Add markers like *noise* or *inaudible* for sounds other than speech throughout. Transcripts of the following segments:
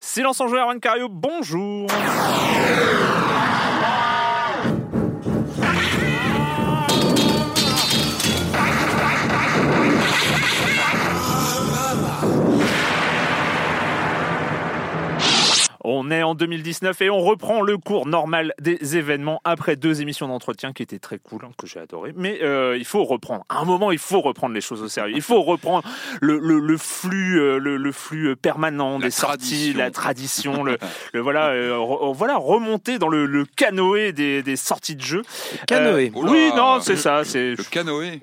Silence en joueur, Erwan Cario, bonjour On est en 2019 et on reprend le cours normal des événements après deux émissions d'entretien qui étaient très cool, hein, que j'ai adoré. Mais euh, il faut reprendre. À un moment, il faut reprendre les choses au sérieux. Il faut reprendre le, le- le flux, euh, le, le flux permanent La des sorties, tradition. la tradition, le, *laughs* le- voilà, euh, re- voilà, remonter dans le, le canoë des, des sorties de jeu. Canoë. Euh, oui, non, c'est ça. C'est. Le canoë.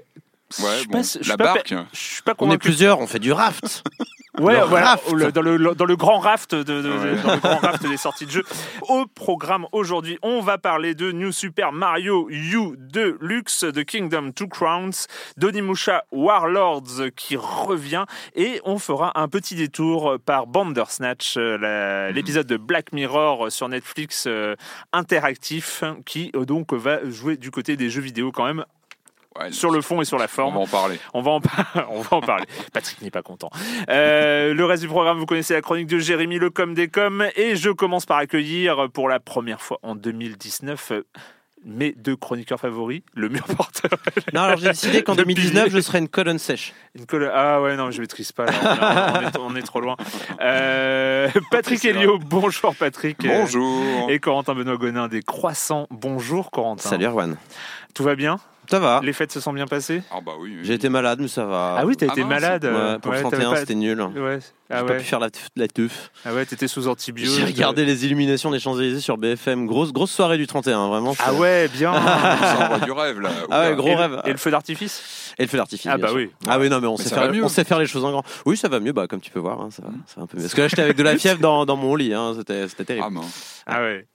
je Ouais, suis bon. pas- je suis la pas- barque. Je suis pas On est plusieurs, on fait du raft. *laughs* Ouais, Le voilà, le- dans, le, dans le grand raft de, de- de- Ouais. dans le grand raft des sorties de jeux. Au programme aujourd'hui, on va parler de New Super Mario U Deluxe, de Kingdom Two Crowns, d'Onimusha Warlords qui revient et on fera un petit détour par Bandersnatch, euh, l'épisode de Black Mirror sur Netflix euh, interactif qui euh, donc va jouer du côté des jeux vidéo quand même Ouais, sur le fond et sur la On forme. va en parler. On va en, par- *laughs* on va en parler. Patrick n'est pas content. Euh, le reste du programme, vous connaissez la chronique de Jérémy Le Com des Com. Et je commence par accueillir pour la première fois en 2019 euh, mes deux chroniqueurs favoris, le mur porteur. Non, alors j'ai décidé qu'en Le 2019, pilier. je serais une colonne sèche. Une colle- Ah ouais, non, je maîtrise pas. là. On, est, on est trop loin. Euh, *laughs* Patrick Helio, bonjour Patrick. Bonjour. Et Corentin Benoît Gonin des Croissants. Bonjour Corentin. Salut Erwan. Tout va bien? Ça va Les fêtes se sont bien passées? Ah bah oui. oui. J'ai été malade, mais ça va. Ah oui, t'as Ah été mince. malade. Ouais, pour le t'avais 31, pas- c'était nul. Ouais. J'ai Ah pas pu faire la, la teuf. Ah ouais, t'étais sous antibiotiques. J'ai regardé les illuminations des Champs-Élysées sur BFM. Grosse, grosse soirée du 31, vraiment. Ah ouais, bien. *laughs* Ça envoie du rêve là. Ah ouais, gros et, rêve. Et le feu d'artifice? Et le feu d'artifice. Ah bah sûr. oui. Ah oui, non, mais on, Mais sait ça faire, on sait faire les choses en grand. Oui, ça va mieux, bah, comme tu peux voir. hein, ça, va, ça va un peu mieux. Parce que là, j'étais avec de la fièvre dans, dans mon lit. Hein, C'était c'était terrible. Ah. Ah ouais.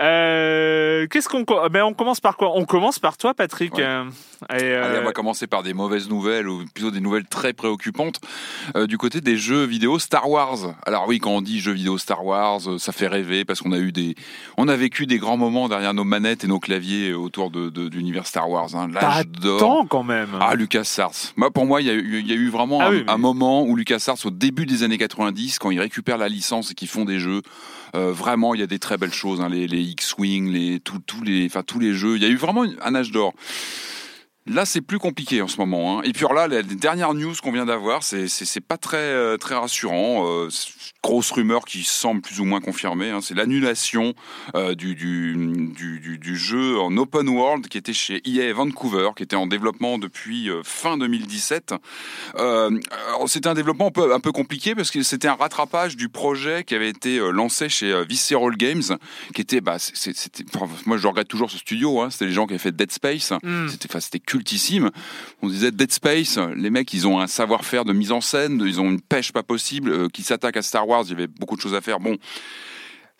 Euh, Qu'est-ce qu'on ben on commence par quoi? On commence par toi, Patrick. Ouais. Euh, et, euh, Allez, on va commencer par des mauvaises nouvelles, ou plutôt des nouvelles très préoccupantes, euh, du côté des jeux vidéo Star Wars. Alors oui, quand on dit jeux vidéo Star Wars, euh, ça fait rêver parce qu'on a eu des, on a vécu des grands moments derrière nos manettes et nos claviers autour de, de, de l'univers Star Wars. Hein. L'âge d'or. quand même. Ah, Lucas Sars. Moi, pour moi, il y, a eu- il y a eu vraiment Ah un, oui, mais- un moment où Lucas Sars, au début des années 90, quand ils récupèrent la licence et qu'ils font des jeux, euh, vraiment, il y a des très belles choses. hein, les, les X-Wing, les, tous les, enfin, tous les jeux. Il y a eu vraiment un âge d'or. Là, c'est plus compliqué en ce moment. hein. Et puis alors là, les, dernières news qu'on vient d'avoir, c'est pas très euh, très rassurant. Euh, grosse rumeur qui semble plus ou moins confirmée. hein. C'est l'annulation euh, du, du, du, du, du jeu en open world qui était chez EA Vancouver, qui était en développement depuis euh, fin 2017. Euh, alors, c'était un développement un peu, un peu compliqué parce que c'était un rattrapage du projet qui avait été lancé chez Visceral Games, qui était, bah, c'était, moi je regrette toujours ce studio. Hein. C'était les gens qui avaient fait Dead Space. Hmm. C'était, c'était On disait Dead Space, les mecs, ils ont un savoir-faire de mise en scène, ils ont une pêche pas possible, euh, qui s'attaquent à Star Wars. Il y avait beaucoup de choses à faire. Bon.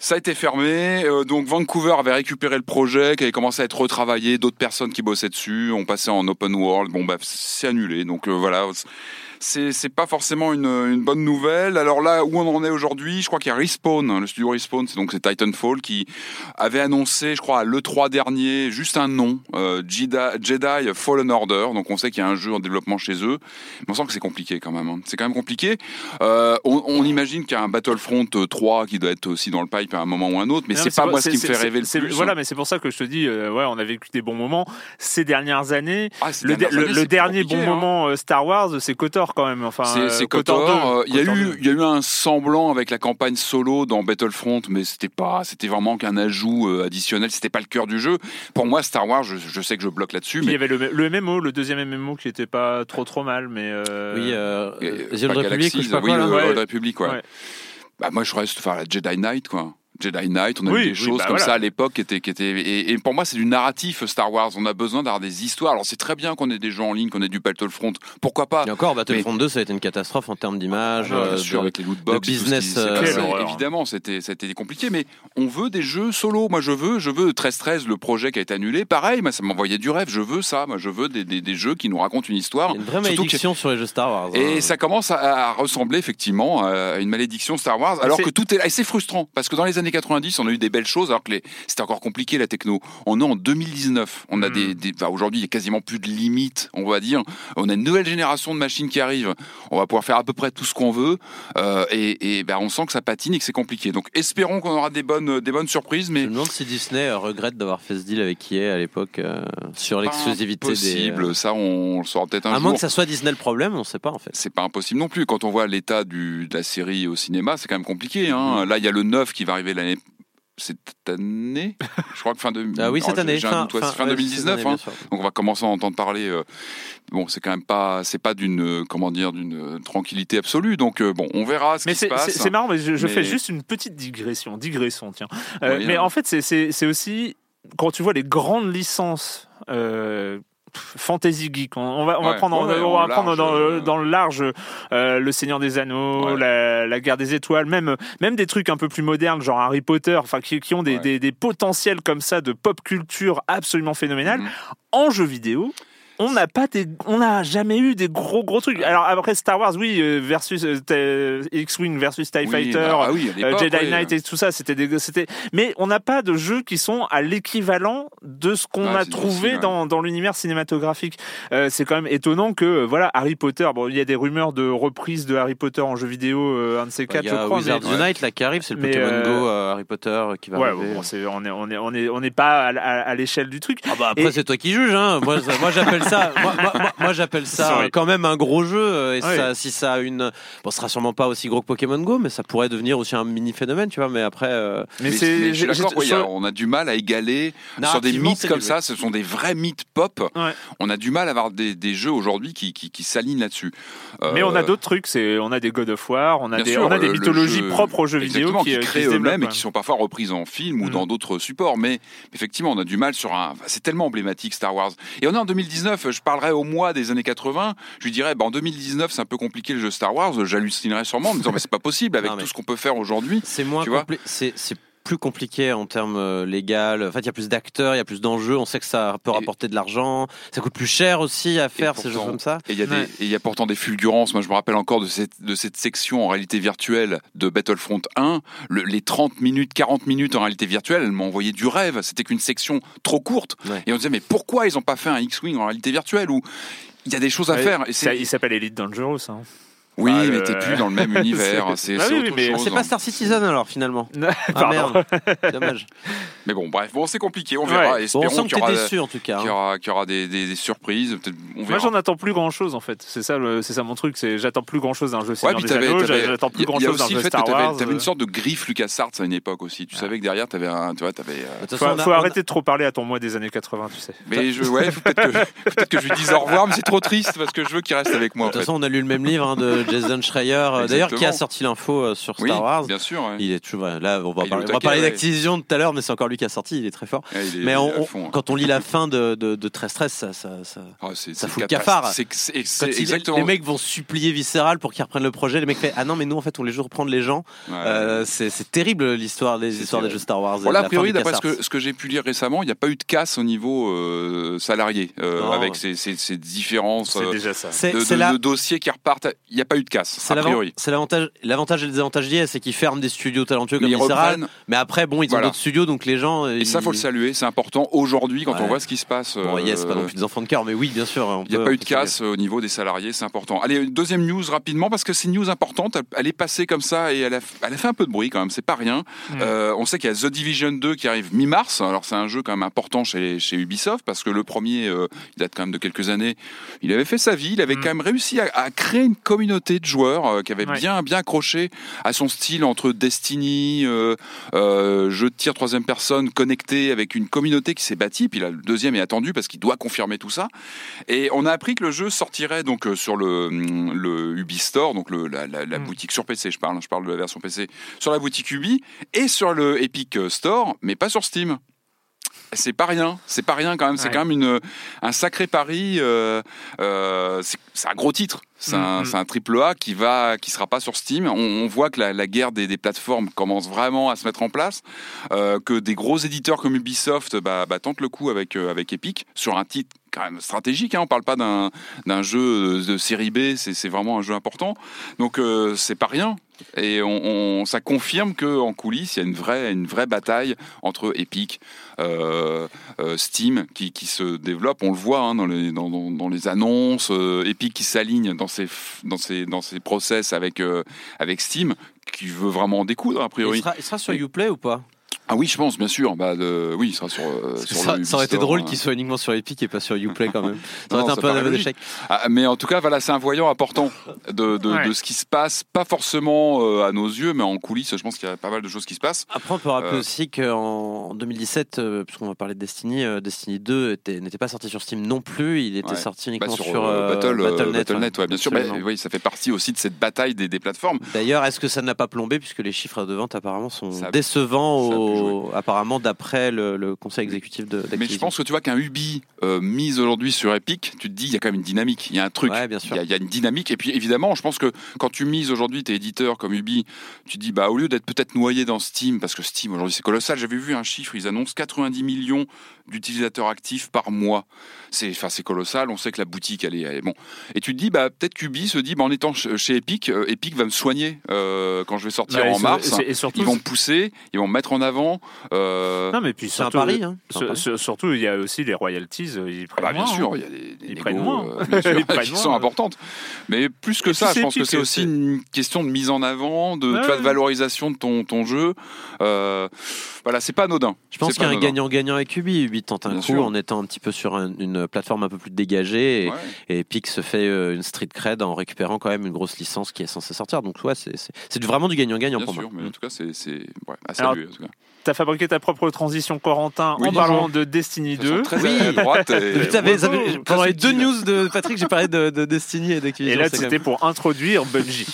Ça a été fermé, euh, donc Vancouver avait récupéré le projet, qui avait commencé à être retravaillé, d'autres personnes qui bossaient dessus, on passait en open world, bon bah c'est annulé, donc euh, voilà, c'est pas forcément une, une bonne nouvelle. Alors là où on en est aujourd'hui, je crois qu'il y a Respawn, le studio Respawn, c'est donc c'est Titanfall qui avait annoncé, je crois à l'E3 dernier, juste un nom, euh, Jedi, Jedi Fallen Order. Donc on sait qu'il y a un jeu en développement chez eux, mais on sent que c'est compliqué quand même. hein. C'est quand même compliqué. Euh, on, on imagine qu'il y a un Battlefront 3 qui doit être aussi dans le pipe à un moment ou un autre, mais c'est pas moi ce qui me fait rêver le plus. Voilà, hein. mais c'est pour ça que je te dis, euh, ouais, on a vécu des bons moments ces dernières années. Ah, ces Le, dernières le- années, le c'est dernier bon hein. moment euh, Star Wars, c'est Kotor quand même. Enfin, C'est euh, KOTOR Kotor. 2, Euh, Il y a eu, 2. il y a eu un semblant avec la campagne solo dans Battlefront, mais c'était pas, c'était vraiment qu'un ajout euh, additionnel. C'était pas le cœur du jeu. Pour moi, Star Wars, je, je sais que je bloque là-dessus, Puis il y mais avait le, le MMO, le deuxième MMO qui était pas trop trop mal, mais euh, Oui, euh, Euh, The Republic, Galaxies, ou je sais pas oui, quoi, là. le Ouais. Republic, ouais. Ouais. Bah, moi, je reste, enfin, la Jedi Knight, quoi. Jedi Knight, on a Oui, eu des oui, choses bah comme voilà. ça à l'époque qui étaient, qui étaient et, et pour moi c'est du narratif Star Wars. On a besoin d'avoir des histoires. Alors c'est très bien qu'on ait des jeux en ligne, qu'on ait du Battlefront. Pourquoi pas? Et encore, Battlefront 2, ça a été une catastrophe en termes d'image. Ah, euh, avec les loot box, de et tout ce business, qui- euh, évidemment, c'était, ça a été compliqué, mais on veut des jeux solo. Moi, je veux, je veux 13-13, le projet qui a été annulé. Pareil, moi, ça m'envoyait du rêve. Je veux ça. Moi, je veux des, des, des jeux qui nous racontent une histoire. Il y a une vraie Surtout que- malédiction sur les jeux Star Wars. Et hein. ça commence à, à ressembler effectivement à une malédiction Star Wars, alors que tout est là. Et c'est frustrant, parce que dans les années 90, on a eu des belles choses, alors que les- c'était encore compliqué la techno. On est en 2019. On a Mm. des, des- enfin, aujourd'hui, il y a quasiment plus de limites, on va dire. On a une nouvelle génération de machines qui arrive. On va pouvoir faire à peu près tout ce qu'on veut, euh, et, et ben, on sent que ça patine et que c'est compliqué. Donc, espérons qu'on aura des bonnes, des bonnes surprises, Je mais me demande si Disney euh, regrette d'avoir fait ce deal avec EA à l'époque euh, sur l'exclusivité des. possible. euh, Ça, on, le saura peut-être un À jour. moins que ça soit Disney le problème, on sait pas en fait. c'est pas impossible non plus. Quand on voit l'état du- de la série au cinéma, c'est quand même compliqué. Hein. Là, il y a le 9 qui va arriver l'année. Cette année *laughs* Je crois que fin de. Ah oui, cette année. doute, ouais, c'est fin ouais, 2019. cette année, hein. Donc on va commencer à en entendre parler. euh, Bon, c'est quand même pas, c'est pas d'une, euh, comment dire, d'une euh, tranquillité absolue. Donc bon, on verra ce Mais qui se c'est passe. c'est- marrant, mais je, je Mais- fais juste une petite digression. Digression, tiens. Euh, mais hein. en fait, c'est- aussi quand tu vois les grandes licences. Euh, Fantasy geek, on, va, on va prendre, ouais, on va en prendre large, dans, le- euh, dans le large euh, le Seigneur des Anneaux, Ouais. la, la Guerre des Étoiles, même même des trucs un peu plus modernes, genre Harry Potter, enfin qui, qui ont des, des, des potentiels comme ça de pop culture absolument phénoménal. Mhm. En jeu vidéo, on n'a pas des, on n'a jamais eu des gros gros trucs. Alors après Star Wars, oui, euh, versus euh, t'es- X-wing versus TIE Oui, Fighter, bah, ah oui, euh, Jedi ouais. Knight et tout ça, c'était des, c'était. Mais on n'a pas de jeux qui sont à l'équivalent de ce qu'on Ouais, a trouvé dans, dans l'univers cinématographique. Euh, c'est quand même étonnant que euh, voilà Harry Potter. Bon, il y a des rumeurs de reprise de Harry Potter en jeu vidéo, euh, un de ces Il quatre, y je a crois. Wizards mais- Unite là qui arrive, c'est le mais, Pokémon euh, Go euh, Harry Potter euh, qui va Ouais, arriver. bon, c'est- on est on est on est on n'est pas à, à- à l'échelle du truc. Ah bah après Et- c'est toi qui juges hein. Moi, moi j'appelle *laughs* ça moi, moi- moi- moi, j'appelle ça Sorry. quand même un gros jeu euh, et ça, si ça a une bon ce sera sûrement pas aussi gros que Pokémon Go mais ça pourrait devenir aussi un mini phénomène tu vois mais après euh, Mais, Mais, c'est ouais, sur- on a du mal à égaler sur des mythes comme ça. Ce sont des vrais mythes pop. Ouais. On a du mal à avoir des, des jeux aujourd'hui qui, qui, qui s'alignent là-dessus. Mais on a Euh, d'autres trucs, c'est on a des God of War, on a Bien des sûr, on a des mythologies jeu- propres aux jeux vidéo Exactement, qui, qui, qui créent eux-mêmes et qui sont parfois reprises en film ou Mm. dans d'autres supports. Mais effectivement, on a du mal sur un. C'est tellement emblématique Star Wars. Et on est en 2019. Je parlerai au mois des années 80. Je lui dirais, bah, en 2019, c'est un peu compliqué le jeu Star Wars. J'hallucinerais sûrement en me disant, mais c'est pas possible avec Non, tout ce qu'on peut faire aujourd'hui. c'est moins Tu vois compli- c'est c'est plus compliqué en termes euh, légal. En fait, il y a plus d'acteurs, il y a plus d'enjeux. On sait que ça peut Et- rapporter de l'argent. Ça coûte plus cher aussi à faire ces pourtant- comme ça. Et il y, a Ouais. y pourtant des fulgurances. Moi, je me rappelle encore de cette, de cette section en réalité virtuelle de Battlefront 1. Le- les 30 minutes, 40 minutes en réalité virtuelle, elles m'ont envoyé du rêve. C'était qu'une section trop courte. Ouais. Et on disait, mais pourquoi ils n'ont pas fait un X-Wing en réalité virtuelle où il y a des choses à Ouais, faire et ça- il s'appelle Elite Dangerous. Hein. Oui, Ah, mais t'es plus dans le même *laughs* univers. C'est Ah oui, autre mais- chose. C'est pas Star Citizen alors finalement. *laughs* Ah Pardon. merde, *laughs* dommage. Mais bon, bref, bon, c'est compliqué. On verra. Ouais. Bon, Espérons on sent que qu'il y t'es aura, déçu en tout cas. qu'il y hein. aura, qu'il y aura des, des- des surprises. Moi, j'en attends plus grand chose en fait. C'est ça, le- c'est ça mon truc. C'est j'attends plus grand chose d'un jeu Ouais, Seigneur puis des Anneaux. J'attends il plus y a- grand il y a chose d'un aussi jeu le fait Star que t'avais, Wars. t'avais une sorte de griffe LucasArts à une époque aussi. Tu savais que derrière, t'avais un, tu vois, t'avais. euh, De toute Faut, arrêter de trop parler à ton moi des années 80, tu sais. Mais je, ouais, faut peut-être que, peut-être que je lui dise au revoir, mais c'est trop triste parce que je veux qu'il reste avec moi. De toute façon, on a lu le même livre hein, de Jason Schreier, euh, d'ailleurs, qui a sorti l'info euh, sur Star Oui, Wars. bien sûr. ouais. Il est toujours là. On va est parler, on va taquet, parler ouais. d'Activision tout à l'heure, mais c'est encore lui qui a sorti. Il est très fort. Ouais, est- Mais est on- fond, hein. quand on lit la *laughs* fin de, de, de 13-13, ça, ça, ça, Ah, ça fout le cafard. C'est il- exactement. les mecs vont supplier viscéral pour qu'ils reprennent le projet. Les mecs font Ah non, mais nous en fait on les joue reprendre les gens. Ouais. Euh, c'est terrible l'histoire des histoires des jeux Star Wars. Bon, là, La a priori, d'après ce que, ce que j'ai pu lire récemment, il n'y a pas eu de casse au niveau euh, salarié, euh, avec ces, ces- ces différences C'est déjà ça. C'est de, de- de dossiers qui repartent. Il n'y a pas eu de casse, c'est a l'avant- priori. c'est l'avantage, l'avantage et le désavantage liés, c'est qu'ils ferment des studios talentueux comme ils Visceral. Mais après, bon, ils ont Voilà. d'autres studios, donc les gens. Et ça, faut le saluer, c'est important aujourd'hui quand Ouais. on voit ce qui se passe. Bon, euh, yes, pas non plus des enfants de cœur, mais oui, bien sûr. Il n'y a pas eu de casse au niveau des salariés, c'est important. Allez, une deuxième news rapidement, parce que c'est une news importante. Elle, est passée comme ça et elle a, elle a fait un peu de bruit quand même, c'est pas rien. Euh, on sait qu'il y a The Division 2 qui arrive mi-mars. Alors, c'est un jeu quand même important chez, chez Ubisoft, parce que le premier, euh, il date quand même de quelques années. Il avait fait sa vie, il avait Mm. quand même réussi à, à créer une communauté de joueurs euh, qui avait Ouais. bien, bien accroché à son style entre Destiny, euh, euh, jeu de tir troisième personne connecté avec une communauté qui s'est bâtie. Puis là, le deuxième est attendu parce qu'il doit confirmer tout ça. Et on a appris que le jeu sortirait donc sur le, hum, le Ubi Store, donc le, la, la- la Mm. boutique sur PC, je parle, hein, je parle de la version PC, sur la boutique Ubi et sur le Epic Store, mais pas sur Steam. C'est pas rien, c'est pas rien quand même. C'est quand même une, un sacré pari. euh, euh, c'est un gros titre. C'est un, Mhm. c'est un triple A qui va, qui sera pas sur Steam. On, on voit que la, la guerre des, des plateformes commence vraiment à se mettre en place. euh, que des gros éditeurs comme Ubisoft bah, bah, tentent le coup avec euh, avec Epic sur un titre quand même stratégique. Hein. On parle pas d'un jeu de série B. C'est c'est vraiment un jeu important. Donc euh, c'est pas rien. Et on, ça confirme que en coulisses, il y a une vraie, une vraie bataille entre Epic, euh, euh, Steam qui, qui se développe. On le voit hein, dans, les, dans, les annonces. euh, Epic qui s'aligne dans ses, dans ses, dans ses process avec, avec Steam, qui veut vraiment en découdre a Il priori. sera, il sera sur Et- Uplay ou pas? Ah oui, je pense, bien sûr. Bah, oui, il sera sur, euh, sur ça, le ça aurait été drôle hein. qu'il soit uniquement sur Epic et pas sur Uplay quand même. *laughs* Ça aurait Non, été un peu un d'échec. Ah, mais en tout cas, voilà, c'est un voyant important de, de, Ouais. de ce qui se passe, pas forcément euh, à nos yeux, mais en coulisses, je pense qu'il y a pas mal de choses qui se passent. Après, on peut rappeler Euh, aussi qu'en 2017, euh, puisqu'on va parler de Destiny, euh, Destiny 2 était- n'était pas sorti sur Steam non plus. Il était Ouais. sorti Bah, uniquement sur, sur, euh, euh, Battle, Battle.net. Battle.net, ouais, bien sûr. Mais, oui, ça fait partie aussi de cette bataille des, des plateformes. D'ailleurs, est-ce que ça n'a pas plombé puisque les chiffres de vente apparemment sont Ça décevants ça a pu au- apparemment d'après le, le conseil exécutif de Mais je pense que tu vois qu'un Ubi euh, mise aujourd'hui sur Epic, tu te dis il y a quand même une dynamique, il y a un truc, Ouais, bien sûr. il y a- il y, a une dynamique. Et puis évidemment, je pense que quand tu mises aujourd'hui, tes éditeurs comme Ubi, tu te dis bah au lieu d'être peut-être noyé dans Steam, parce que Steam aujourd'hui c'est colossal. J'avais vu un chiffre, ils annoncent 90 millions d'utilisateurs actifs par mois. C'est enfin c'est colossal. On sait que la boutique elle est, elle est- bon. Et tu te dis bah peut-être qu'Ubi se dit bah en étant ch- chez Epic, euh, Epic va me soigner euh, quand je vais sortir Bah, en mars. et- et surtout, Ils vont pousser, ils vont me mettre en avant. Euh, Non, mais puis C'est un surtout, pari. Hein. C'est un sur- pari. sur- surtout, il y a aussi les royalties. euh, Ils Ah prennent bah, bien moins, sûr, hein. il y a des, des Ils négos, prennent moins. euh, bien *laughs* sûr, Ils prennent qui moins. sont importantes. Mais plus que ça, je pense que c'est aussi une question de mise en avant, de, Ouais, tu vois, de ouais. valorisation de ton, ton jeu. Euh, voilà, c'est pas anodin. Je pense qu'il y a un gagnant-gagnant avec Ubi. Ubi tente un Bien coup sûr. en étant un petit peu sur un- une plateforme un peu plus dégagée et, Ouais. et Epic se fait euh, une street cred en récupérant quand même une grosse licence qui est censée sortir. Donc ouais, c'est- vraiment du gagnant-gagnant Bien pour sûr, moi. mais en tout cas, c'est ouais, à Alors, en tout cas. T'as fabriqué ta propre transition, Corentin, Oui, en parlant de Destiny De façon 2. très Oui. à droite. et- *laughs* ça fait- pendant les deux news de Patrick, j'ai parlé de, de Destiny et d'Activision. Et là, c'était pour introduire Bungie.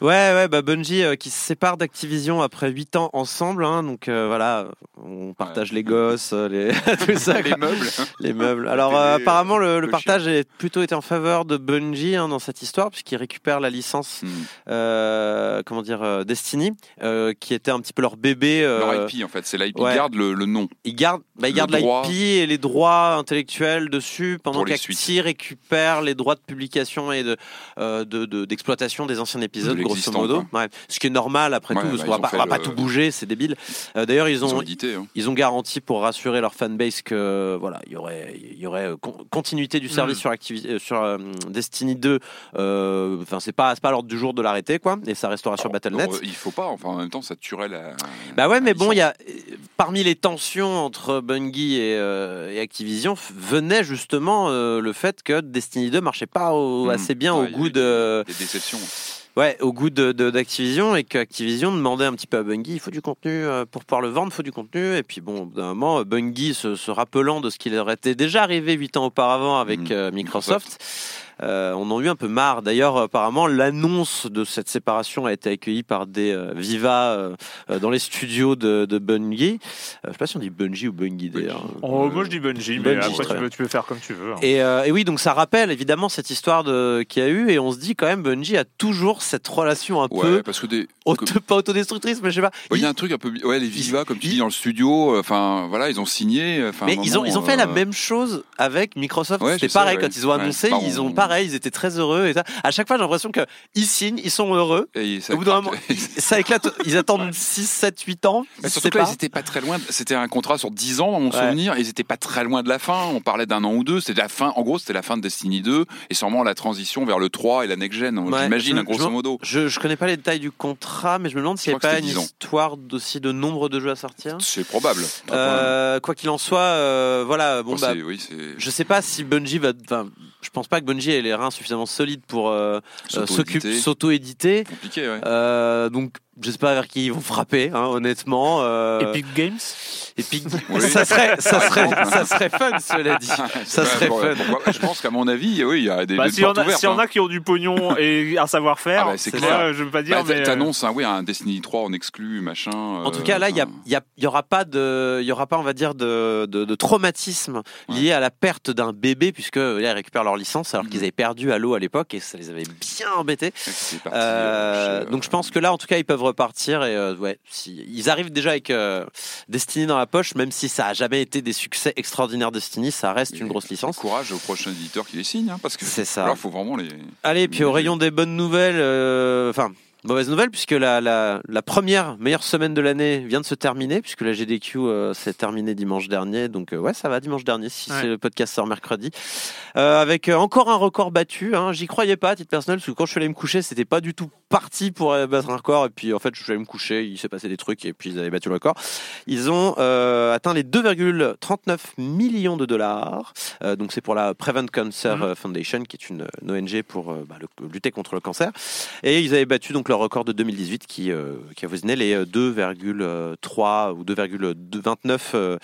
Ouais, ouais, bah Bungie euh, qui se sépare d'Activision après 8 ans ensemble, hein, donc euh, voilà, on partage les gosses, euh, les *laughs* *laughs* tout ça, Les meubles. les meubles. Alors euh, apparemment le, partage est plutôt été en faveur de Bungie hein, dans cette histoire puisqu'ils récupèrent la licence, Hmm. comment dire, Destiny, qui était un petit peu leur bébé. Leur IP, en fait, c'est l'IP. ouais. Ils gardent le, le nom. ils gardent, bah, ils gardent l'IP et les droits intellectuels dessus, pendant qu'Acti récupère les droits de publication et de, de- de- d'exploitation des anciens épisodes, De grosso modo. Ouais. Ce qui est normal après Ouais, tout, parce bah, qu'on va pas, on va pas tout bouger, c'est débile. Euh, D'ailleurs, ils Ils ont, édité. hein. ils ont garanti pour rassurer leur fanbase que voilà, il y aurait, il y aurait euh, con- continuité du service Mm. sur, Activi- euh, sur euh, Destiny 2. euh, Enfin, c'est pas, c'est pas à l'ordre du jour de l'arrêter, quoi. Et ça restera sur Battle.net. Alors, euh, il faut pas, enfin en même temps, ça tuerait la. Bah ouais, la mais bon, il y a euh, parmi les tensions entre Bungie et, euh, et Activision venait justement euh, le fait que Destiny 2 marchait pas au- Hmm. assez bien Ouais, au goût de Des déceptions. Ouais au goût de de- d'Activision et que Activision demandait un petit peu à Bungie il faut du contenu euh, pour pouvoir le vendre, il faut du contenu et puis bon, au bout d'un moment, Bungie se, se rappelant de ce qui leur était déjà arrivé huit ans auparavant avec Mhm. euh, Microsoft. Euh, on en a eu un peu marre. D'ailleurs, apparemment, l'annonce de cette séparation a été accueillie par des euh, Viva euh, euh, dans les studios de, de Bungie. Euh, je sais pas si on dit Bungie ou Bungie d'ailleurs. Oh, moi je dis Bungie, mais Bungie, après tu peux, tu peux faire comme tu veux. hein. Et, euh, et oui, donc ça rappelle évidemment cette histoire de qu'il y a eu, et on se dit quand même Bungie a toujours cette relation un Ouais, peu parce que des. auto- pas autodestructrice, mais je sais pas. Ouais, Il y a Ils- un truc un peu. Ouais, les Viva, comme tu dis, dans le studio, euh, enfin, voilà, ils ont signé. mais ils ont, ils ont fait la même chose avec Microsoft. Ouais, C'était pareil ouais. quand ils ont Ouais, annoncé. bah, Ils ont on- pareil, ils étaient très heureux. Et ça. À chaque fois, j'ai l'impression que ils signent, ils sont heureux. Et ça Au bout d'un moment, ça éclate. Ils attendent 6, 7, 8 ans. Mais je surtout sais que là, pas. ils étaient pas très loin. C'était un contrat sur 10 ans, dans mon Ouais. souvenir. Ils étaient pas très loin de la fin. On parlait d'un an ou deux. C'était la fin. En gros, c'était la fin de Destiny 2 et sûrement la transition vers le 3 et la next gen. Ouais, J'imagine, hein, grosso modo. Je, je connais pas les détails du contrat, mais je me demande s'il n'y a pas une 10 ans. histoire aussi de nombre de jeux à sortir. C'est probable. Euh, quoi qu'il en soit, euh, voilà. Bon, Bon, bah, oui, je sais pas si Bungie va. Je pense pas que Bungie ait les reins suffisamment solides pour euh, euh, s'auto-éditer. compliqué. Ouais. Euh, donc, j'espère vers qui ils vont frapper, hein, honnêtement. Euh, Epic Games Epic- *laughs* Oui. ça serait, ça serait, ça serait fun, cela dit. Ça serait fun. Je pense qu'à mon avis, oui, il y a des, Bah, des S'il y, en portes a- ouvertes. s'il y en hein. a qui ont du pognon *laughs* et un savoir-faire, Ah bah, c'est clair. je veux pas dire, Bah, mais. euh, T'annonces un, oui, un Destiny 3 en exclu, machin. En tout cas, là, il y, a- il y, a- il y aura pas de, il y aura pas, on va dire, de, de, de traumatisme lié à la perte d'un bébé, puisque là, ils récupèrent leur licence alors Mhm. qu'ils avaient perdu Halo à l'époque et ça les avait bien embêtés. Euh, euh, donc je pense que là, en tout cas, ils peuvent repartir et euh, ouais, si, ils arrivent déjà avec euh, Destiny dans la poche, même si ça a jamais été des succès extraordinaires Destiny, ça reste une grosse licence. Courage aux prochains éditeurs qui les signent, hein, parce que C'est ça. là, faut vraiment les. Allez, puis au rayon des bonnes nouvelles, euh, enfin. Mauvaise nouvelle puisque la, la, la première meilleure semaine de l'année vient de se terminer puisque la GDQ euh, s'est terminée dimanche dernier donc euh, ouais ça va dimanche dernier si Ouais. c'est le podcast sort mercredi Euh, avec encore un record battu hein. j'y croyais pas à titre personnel parce que quand je suis allé me coucher c'était pas du tout parti pour battre un record et puis en fait je suis allé me coucher il s'est passé des trucs et puis ils avaient battu le record ils ont atteint les 2,39 millions de dollars donc c'est pour la Prevent Cancer Mhm. Foundation qui est une, une ONG pour bah, le- lutter contre le cancer et ils avaient battu donc leur record de 2018 qui, euh, qui avoisinait les euh, 2,3 ou 2,29 euh,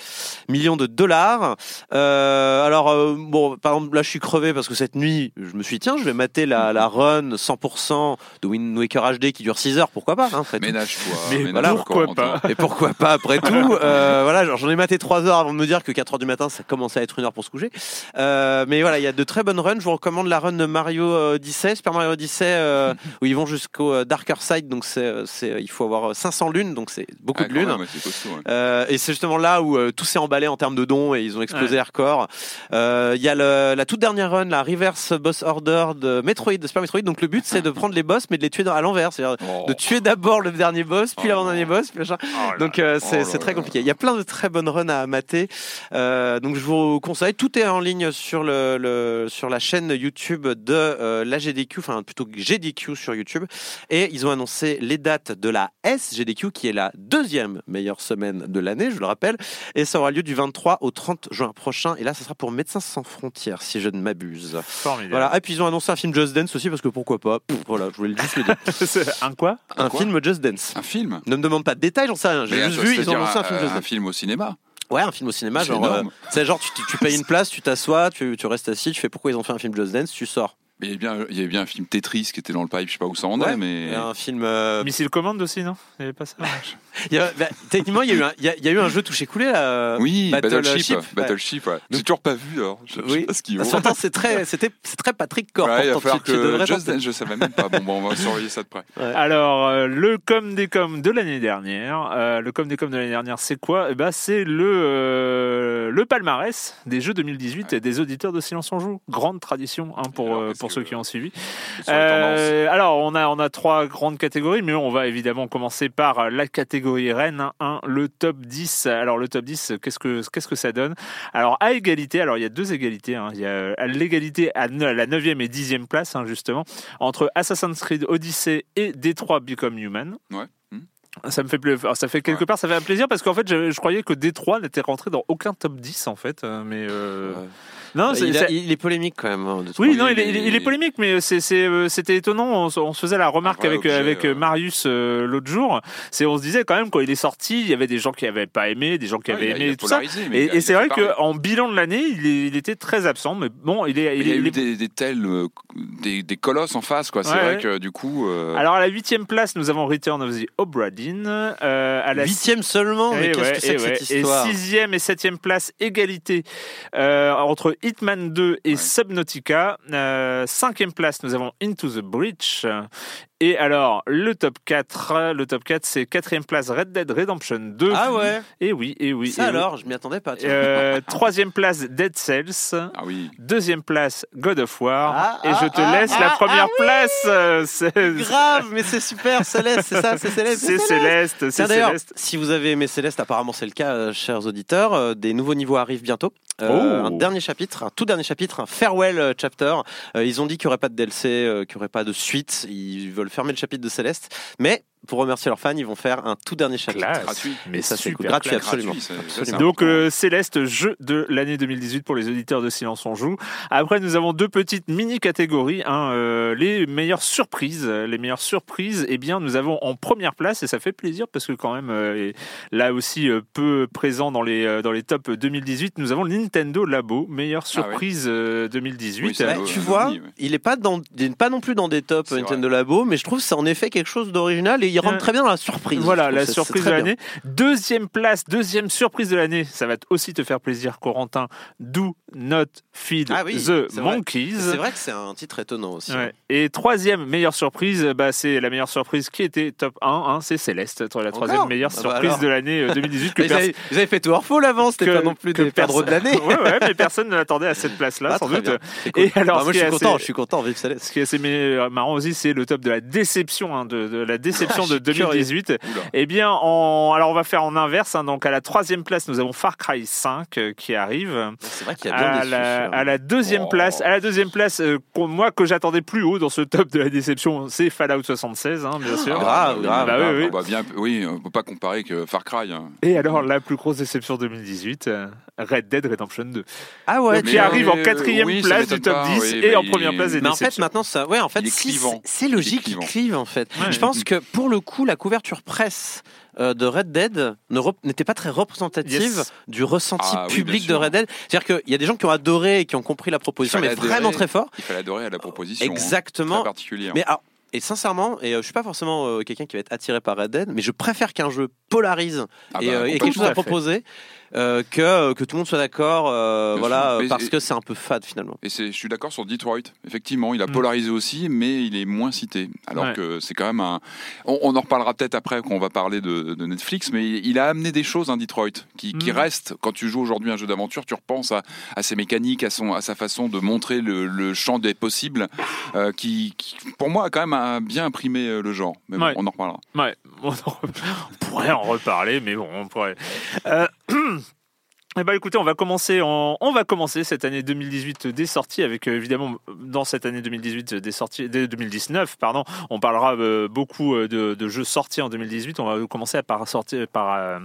millions de dollars. Euh, alors, euh, bon, par exemple, là, je suis crevé parce que cette nuit, je me suis dit, tiens, je vais mater la, la run 100% de Wind Waker HD qui dure 6 heures, pourquoi pas hein. Ménage-toi. Mais ménage-toi, pourquoi Corentin. pas Et pourquoi pas après tout *laughs* euh, Voilà, j'en ai maté 3 heures avant de me dire que 4 heures du matin, ça commençait à être une heure pour se coucher. Euh, mais voilà, il y a de très bonnes runs. Je vous recommande la run de Mario euh, Odyssey, Super Mario Odyssey, euh, *laughs* où ils vont jusqu'au euh, Darker Side. Donc, c'est, euh, c'est, il faut avoir 500 lunes, donc c'est beaucoup Ah, de lunes. même, ouais, c'est costaud, ouais. Euh, et c'est justement là où euh, tout s'est emballé en termes de dons et ils ont explosé hardcore. Euh, Il y a le- la toute dernière run, la reverse boss order de Metroid, de Super Metroid. Donc le but c'est de prendre les boss mais de les tuer dans- à l'envers, c'est-à-dire Oh. de tuer d'abord le dernier boss, puis Oh. l'avant-dernier boss, puis machin. Oh Donc euh, c'est Oh c'est très compliqué. Il y a plein de très bonnes runs à mater. Euh, donc je vous conseille. Tout est en ligne sur le, le- sur la chaîne YouTube de euh, la GDQ, enfin plutôt GDQ sur YouTube. Et ils ont annoncé les dates de la SGDQ qui est la deuxième meilleure semaine de l'année, je le rappelle. Et ça aura lieu du 23 au 30 juin prochain. Et là, ça sera pour Médecins sans frontières, si je ne m'abuse. Formidable. Voilà. Et puis ils ont annoncé un film Just Dance aussi parce que pourquoi pas. Pff, voilà, je voulais juste le dire. *laughs* C'est un quoi? Un quoi? film Just Dance. Un film? Ne me demande pas de détails, j'en sais rien. J'ai juste vu, ils ont annoncé un film Just un Dance. film au cinéma. Ouais, un film au cinéma, C'est genre, euh, c'est genre tu payes une place, tu t'assois, tu, tu restes assis, tu fais pourquoi ils ont fait un film Just Dance, tu sors. Mais il y avait bien, il y avait bien un film Tetris qui était dans le pipe, je sais pas où ça en Ouais. est, mais. Et un film. euh, Missile Command aussi, non? Il n'y avait pas ça? Il y a- bah, techniquement, il y, a eu un- il y a, il y a eu un jeu touché coulé là. euh, Oui, Battleship, Battleship. ouais. Battleship, ouais. J'ai toujours pas vu, alors. Je, je Oui. sais pas ce qu'il vaut. C'est très, c'était, c'est très Patrick Core. Ouais, il va falloir tu- tu Just. Dance, je savais même pas. Bon, bon, on va surveiller ça de près. Alors, euh, le com des com de l'année dernière. euh, le com des com de l'année dernière, c'est quoi? Eh ben, C'est le, euh, le palmarès des jeux 2018 et des auditeurs de Silence on Joue. Grande tradition hein, pour, Alors, pour ceux qui ont suivi. Euh, alors, on a, on a trois grandes catégories, mais on va évidemment commencer par la catégorie reine, hein, le top 10. Alors, le top 10, qu'est-ce que, qu'est-ce que ça donne? Alors, à égalité, alors il y a deux égalités. hein. Il y a l'égalité à la 9e et 10e place, hein, justement, entre Assassin's Creed Odyssey et Detroit Become Human. Ouais. Hmm. Ça me fait pla- enfin, ça fait quelque Ouais. part ça fait un plaisir parce qu'en fait je, je croyais que Détroit n'était rentré dans aucun top 10 en fait euh, mais euh, Ouais. Non, c'est- il, a- c'est- il est polémique quand même. hein, de Oui, non, il est, il polémique, mais c'est- euh, c'était étonnant. On, se- on se faisait la remarque vrai avec, objet, avec. Marius euh, l'autre jour. C'est, on se disait quand même quand il est sorti, il y avait des gens qui avaient pas aimé, des gens qui Ouais, avaient a- aimé, tout ça. mais Et, c'est vrai qu'en bilan de l'année, il, est- il était très absent, mais bon, il est. Il y a eu des, des tels, euh, des, des colosses en face, quoi. C'est Ouais, vrai que du coup. euh, Alors à la huitième place, nous avons Return of the Obra Dinn. À la Huitième seulement, mais Eh qu'est-ce que c'est eh que cette ouais. histoire? Et sixième et septième place, égalité entre Hitman 2 et. Subnautica. Euh, cinquième place, nous avons Into the Breach. Et alors, le top 4, le top 4, c'est quatrième place Red Dead Redemption 2. Ah ouais Et oui, et oui. Ça et oui. alors, je m'y attendais pas. Euh, *laughs* troisième place Dead Cells. Ah oui. Deuxième place God of War. Ah, et ah, je te ah, laisse ah, la ah, première place. *laughs* c'est- Grave, mais c'est super, Céleste, c'est ça, c'est Céleste. C'est Céleste. C'est Céleste. si vous avez aimé Céleste, apparemment c'est le cas, euh, chers auditeurs, euh, des nouveaux niveaux arrivent bientôt. Euh, Oh. Un dernier chapitre, un tout dernier chapitre, un farewell chapter. Euh, ils ont dit qu'il n'y aurait pas de DLC, euh, qu'il n'y aurait pas de suite. Ils veulent fermer le chapitre de Céleste. Mais pour remercier leurs fans, ils vont faire un tout dernier chapitre. Classe. Gratuit. Mais Et ça, c'est cool. Gratuit, absolument. Gratuit. Donc euh, Céleste, jeu de l'année 2018 pour les auditeurs de Silence on joue. Après nous avons deux petites mini catégories, hein, euh, les meilleures surprises. Les meilleures surprises, eh bien nous avons en première place et ça fait plaisir parce que quand même euh, là aussi euh, peu présent dans les euh, dans les tops 2018, nous avons le Nintendo Labo meilleure Ah ouais. surprise euh, 2018. Oui, c'est Ouais, Euh, tu euh, vois, oui, ouais. il est pas dans, il est pas non plus dans des tops Nintendo Labo, mais je trouve que c'est en effet quelque chose d'original et il rentre Euh, très bien dans la surprise. Voilà, la surprise de l'année. Deuxième place, deuxième surprise de l'année. Ça va aussi te faire plaisir, Corentin. Do not feed Ah oui, the monkeys. C'est vrai que c'est un titre étonnant aussi. Ouais. Et troisième meilleure surprise, bah, c'est la meilleure surprise qui était top 1, hein, c'est Céleste, la troisième Encore meilleure Ah bah surprise de l'année euh, 2018 que *laughs* Vous avez, vous avez fait tout hors faux l'avant, c'était pas non plus des perdreaux de l'année. ouais, ouais, mais *laughs* personne ne l'attendait à cette place-là, sans doute. cool. Et alors, Bah, moi je suis content, je suis content, vive Céleste. Ce qui est assez marrant aussi, c'est le top de la déception, hein, de, de la déception De suis curieux. 2018. Oula. Eh bien, en... alors on va faire en inverse. hein. donc à la troisième place, nous avons Far Cry 5 euh, qui arrive. C'est vrai qu'il y a bien À déçu. la, à la deuxième Oh. place, à la deuxième place, euh, moi que j'attendais plus haut dans ce top de la déception, c'est Fallout 76, hein, bien sûr. grave, oui, grave. Bah oui, oui. on va bien, oui, on peut pas comparer que Far Cry. hein. Et alors la plus grosse déception 2018, euh, Red Dead Redemption 2, Ah ouais, Donc, qui arrive en quatrième oui, place du top pas, 10 oui, et bah, en il- première place des Mais en fait, maintenant, ça, ouais, en fait, Il c'est Il est logique clivant. clive, en fait. Ouais. Je pense que pour le coup, la couverture presse euh, de Red Dead n'était pas très représentative Yes. du ressenti Ah public de. Red Dead. C'est-à-dire qu'il y a des gens qui ont adoré et qui ont compris la proposition, Il mais vraiment très fort. Il fallait adorer à la proposition. hein. Exactement. Très particulière. Mais alors, et sincèrement, et euh, je suis pas forcément euh, quelqu'un qui va être attiré par Red Dead, mais je préfère qu'un jeu polarise Ah et, bah, euh, quelque chose à à proposer euh, que euh, que tout le monde soit d'accord, euh, voilà, Mais parce que c'est un peu fade finalement. Et c'est, je suis d'accord sur Detroit. Effectivement, il a Mm. polarisé aussi, mais il est moins cité. Alors Ouais. que c'est quand même un. On, on en reparlera peut-être après quand on va parler de, de Netflix, mais il, il a amené des choses, hein, Detroit, qui, qui Mm. restent. Quand tu joues aujourd'hui un jeu d'aventure, tu repenses à, à ses mécaniques, à, son, à sa façon de montrer le, le champ des possibles, euh, qui, qui, pour moi, a quand même a bien imprimé le genre. Mais bon, Ouais. on en reparlera. Ouais, *laughs* on, pourrait en reparler, mais bon, on pourrait. Euh, Eh ben écoutez, on va commencer cette année 2018 des sorties avec euh, évidemment dans cette année 2018 des sorties dès 2019 pardon, on parlera euh, beaucoup euh, de, jeux sortis en 2018. On va commencer par sortir par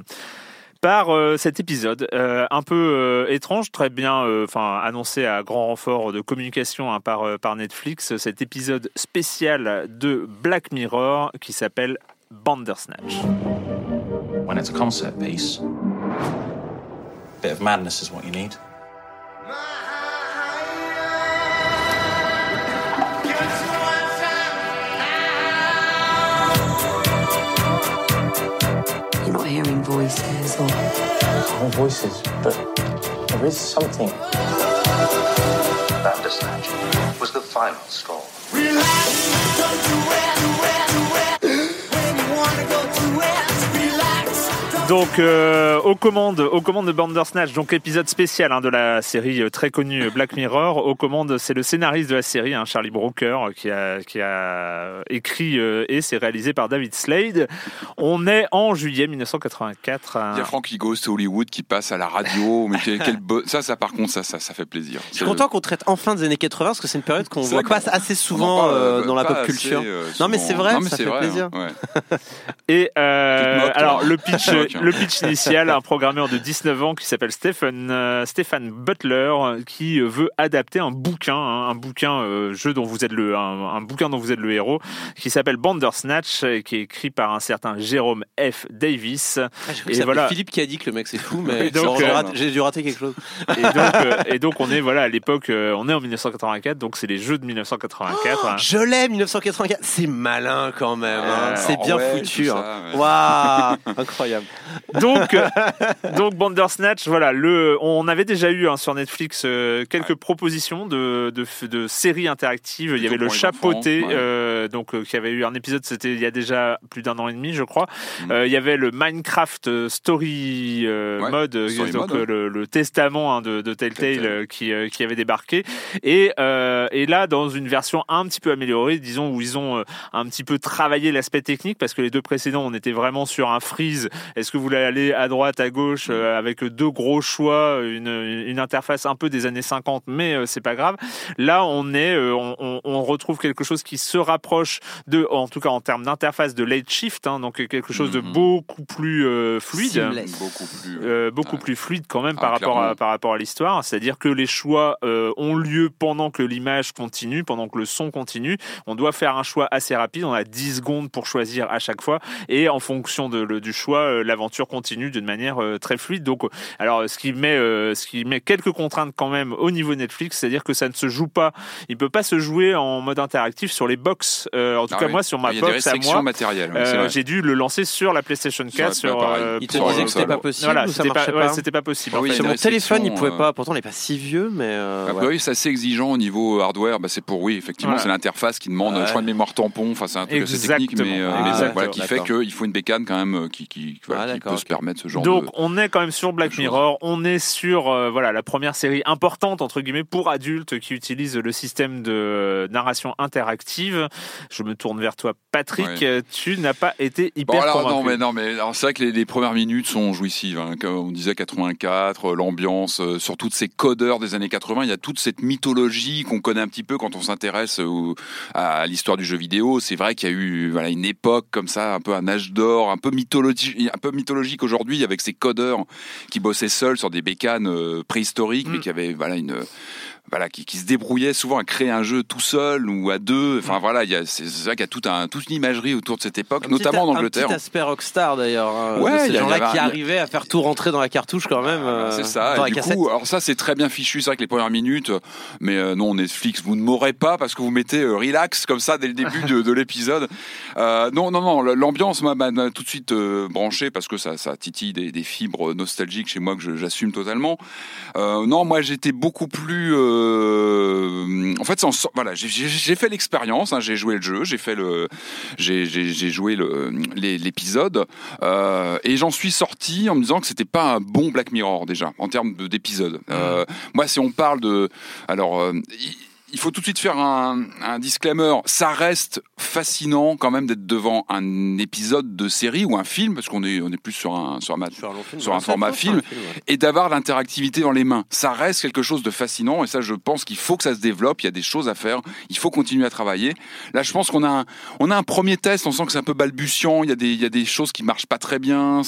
par cet épisode un peu étrange, très bien, annoncé à grand renfort de communication hein, par par Netflix, cet épisode spécial de Black Mirror qui s'appelle Bandersnatch. When it's a concert piece, bit of madness is what you need. You're not hearing voices or All voices, but there is something. Bandersnatch was the final straw. Donc euh, aux commandes, aux commandes de Bandersnatch, donc épisode spécial hein, de la série euh, très connue Black Mirror. Aux commandes, c'est le scénariste de la série, hein, Charlie Brooker, euh, qui a, qui a écrit euh, et c'est réalisé par David Slade. On est en juillet 1984. Il y a Frankie Ghost Hollywood qui passe à la radio, mais quel, quel beau- ça, ça par contre, ça, ça, ça fait plaisir. Je suis content qu'on traite enfin des années 80 parce que c'est une période qu'on voit pas assez souvent parle, euh, euh, dans la pop assez, culture. euh, Non, mais c'est vrai, Non, mais ça fait vrai, plaisir. hein, ouais. Et euh, alors le pitch, Le pitch initial, un programmeur de 19 ans qui s'appelle Stephen, euh, Stephen Butler, qui veut adapter un bouquin, hein, un bouquin euh, jeu dont vous êtes le, un, un bouquin dont vous êtes le héros, qui s'appelle Bandersnatch, qui est écrit par un certain Jérôme F. Davis. Ah, Et voilà. Philippe qui a dit que le mec c'est fou, mais euh, j'ai dû rater quelque chose. *laughs* Et donc, euh, et donc on est voilà à l'époque, euh, on est en 1984, donc c'est les jeux de 1984. hein. Je l'ai 1984, c'est malin quand même, hein. C'est bien ouais, foutu. hein. Waouh, *laughs* incroyable. Donc, euh, donc Bandersnatch, voilà, le, on avait déjà eu hein, sur Netflix euh, quelques Ouais. propositions de, de, de séries interactives. Il y avait le chapeauté, ouais. euh, donc euh, qui avait eu un épisode, c'était il y a déjà plus d'un an et demi, je crois. Mm. Il y avait le Minecraft Story Ouais, mode, Story donc mode, le, le testament hein, de, de Telltale Telltale. qui, qui avait débarqué. Et, et là, dans une version un petit peu améliorée, disons où ils ont un petit peu travaillé l'aspect technique, parce que les deux précédents, on était vraiment sur un freeze. Est-ce que vous voulez aller à droite, à gauche, euh, avec deux gros choix, une, une interface un peu des années 50, mais euh, c'est pas grave. Là, on est, euh, on, on- on retrouve quelque chose qui se rapproche de, en tout cas en termes d'interface, de late shift, hein, donc quelque chose de Mhm. beaucoup plus euh, fluide. Seamless. Beaucoup plus. Euh, beaucoup Ouais. plus fluide quand même Ah, par, rapport à, par rapport à l'histoire. C'est-à-dire que les choix euh, ont lieu pendant que l'image continue, pendant que le son continue. On doit faire un choix assez rapide. On a 10 secondes pour choisir à chaque fois. Et en fonction de, le- du choix, euh, l'aventure continue d'une manière euh, très fluide. Donc, euh, alors, ce qui, met, euh, ce qui met quelques contraintes quand même au niveau Netflix, c'est-à-dire que ça ne se joue pas. Il peut pas se jouer en mode interactif sur les box. Euh, en tout Ah cas, oui. moi, sur ma Il y a des box à moi, euh, j'ai dû le lancer sur la PlayStation 4. Sur euh, Il te pour, disait que c'était pas possible voilà, ou ça c'était pas, ouais, pas c'était pas possible. Ah oui, Sur mon téléphone, il pouvait pas. Pourtant, on n'est pas si vieux, mais. euh, Ah ouais. bah oui, c'est assez exigeant au niveau hardware. Bah, c'est pour oui, effectivement, Voilà. c'est l'interface qui demande, Ouais. je crois, une mémoire tampon. Enfin, c'est un truc assez technique, mais Exactement. mais Ah, voilà, qui fait qu'il faut une bécane quand même qui, qui, voilà, Ah, qui peut se permettre ce genre Donc de. on est quand même sur Black. Mirror, on est sur euh, voilà la première série importante entre guillemets pour adultes qui utilise le système de narration interactive. Je me tourne vers toi Patrick, Ouais. Tu n'as pas été Bon, hyper alors, convaincu. non, mais non, mais c'est vrai que les, les premières minutes sont jouissives. Hein, comme on disait 84, euh, l'ambiance, euh, sur toutes ces codeurs des années 80, il y a toute cette mythologie qu'on connaît un petit peu quand on s'intéresse à l'histoire du jeu vidéo. C'est vrai qu'il y a eu voilà une époque comme ça, un peu un âge d'or, un peu mythologique, un peu mythologique aujourd'hui avec ces codeurs qui bossaient seuls sur des bécanes euh, préhistoriques, mais Mm. qui avaient voilà une voilà, qui, qui se débrouillait souvent à créer un jeu tout seul ou à deux. Enfin voilà, il y a, c'est vrai qu'il y a tout un, toute une imagerie autour de cette époque, Un notamment en Angleterre. Un petit aspect rockstar d'ailleurs. hein, Ouais, ces gens-là qui un- arrivaient à faire tout rentrer dans la cartouche quand même. Voilà, euh, c'est ça. Dans Et la du cassette. coup, alors ça c'est très bien fichu. C'est vrai que les premières minutes, mais euh, non Netflix, vous ne m'aurez pas parce que vous mettez euh, relax comme ça dès le début de, de l'épisode. Euh, non, non, non. L'ambiance m'a tout de suite euh, branché parce que ça, ça titille des, des fibres nostalgiques chez moi que j'assume totalement. Euh, non, moi j'étais beaucoup plus. euh, en fait, sor- voilà, j'ai- fait l'expérience. hein, j'ai joué le jeu, j'ai fait le, j'ai joué l'épisode. Euh, et j'en suis sorti en me disant que c'était pas un bon Black Mirror déjà en termes de- d'épisode. Euh, moi, si on parle de, alors, euh, il- faut tout de suite faire un, un disclaimer. Ça reste fascinant quand même d'être devant un épisode de série ou un film parce qu'on est on est plus sur un sur un Sur un, long film, sur un format film. ouais. et d'avoir l'interactivité dans les mains. Ça reste quelque chose de fascinant et ça, je pense qu'il faut que ça se développe. Il y a des choses à faire. Il faut continuer à travailler. Là, je pense qu'on a un, on a un premier test. On sent que c'est un peu balbutiant. Il y a des, il y a des choses qui marchent pas très bien.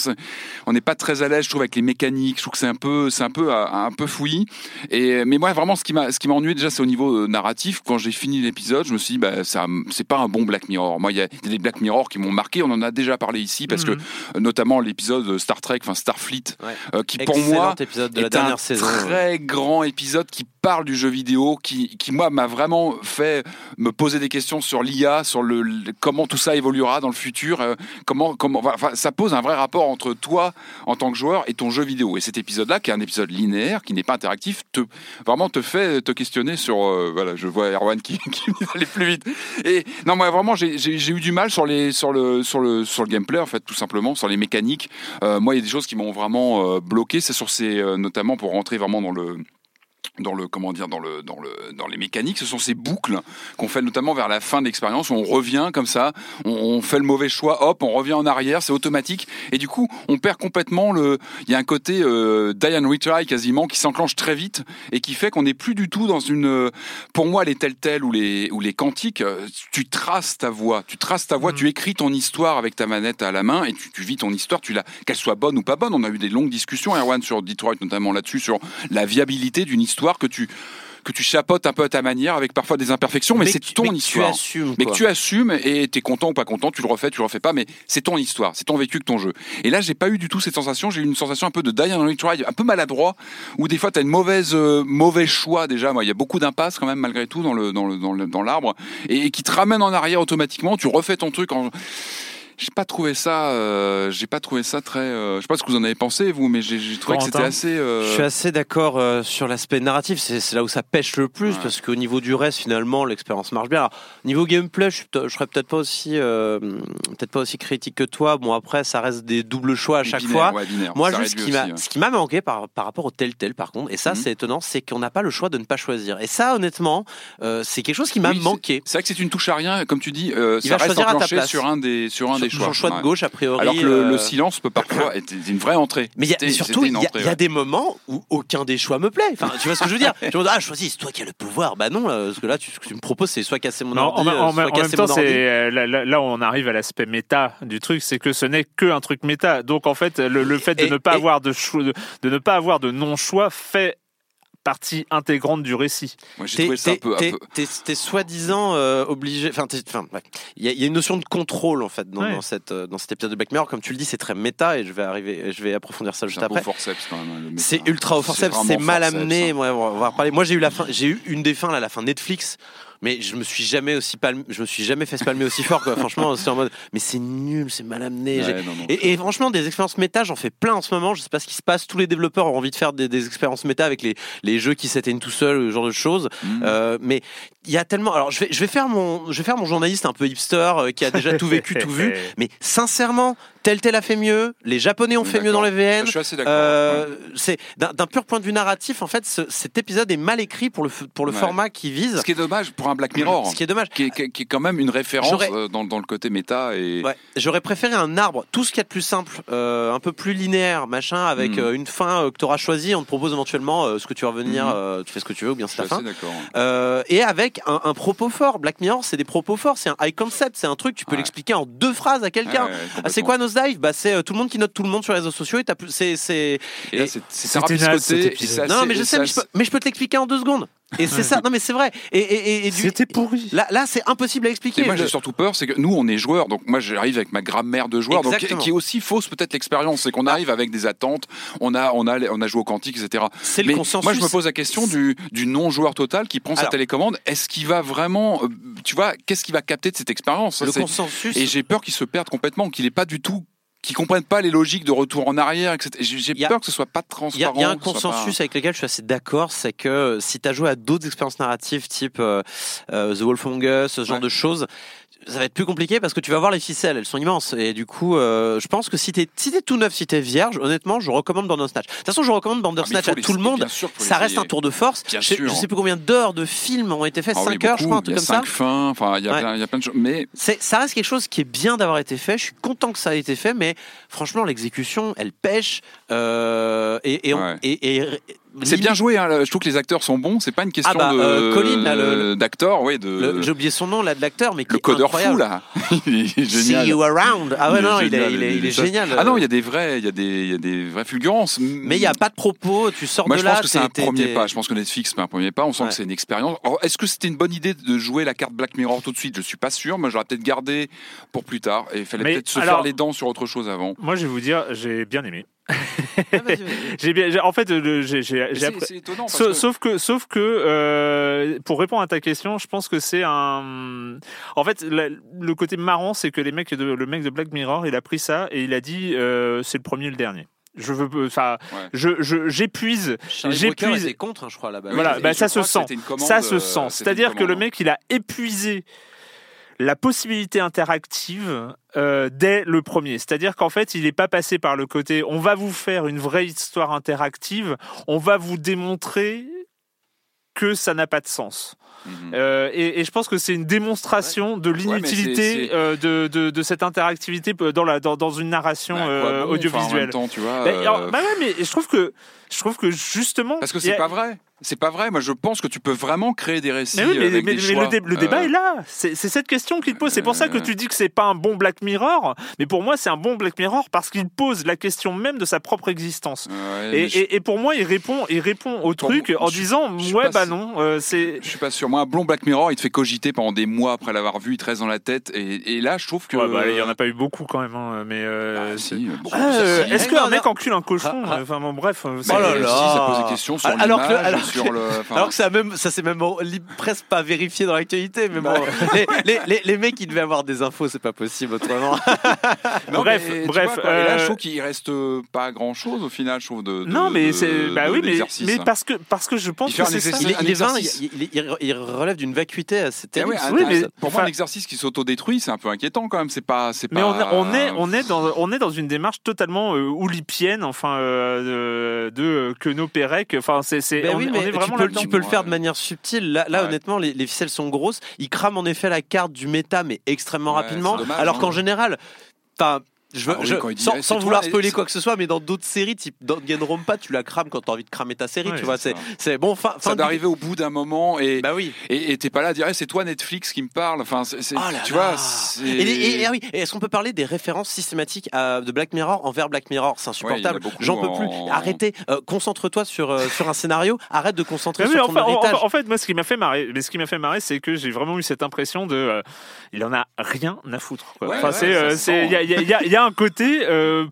On n'est pas très à l'aise, je trouve, avec les mécaniques. Je trouve que c'est un peu, c'est un peu, un peu fouillis. Et mais moi, vraiment, ce qui m'a, ce qui m'a ennuyé déjà, c'est au niveau euh, narratif. Quand j'ai fini l'épisode, je me suis dit, bah, ça, c'est pas un bon Black Mirror. Moi, il y a des Black Mirror qui m'ont marqué. On en a déjà parlé ici parce Mhm. que, euh, notamment l'épisode Star Trek, enfin Starfleet, Ouais. euh, qui pour moi épisode de la est dernière un saison. ouais. très grand épisode qui parle du jeu vidéo, qui, qui moi m'a vraiment fait me poser des questions sur l'IA, sur le, comment tout ça évoluera dans le futur, euh, comment comment enfin, ça pose un vrai rapport entre toi en tant que joueur et ton jeu vidéo. Et cet épisode-là, qui est un épisode linéaire, qui n'est pas interactif, te vraiment te fait te questionner sur euh, voilà, je vois Erwan qui, *laughs* qui d'aller plus vite. Et non, moi vraiment j'ai eu du mal sur les sur le sur le sur le gameplay en fait tout simplement sur les mécaniques. Euh, moi il y a des choses qui m'ont vraiment bloqué, c'est sur ces notamment pour rentrer vraiment dans le dans le comment dire dans le dans le dans les mécaniques ce sont ces boucles qu'on fait notamment vers la fin de l'expérience. On revient comme ça on, on fait le mauvais choix hop on revient en arrière c'est automatique. Et du coup on perd complètement le il y a un côté euh, Diane Retry quasiment qui s'enclenche très vite et qui fait qu'on n'est plus du tout dans une pour moi les telltales ou les ou les quantiques euh, tu traces ta voix tu traces ta voix Mhm. tu écris ton histoire avec ta manette à la main et tu, tu vis ton histoire tu la qu'elle soit bonne ou pas bonne. On a eu des longues discussions Erwan sur Detroit notamment là-dessus sur la viabilité d'une histoire que tu que tu chapotes un peu à ta manière avec parfois des imperfections mais, c'est ton mais que histoire Tu assumes, mais que tu assumes et t'es content ou pas content, tu le refais, tu le refais pas, mais c'est ton histoire, c'est ton vécu que ton jeu. Et là, j'ai pas eu du tout cette sensation, j'ai eu une sensation un peu de die and retry, un peu maladroit, où des fois t'as une mauvaise, euh, mauvais choix déjà. Moi, il y a beaucoup d'impasses quand même malgré tout dans le dans le dans le- dans l'arbre et, et qui te ramène en arrière automatiquement. Tu refais ton truc en j'ai pas trouvé ça, euh, j'ai pas trouvé ça très. euh, je sais pas ce que vous en avez pensé vous, mais j'ai trouvé que c'était assez. euh, Je suis assez d'accord euh, sur l'aspect narratif, c'est là où ça pêche le plus, Ouais. parce qu'au niveau du reste, finalement, l'expérience marche bien. Alors, niveau gameplay, je, serais peut-être pas aussi, euh, peut-être pas aussi critique que toi. Bon, après, ça reste des doubles choix à chaque binaire, fois. ouais, binaire. Moi, juste, ce qui m'a, ouais. ce qui m'a manqué par, par rapport au Telltale, par contre, et ça, Mhm. c'est étonnant, c'est qu'on n'a pas le choix de ne pas choisir. Et ça, honnêtement, euh, c'est quelque chose qui m'a Oui, manqué. C'est vrai que c'est une touche à rien, comme tu dis, euh, Il ça va reste choisir à ta enclenché place. sur un des sur un des choix. choix de gauche, a priori. Alors que le, le euh, silence peut parfois *coughs* être une vraie entrée. Mais, il y a- mais surtout, il y, a- y des moments où aucun des choix me plaît. Enfin, tu vois ce que je veux dire? *laughs* Je me dis, ah, choisis, c'est toi qui as le pouvoir. Bah non, là, parce que là, tu, ce que tu me proposes, c'est soit casser mon Non, ordi, en, euh, en- soit en même temps, mon ordi. c'est euh, là, là- on arrive à l'aspect méta du truc, c'est que ce n'est que un truc méta. Donc en fait, le, le fait de Et- ne pas et- avoir de choix, de, de ne pas avoir de non choix fait partie intégrante du récit. Moi, j'ai T'es, trouvé ça un peu. t'es- soi-disant euh, obligé. Enfin, ouais. il y, a- il y a une notion de contrôle en fait dans, Ouais. dans cette, euh, dans cet épisode de Black Mirror. Comme tu le dis, c'est très méta et je vais arriver, je vais approfondir ça juste C'est un après. au forceps quand même. hein. C'est ultra au forceps, c'est mal forceps, amené. hein. Ouais, on va reparler. Moi, j'ai eu la fin, j'ai eu une des fins là, la fin Netflix, mais je me suis jamais aussi palmé, je me suis jamais fait se palmer aussi fort. Quoi. Franchement, c'est en mode, mais c'est nul, c'est mal amené. J'ai- Ouais, non, non. Et, et franchement, des expériences méta, j'en fais plein en ce moment. Je sais pas ce qui se passe. Tous les développeurs ont envie de faire des, des expériences méta avec les, les jeux qui s'éteignent tout seuls, ce genre de choses. Mm. Euh, mais il y a tellement. Alors, je vais, je vais faire mon, je vais faire mon journaliste un peu hipster euh, qui a déjà tout vécu, tout vu. *laughs* Mais sincèrement, tel tel a fait mieux. Les Japonais ont fait mieux dans les. VN. Je suis assez d'accord. Euh. C'est d'un pur point de vue narratif, en fait, ce- cet épisode est mal écrit pour le pour le Ouais. format qu'il vise. Ce qui est dommage pour un Black Mirror, Ce qui est dommage. qui est, qui est- qui est quand même une référence euh, dans, dans le côté méta et Ouais. J'aurais préféré un arbre, tout ce qu'il y a de plus simple, euh, un peu plus linéaire, machin, avec euh, une fin que tu auras choisie. On te propose éventuellement ce que tu vas revenir, Mhm. euh, tu fais ce que tu veux, ou bien c'est ta fin. assez d'accord. Et avec un, un propos fort. Black Mirror, c'est des propos forts, c'est un high concept, c'est un truc, tu peux Ouais. l'expliquer en deux phrases à quelqu'un. Ouais, ouais, Ah, c'est quoi Nosedive bah, C'est euh, tout le monde qui note tout le monde sur les réseaux sociaux et t'as plus- c'est c'est Et là, c'est non mais je sais mais je peux, mais je peux te l'expliquer en deux secondes et c'est ça. Non mais c'est vrai. Et, et, et- et du- C'était pourri. là là c'est impossible à expliquer. Et moi, j'ai surtout peur, c'est que nous, on est joueurs, donc moi, j'arrive avec ma grammaire de joueur, donc qui est aussi fausse peut-être l'expérience, c'est qu'on arrive avec des attentes, on a, on a, on a joué au quantique, etc. c'est le consensus. moi, je me pose la question du, du non-joueur total qui prend sa Alors. télécommande. Est-ce qu'il va vraiment, euh, tu vois, qu'est-ce qu'il va capter de cette expérience? Le consensus. Et j'ai peur qu'il se perde complètement, qu'il n'ait pas du tout, qu'il comprenne pas les logiques de retour en arrière, etc. J'ai peur que ce soit pas transparent. il y a un consensus avec lequel je suis assez d'accord, c'est que euh, si tu as joué à d'autres expériences narratives type euh, euh, The Wolf Among Us, ce genre Ouais. de choses, ça va être plus compliqué parce que tu vas voir les ficelles, elles sont immenses. Et du coup, euh, je pense que si t'es si t'es tout neuf, si t'es vierge, honnêtement, je recommande Bandersnatch. De toute façon, je recommande Ah, Bandersnatch faut à tout le monde. sûr Ça reste un tour de force. Je, je sais plus combien d'heures de films ont été faits, Ah oui, 5 heures, je crois, un truc comme ça. cinq fins, enfin, il y a Ouais. plein, il y a plein de choses. Mais ça reste quelque chose qui est bien d'avoir été fait. Je suis content que ça ait été fait, mais franchement, l'exécution, elle pêche. euh, et, et, on- Ouais. et- et- c'est bien joué, hein, je trouve que les acteurs sont bons, c'est pas une question bah, de, euh, Colin, là, le- d'acteur, oui, de, J'ai oublié son nom là de l'acteur, mais qui le codeur incroyable. fou, là. *laughs* il est See génial. you around. Ah ouais, non, il est, génial, il est, il est génial. Ah non, il y a des vrais, il y a des, il y a des vraies fulgurances. Mais il n'y a pas de propos, tu sors Moi, de je là. pense que c'est un premier pas. Je pense que Netflix, c'est un premier pas. On sent Ouais. que c'est une expérience. Alors, Est-ce que c'était une bonne idée de jouer la carte Black Mirror tout de suite? Je suis pas sûr. Moi, j'aurais peut-être gardé pour plus tard. Et il fallait Mais peut-être se alors- faire les dents sur autre chose avant. Moi, je vais vous dire, j'ai bien aimé. Ah. *laughs* J'ai bien, en fait, euh, j'ai, appris- c'est étonnant. Parce Sauf, que- sauf que, sauf que euh, pour répondre à ta question, je pense que c'est un. En fait, la- le côté marrant, c'est que les mecs de, le mec de Black Mirror, il a pris ça et il a dit euh, c'est le premier et le dernier. Je veux, enfin, Ouais. je, je, j'épuise, j'épuise. contre, hein, je crois, là-bas. Voilà, bah, ça se sent. commande, Ça se euh, sent. C'est-à-dire que le mec, il a épuisé la possibilité interactive euh, dès le premier. C'est-à-dire qu'en fait, il n'est pas passé par le côté on va vous faire une vraie histoire interactive, on va vous démontrer que ça n'a pas de sens. Mhm. Euh, et, et je pense que c'est une démonstration de l'inutilité euh, de, de, de cette interactivité dans, la, dans, dans une narration Bah, quoi euh, bon, enfin, en audiovisuelle. même temps, tu vois, Bah, alors, bah ouais, mais je trouve que je trouve que justement Parce que c'est a- pas vrai. C'est pas vrai. Moi, je pense que tu peux vraiment créer des récits Mais oui, mais, avec mais- des mais choix. le, dé- le débat Euh, est là. C'est cette question qu'il pose. C'est pour ça que tu dis que c'est pas un bon Black Mirror. Mais pour moi, c'est un bon Black Mirror parce qu'il pose la question même de sa propre existence. ouais, Et, mais je- et- et pour moi, il répond, il répond au Pour truc moi, en je- disant je ouais bah si- non, euh, c'est Je suis pas sûr. Moi, un blond Black Mirror, il te fait cogiter pendant des mois après l'avoir vu, il te reste dans la tête. Et, et là, je trouve que. Ouais, bah, il y en a pas eu beaucoup quand même. hein, mais euh, Ah, c'est- si. Ah, euh, si. Est-ce qu'un mec encule un cochon? Ah, ah. Enfin bon, bref. Euh, là là. ça pose des questions sur Alors que- alors que- sur le. Alors que ça, a même, ça s'est même presque pas vérifié dans l'actualité, mais bon, *laughs* les, les, les, les mecs, ils devaient avoir des infos, c'est pas possible autrement. *laughs* non, bref, mais bref, vois, quoi, et là, euh, je trouve qu'il reste euh, pas grand chose au final, je trouve. De, de- non, mais de- c'est bah de oui, mais, mais parce que parce que je pense que c'est ça. il, il il, il- relève d'une vacuité assez Eh terrible. ouais, un- Oui, mais- pour moi, un exercice qui s'autodétruit, c'est un peu inquiétant quand même. C'est pas, c'est Mais pas. on, on est on est dans on est dans une démarche totalement euh, oulipienne, enfin euh, de, de Queneau Pérec. Enfin c'est c'est Ben on, oui, on tu peux, tu peux le faire de manière subtile. Là, là Ouais. honnêtement, les, les ficelles sont grosses. Ils crament en effet la carte du méta, mais extrêmement Ouais, rapidement. dommage, alors hein. qu'en général, enfin, je veux, Ah oui, je- quand il dit, sans, vouloir spoiler quoi que ce soit, mais dans d'autres séries, type Danganronpa, tu la crames quand t'as envie de cramer ta série. Ouais, tu vois, c'est bon. Fin, Ça fin doit du- arriver au bout d'un moment et Bah oui. et et t'es pas là à dire Eh, c'est toi Netflix qui me parle. Enfin, c'est, c'est- Oh là tu là. vois. c'est- Et, les- et- et- ah oui, et est-ce qu'on peut parler des références systématiques à- de Black Mirror envers Black Mirror? C'est insupportable. J'en peux en- plus. Arrêtez. euh, concentre-toi sur, euh, sur un scénario. Arrête de concentrer Mais oui, sur enfin, ton en, héritage. en- en fait, moi, ce qui m'a fait marrer, mais ce qui m'a fait marrer, c'est que j'ai vraiment eu cette impression de, euh, il en a rien à foutre. quoi. Enfin, c'est, il y a, a- un côté. euh,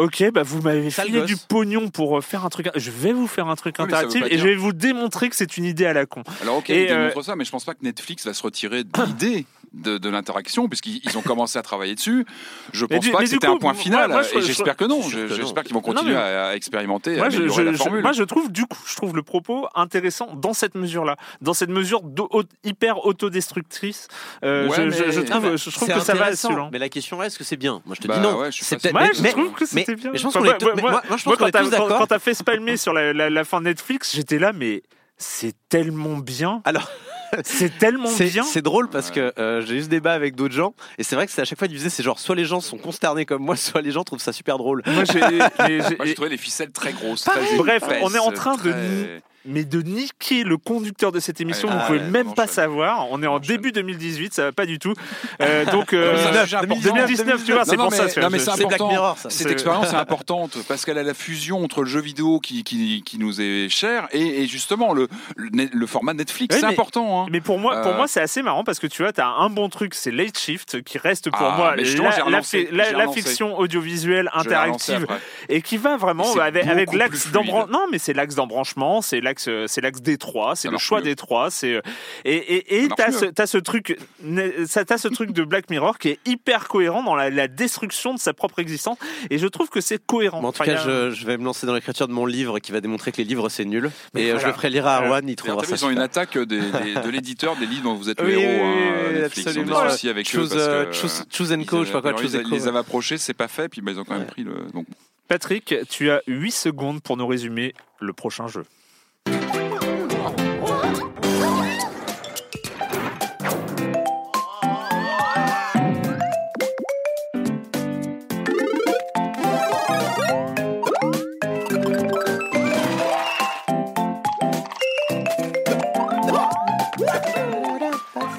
Ok, bah vous m'avez filé du pognon pour euh, faire un truc. Je vais vous faire un truc veut interactif et je vais vous démontrer que c'est une idée à la con. Alors ok, Et, euh, démontre ça, mais je pense pas que Netflix va se retirer de *coughs* l'idée de, de l'interaction, puisqu'ils ils ont commencé à travailler dessus. Je Mais pense du- pas mais que c'était un point final, moi, je- et je- j'espère que non. je- Je- que non. J'espère qu'ils vont Non, continuer mais- à, à expérimenter, à Moi je, améliorer je- la je- formule. moi, je trouve du coup, je trouve le propos intéressant dans cette mesure-là, dans cette mesure hyper autodestructrice. Euh, Ouais, je, mais- je- je Non, trouve, mais je trouve c'est que ça va selon. Mais la question est est-ce que c'est bien? Moi, je te Bah dis non. ouais, C'est pas peut-être-. Ouais, je mais- trouve que mais- c'était bien. mais je pense qu'on est tous- mais quand est t'as- tous quand- d'accord. Quand t'as fait spalmer sur la fin de Netflix, j'étais là, mais c'est tellement bien. Alors, C'est tellement bien. c'est drôle parce que euh, j'ai eu ce débat avec d'autres gens et c'est vrai que c'est à chaque fois ils disaient c'est genre soit les gens sont consternés comme moi, *laughs* soit les gens trouvent ça super drôle. Moi, j'ai- *laughs* trouvé les ficelles très grosses. Très Bref, on est en train de mais de niquer le conducteur de cette émission, Allez, vous pouvez même pas savoir. On est en début 2018, ça va pas du tout. Euh, donc euh, 2019, 2019, tu vois, c'est pour ça. tu non, mais c'est important. Mirror, ça. Cette expérience est importante parce qu'elle a la fusion entre le jeu vidéo qui, qui, qui nous est cher et, et justement le, le, format Netflix. Oui, c'est important. Hein. Mais pour moi, pour Euh, moi, c'est assez marrant parce que tu vois, t'as un bon truc, c'est Late Shift, qui reste pour Ah, moi la, la, relancé, la- j'ai la relancé. fiction audiovisuelle interactive et qui va vraiment avec, avec l'axe d'embranchement. Non, mais c'est l'axe d'embranchement, c'est l'axe, c'est l'axe des trois, c'est le choix des trois, c'est et et, et t'as ce, t'as ce truc, t'as ce truc de Black Mirror qui est hyper cohérent dans la, la destruction de sa propre existence et je trouve que c'est cohérent. Bon, en tout Enfin, il cas, a- je, je vais me lancer dans l'écriture de mon livre qui va démontrer que les livres c'est nul. Mais et euh, voilà. je le ferai lire à Euh, Arwan, il D'ailleurs, trouvera ça. ils ont une attaque des- des- de l'éditeur des livres dont vous êtes le Oui, héros. oui, hein, Netflix. Absolument. des soucis avec eux Choose, parce euh, que, choose- euh, choose and ils Co, je sais pas quoi, choose ils, les avaient approchés, c'est pas fait, puis bah, ils ont quand même Ouais. pris le. Donc, Patrick, tu as 8 secondes pour nous résumer le prochain jeu.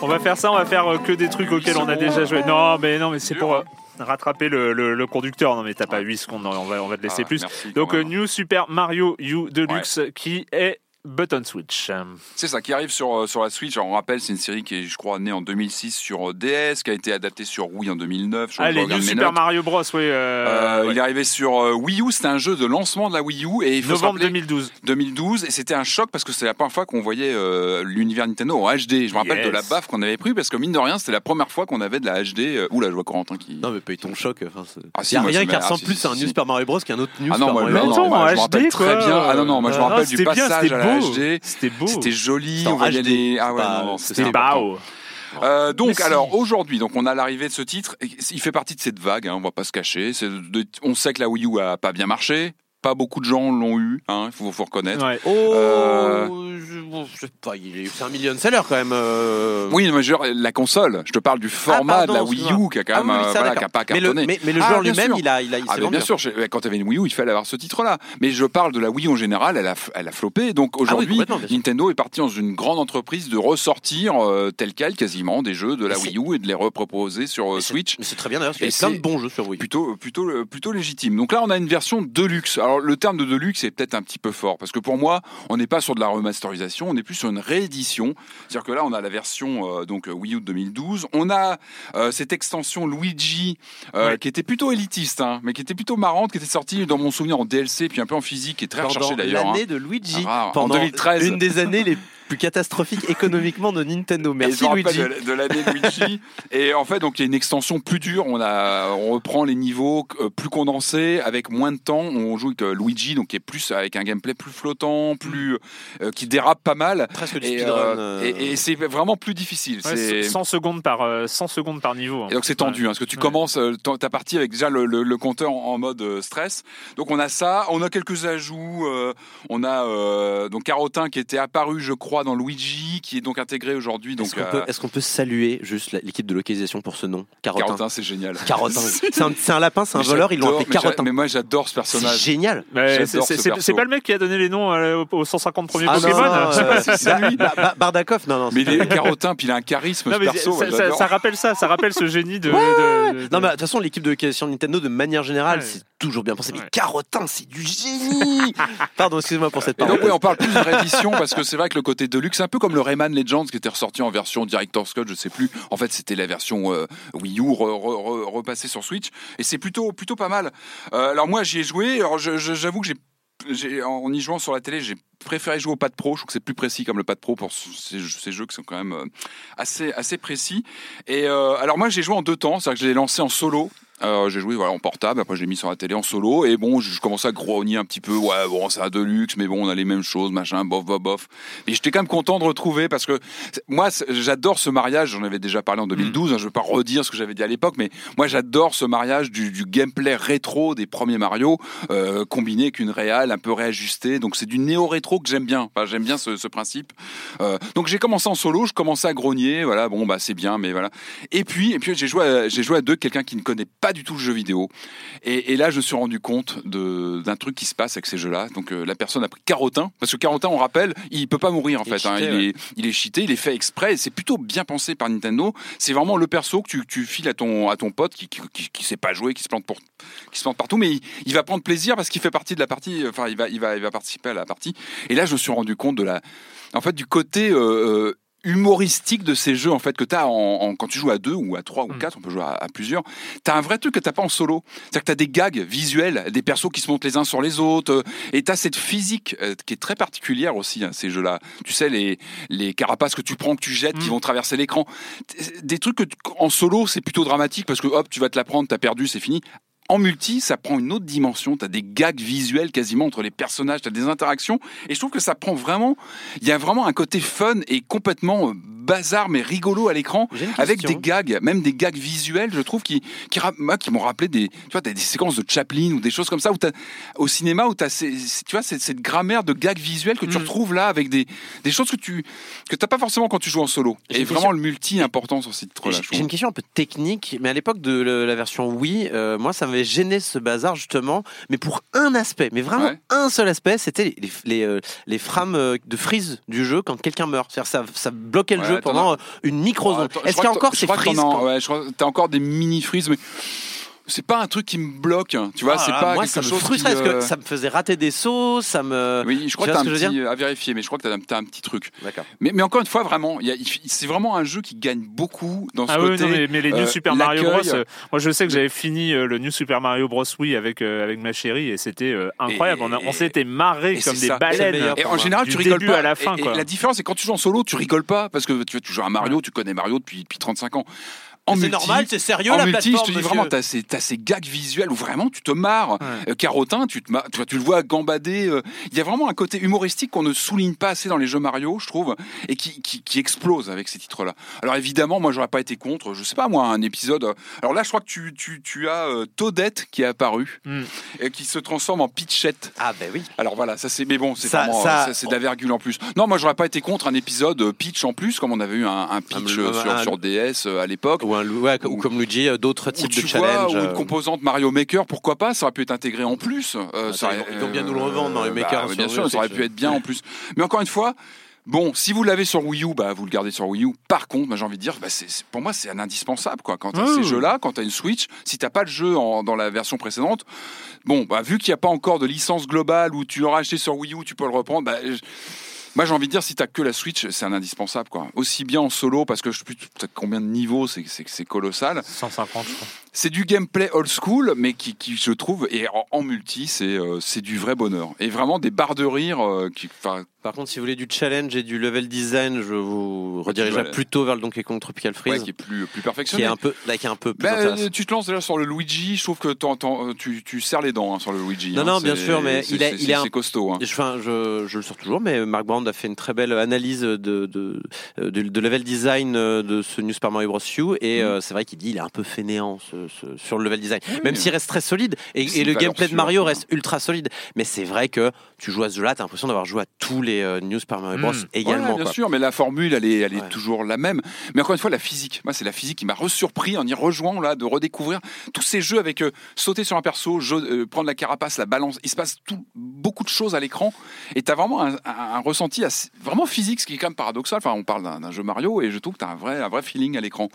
On va faire ça, on va faire euh, que des trucs auxquels on a déjà joué. Non, mais non, mais c'est pour euh, rattraper le, le- le conducteur. Non, mais t'as pas 8 secondes, on va, on va te laisser ah, plus. Donc, euh. New Super Mario U Deluxe qui est button switch. C'est ça qui arrive sur, euh, sur la Switch. Alors, on rappelle, c'est une série qui est, je crois, née en 2006 sur euh, DS, qui a été adaptée sur Wii en 2009. Je Allez, regarde New Super notes. Mario Bros. Oui, euh, Euh, ouais. Il est arrivé sur Wii U, c'était un jeu de lancement de la Wii U et il faut se novembre rappeler 2012. 2012 et c'était un choc parce que c'est la première fois qu'on voyait euh, l'univers Nintendo en HD. Je me rappelle Yes. de la baffe qu'on avait pris parce que mine de rien c'était la première fois qu'on avait de la HD. Euh, Oula, je vois Corentin qui. Non, mais paye ton choc. Enfin, c'est- Ah, il si, y a moi, rien qui ressemble ah, si, plus si, à un. New Super Mario Bros qu'un autre New Ah non, Super moi, Mario Bros. attends, non, moi, en je me rappelle très quoi. bien. Ah non, non, moi je me Ah, rappelle du passage à la. HD. C'était beau. C'était joli, on voyait HD, des. Ah ouais, c'est pas- non, non, c'était beau. Euh, donc si. alors aujourd'hui, donc on a l'arrivée de ce titre. Il fait partie de cette vague. hein, on va pas se cacher. De- on sait que la Wii U a pas bien marché. Pas beaucoup de gens l'ont eu, hein, il faut, faut reconnaître. Ouais. Oh, Euh, je, bon, je sais pas, il est- c'est un million de sellers quand même. euh. Oui, mais je veux dire, la console, je te parle du format Ah, pardon, de la Wii. U qui a quand Ah même, oui, ça, voilà, qui a pas mais, le, cartonné. mais, mais le Ah, joueur bien lui-même, il a, il a, il Ah, s'est mais bien vendu. sûr, quand tu avais une Wii U, il fallait avoir ce titre-là. Mais je parle de la Wii U en général, elle a, elle a floppé. Donc aujourd'hui, Ah bien. Nintendo est parti dans une grande entreprise de ressortir euh, tel quel quasiment des jeux de la Mais Wii U et de les reproposer sur Mais Switch. Mais c'est très bien d'ailleurs, parce qu'il y Et a plein de bons jeux sur Wii. Plutôt, plutôt, plutôt légitime. Donc là, on a une version deluxe. Alors le terme de deluxe est peut-être un petit peu fort parce que pour moi, on n'est pas sur de la remasterisation, on est plus sur une réédition. C'est-à-dire que là, on a la version euh, donc euh, Wii U de 2012. On a euh, cette extension Luigi euh, Ouais. qui était plutôt élitiste, hein, mais qui était plutôt marrante, qui était sortie dans mon souvenir en DLC puis un peu en physique, et très Pendant recherchée d'ailleurs. hein. l'année de Luigi, Ah, en pendant 2013. une des années les plus catastrophiques économiquement de Nintendo. Merci Luigi. de, de l'année Luigi. et en fait, donc il y a une extension plus dure. On a, on reprend les niveaux euh, plus condensés, avec moins de temps. On joue avec euh, Luigi, donc qui est plus avec un gameplay plus flottant, plus euh, qui dérape pas mal. Presque du Et, speedrun. euh, et, et c'est vraiment plus difficile. Ouais, c'est 100 secondes par euh, 100 secondes par niveau. hein. et donc c'est tendu, hein, parce que tu Ouais. commences ta ta partie avec déjà le, le- le compteur en, en mode stress. Donc on a ça, on a quelques ajouts. euh, on a euh, donc Carotin qui était apparu, je crois, dans Luigi, qui est donc intégré aujourd'hui. Donc Est-ce qu'on euh, peut, saluer juste l'équipe de localisation pour ce nom Carotin. Carotin, c'est génial. *laughs* Carotin. C'est un, lapin, c'est un Mais voleur, ils l'ont appelé mais Carotin. Mais moi j'adore ce C'est personnage. génial. Ouais, c'est- ce c'est pas le mec qui a donné les noms euh, aux 150 premiers Ah Pokémon non, Je sais euh, pas si c'est Ba- lui. Ba- Ba- Bardakov, non, non. Mais il est carotin, puis il a un charisme Non, ce mais perso. ça, rappelle ça, ça rappelle ce génie de. de- de- Non, mais de toute façon, l'équipe de localisation Nintendo, de manière générale, Ouais. c'est toujours bien pensé. Mais. Carotin, c'est du génie *laughs* Pardon, excuse-moi pour cette Et donc parole. oui, on parle plus de réédition parce que c'est vrai que le côté deluxe, c'est un peu comme le Rayman Legends qui était ressorti en version Director's Cut, je sais plus. En fait, c'était la version euh, Wii U re- re- re- repassée sur Switch et c'est plutôt plutôt pas mal. Euh, alors moi, j'y ai joué. Alors j'avoue que j'ai en y jouant sur la télé, j'ai préféré jouer au pad pro. Je trouve que c'est plus précis comme le pad pro pour ces, jeux qui sont quand même euh, assez assez précis. Et alors moi, j'ai joué en deux temps, c'est-à-dire que je l'ai lancé en solo. Euh, j'ai joué voilà, en portable, après je l'ai mis sur la télé en solo, et bon, je, je commençais à grogner un petit peu, ouais, bon, c'est un Deluxe, mais bon, on a les mêmes choses, machin, bof, bof, bof. Mais j'étais quand même content de retrouver, parce que moi, j'adore ce mariage, j'en avais déjà parlé en 2012, hein, je vais pas redire ce que j'avais dit à l'époque, mais moi, j'adore ce mariage du, du gameplay rétro des premiers Mario, euh, combiné avec une réale un peu réajustée, donc c'est du néo-rétro que j'aime bien, enfin, j'aime bien ce, ce principe. Euh, donc j'ai commencé en solo, je commençais à grogner, voilà, bon, bah c'est bien, mais voilà. Et puis, et puis j'ai joué, à, joué à deux, quelqu'un qui ne connaît pas du tout le jeu vidéo. Et, et là, je me suis rendu compte d'un truc qui se passe avec ces jeux-là. Donc euh, la personne a pris Carotin, parce que Carotin, on rappelle, il peut pas mourir en Il est fait. hein. il, ouais. est, il est cheaté, il est fait exprès. C'est plutôt bien pensé par Nintendo. C'est vraiment le perso que tu, tu files à ton, à ton pote qui, qui, qui, qui sait pas jouer, qui se plante pour, qui se plante partout, mais il, il va prendre plaisir parce qu'il fait partie de la partie. Enfin, il va, il va, il va participer à la partie. Et là, je me suis rendu compte de la, en fait, du côté euh, euh, humoristique de ces jeux en fait que tu as en, en- quand tu joues à deux ou à trois ou Mm. quatre on peut jouer à, à plusieurs tu as un vrai truc que t'as pas en solo c'est-à-dire que tu as des gags visuels des persos qui se montent les uns sur les autres euh, et tu as cette physique euh, qui est très particulière aussi hein, ces jeux-là tu sais les, les carapaces que tu prends que tu jettes qui Mm. vont traverser l'écran des trucs que en solo c'est plutôt dramatique parce que hop tu vas te la prendre t'as perdu c'est fini en multi, ça prend une autre dimension. Tu as des gags visuels quasiment entre les personnages, tu as des interactions. Et je trouve que ça prend vraiment. Il y a vraiment un côté fun et complètement euh, bazar, mais rigolo à l'écran. Avec des gags, même des gags visuels, je trouve, qui, qui, qui m'ont rappelé des, tu vois, des séquences de Chaplin ou des choses comme ça, où t'as- au cinéma, où tu as tu vois, cette, cette grammaire de gags visuels que tu Mm. retrouves là, avec des, des choses que tu que t'as pas forcément quand tu joues en solo. Et vraiment, le multi est important sur ces titres-là. J'ai une question un peu technique, mais à l'époque de la version Wii, euh, moi ça m'avait gêné ce bazar justement, mais pour un aspect, mais vraiment Ouais. un seul aspect, c'était les, les, les, euh, les frames euh, de freeze du jeu quand quelqu'un meurt. C'est-à-dire ça, ça bloquait le Ouais, jeu pendant une je Est-ce qu'il y a encore ces quand- ouais, je crois t'as encore des mini frises, mais c'est pas un truc qui me bloque. hein. Tu vois, Ah, c'est pas moi quelque ça me chose frustrait qui, parce que euh, ça me faisait rater des sauts, ça me. Oui, je crois Tu que un petit à vérifier, mais je crois que t'as un, t'as un petit truc. D'accord. Mais, mais encore une fois, vraiment, c'est vraiment un jeu qui gagne beaucoup dans ce Ah oui, côté. non, mais, mais les New euh, Super Mario Bros. euh, moi, je sais que j'avais fini euh, le New Super Mario Bros. Wii avec, euh, avec ma chérie et c'était euh, incroyable. Et- on, on s'était marré comme des ça. Baleines. Et en général, Du tu rigoles début pas. à la fin, et quoi. la différence, c'est quand tu joues en solo, tu rigoles pas parce que tu, tu joues à Mario, tu connais Mario depuis, depuis 35 ans. C'est normal, c'est sérieux en la multi, plateforme. je te dis vraiment, t'as ces, t'as ces gags visuels où vraiment tu te marres. Ouais. Euh, Carotin, tu, te marres- tu, le vois gambader. euh, Il y a vraiment un côté humoristique qu'on ne souligne pas assez dans les jeux Mario, je trouve, et qui, qui, qui explose avec ces titres-là. Alors évidemment, moi, j'aurais pas été contre, je sais pas moi, un épisode. euh, Alors là, je crois que tu, tu, tu as euh, Toadette qui est apparu Mm. et qui se transforme en Pitchette. Ah ben oui. Alors voilà, ça c'est mais bon, c'est Ça- vraiment ça- c'est de la virgule en plus. Non, moi j'aurais pas été contre un épisode pitch en plus comme on avait eu un, un pitch Un- sur, un- sur DS à l'époque. Ou, un, ouais, ou comme Luigi, euh, d'autres types tu de challenges. ou euh, une composante Mario Maker, pourquoi pas Ça aurait pu être intégré en plus. Euh, Ah, ça ils aurait- vont- ils vont bien nous le revendre, Mario bah, Maker, bien sûr, ça aurait pu être bien en plus. Mais encore une fois. Bon, si vous l'avez sur Wii U, bah, vous le gardez sur Wii U. Par contre, moi, j'ai envie de dire, bah, pour moi, c'est un indispensable. Quoi. Quand tu as Ah ces oui. jeux-là, quand tu as une Switch, si tu pas le jeu en- dans la version précédente, bon, bah, vu qu'il n'y a pas encore de licence globale où tu l'auras acheté sur Wii U, tu peux le reprendre, bah, je- moi j'ai envie de dire, si tu que la Switch, c'est un indispensable. Quoi. Aussi bien en solo, parce que je sais plus t'as combien de niveaux, c'est- colossal. 150, je crois. C'est du gameplay old school, mais qui, qui, je trouve, et en, en multi, c'est euh, c'est du vrai bonheur. Et vraiment des barres de rire euh, qui. Par contre, si vous voulez du challenge et du level design, je vous redirigerai Ouais. plutôt vers le Donkey Kong Tropical ouais, Freeze, qui est plus, plus qui perfectionné. est un peu, là, qui est un peu plus intéressant. euh, tu te lances déjà sur le Luigi, je trouve que t'en- t'en- tu, tu serres les dents hein, sur le Luigi. Non, hein. non, bien sûr, mais il est- il est c'est costaud. hein. Je, enfin, je, je le sors toujours, mais Mark Brown a fait une très belle analyse de, de, de, de level design euh, de ce New Super Mario Bros. U, et Mm. euh, c'est vrai qu'il dit il est un peu fainéant ce- ce- sur le level design, même s'il reste très solide, et, le gameplay de Mario reste ultra solide. Mais c'est vrai que tu joues à ce jeu-là, t'as l'impression d'avoir joué à tous les euh, New Super Mario Bros. Mm. également. Ouais, bien quoi. sûr, mais la formule, elle est, elle est Ouais. toujours la même. Mais encore une fois, la physique. Moi, c'est la physique qui m'a resurpris en y rejoignant, là, de redécouvrir tous ces jeux avec euh, sauter sur un perso, jeu- euh, prendre la carapace, la balance. Il se passe tout, beaucoup de choses à l'écran. Et tu as vraiment un, un- un ressenti assez- vraiment physique, ce qui est quand même paradoxal. Enfin, on parle d'un jeu Mario et je trouve que tu as un vrai, un vrai feeling à l'écran.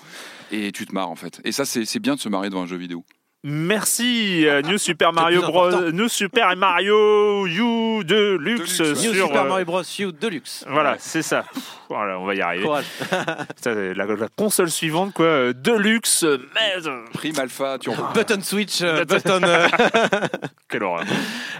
Et tu te marres, en fait. Et ça, c'est c'est bien de se marrer devant un jeu vidéo. Merci, euh, New Super Mario Bros. important. New Super Mario U de luxe Deluxe, ouais. New sur. Super euh, Mario Bros. U Deluxe. Voilà, c'est ça. Voilà, on va y arriver. *laughs* La, la console suivante, quoi. euh, Deluxe, mais. Prime Alpha, tu en Button Switch, euh, button. euh, *laughs* Quelle horreur.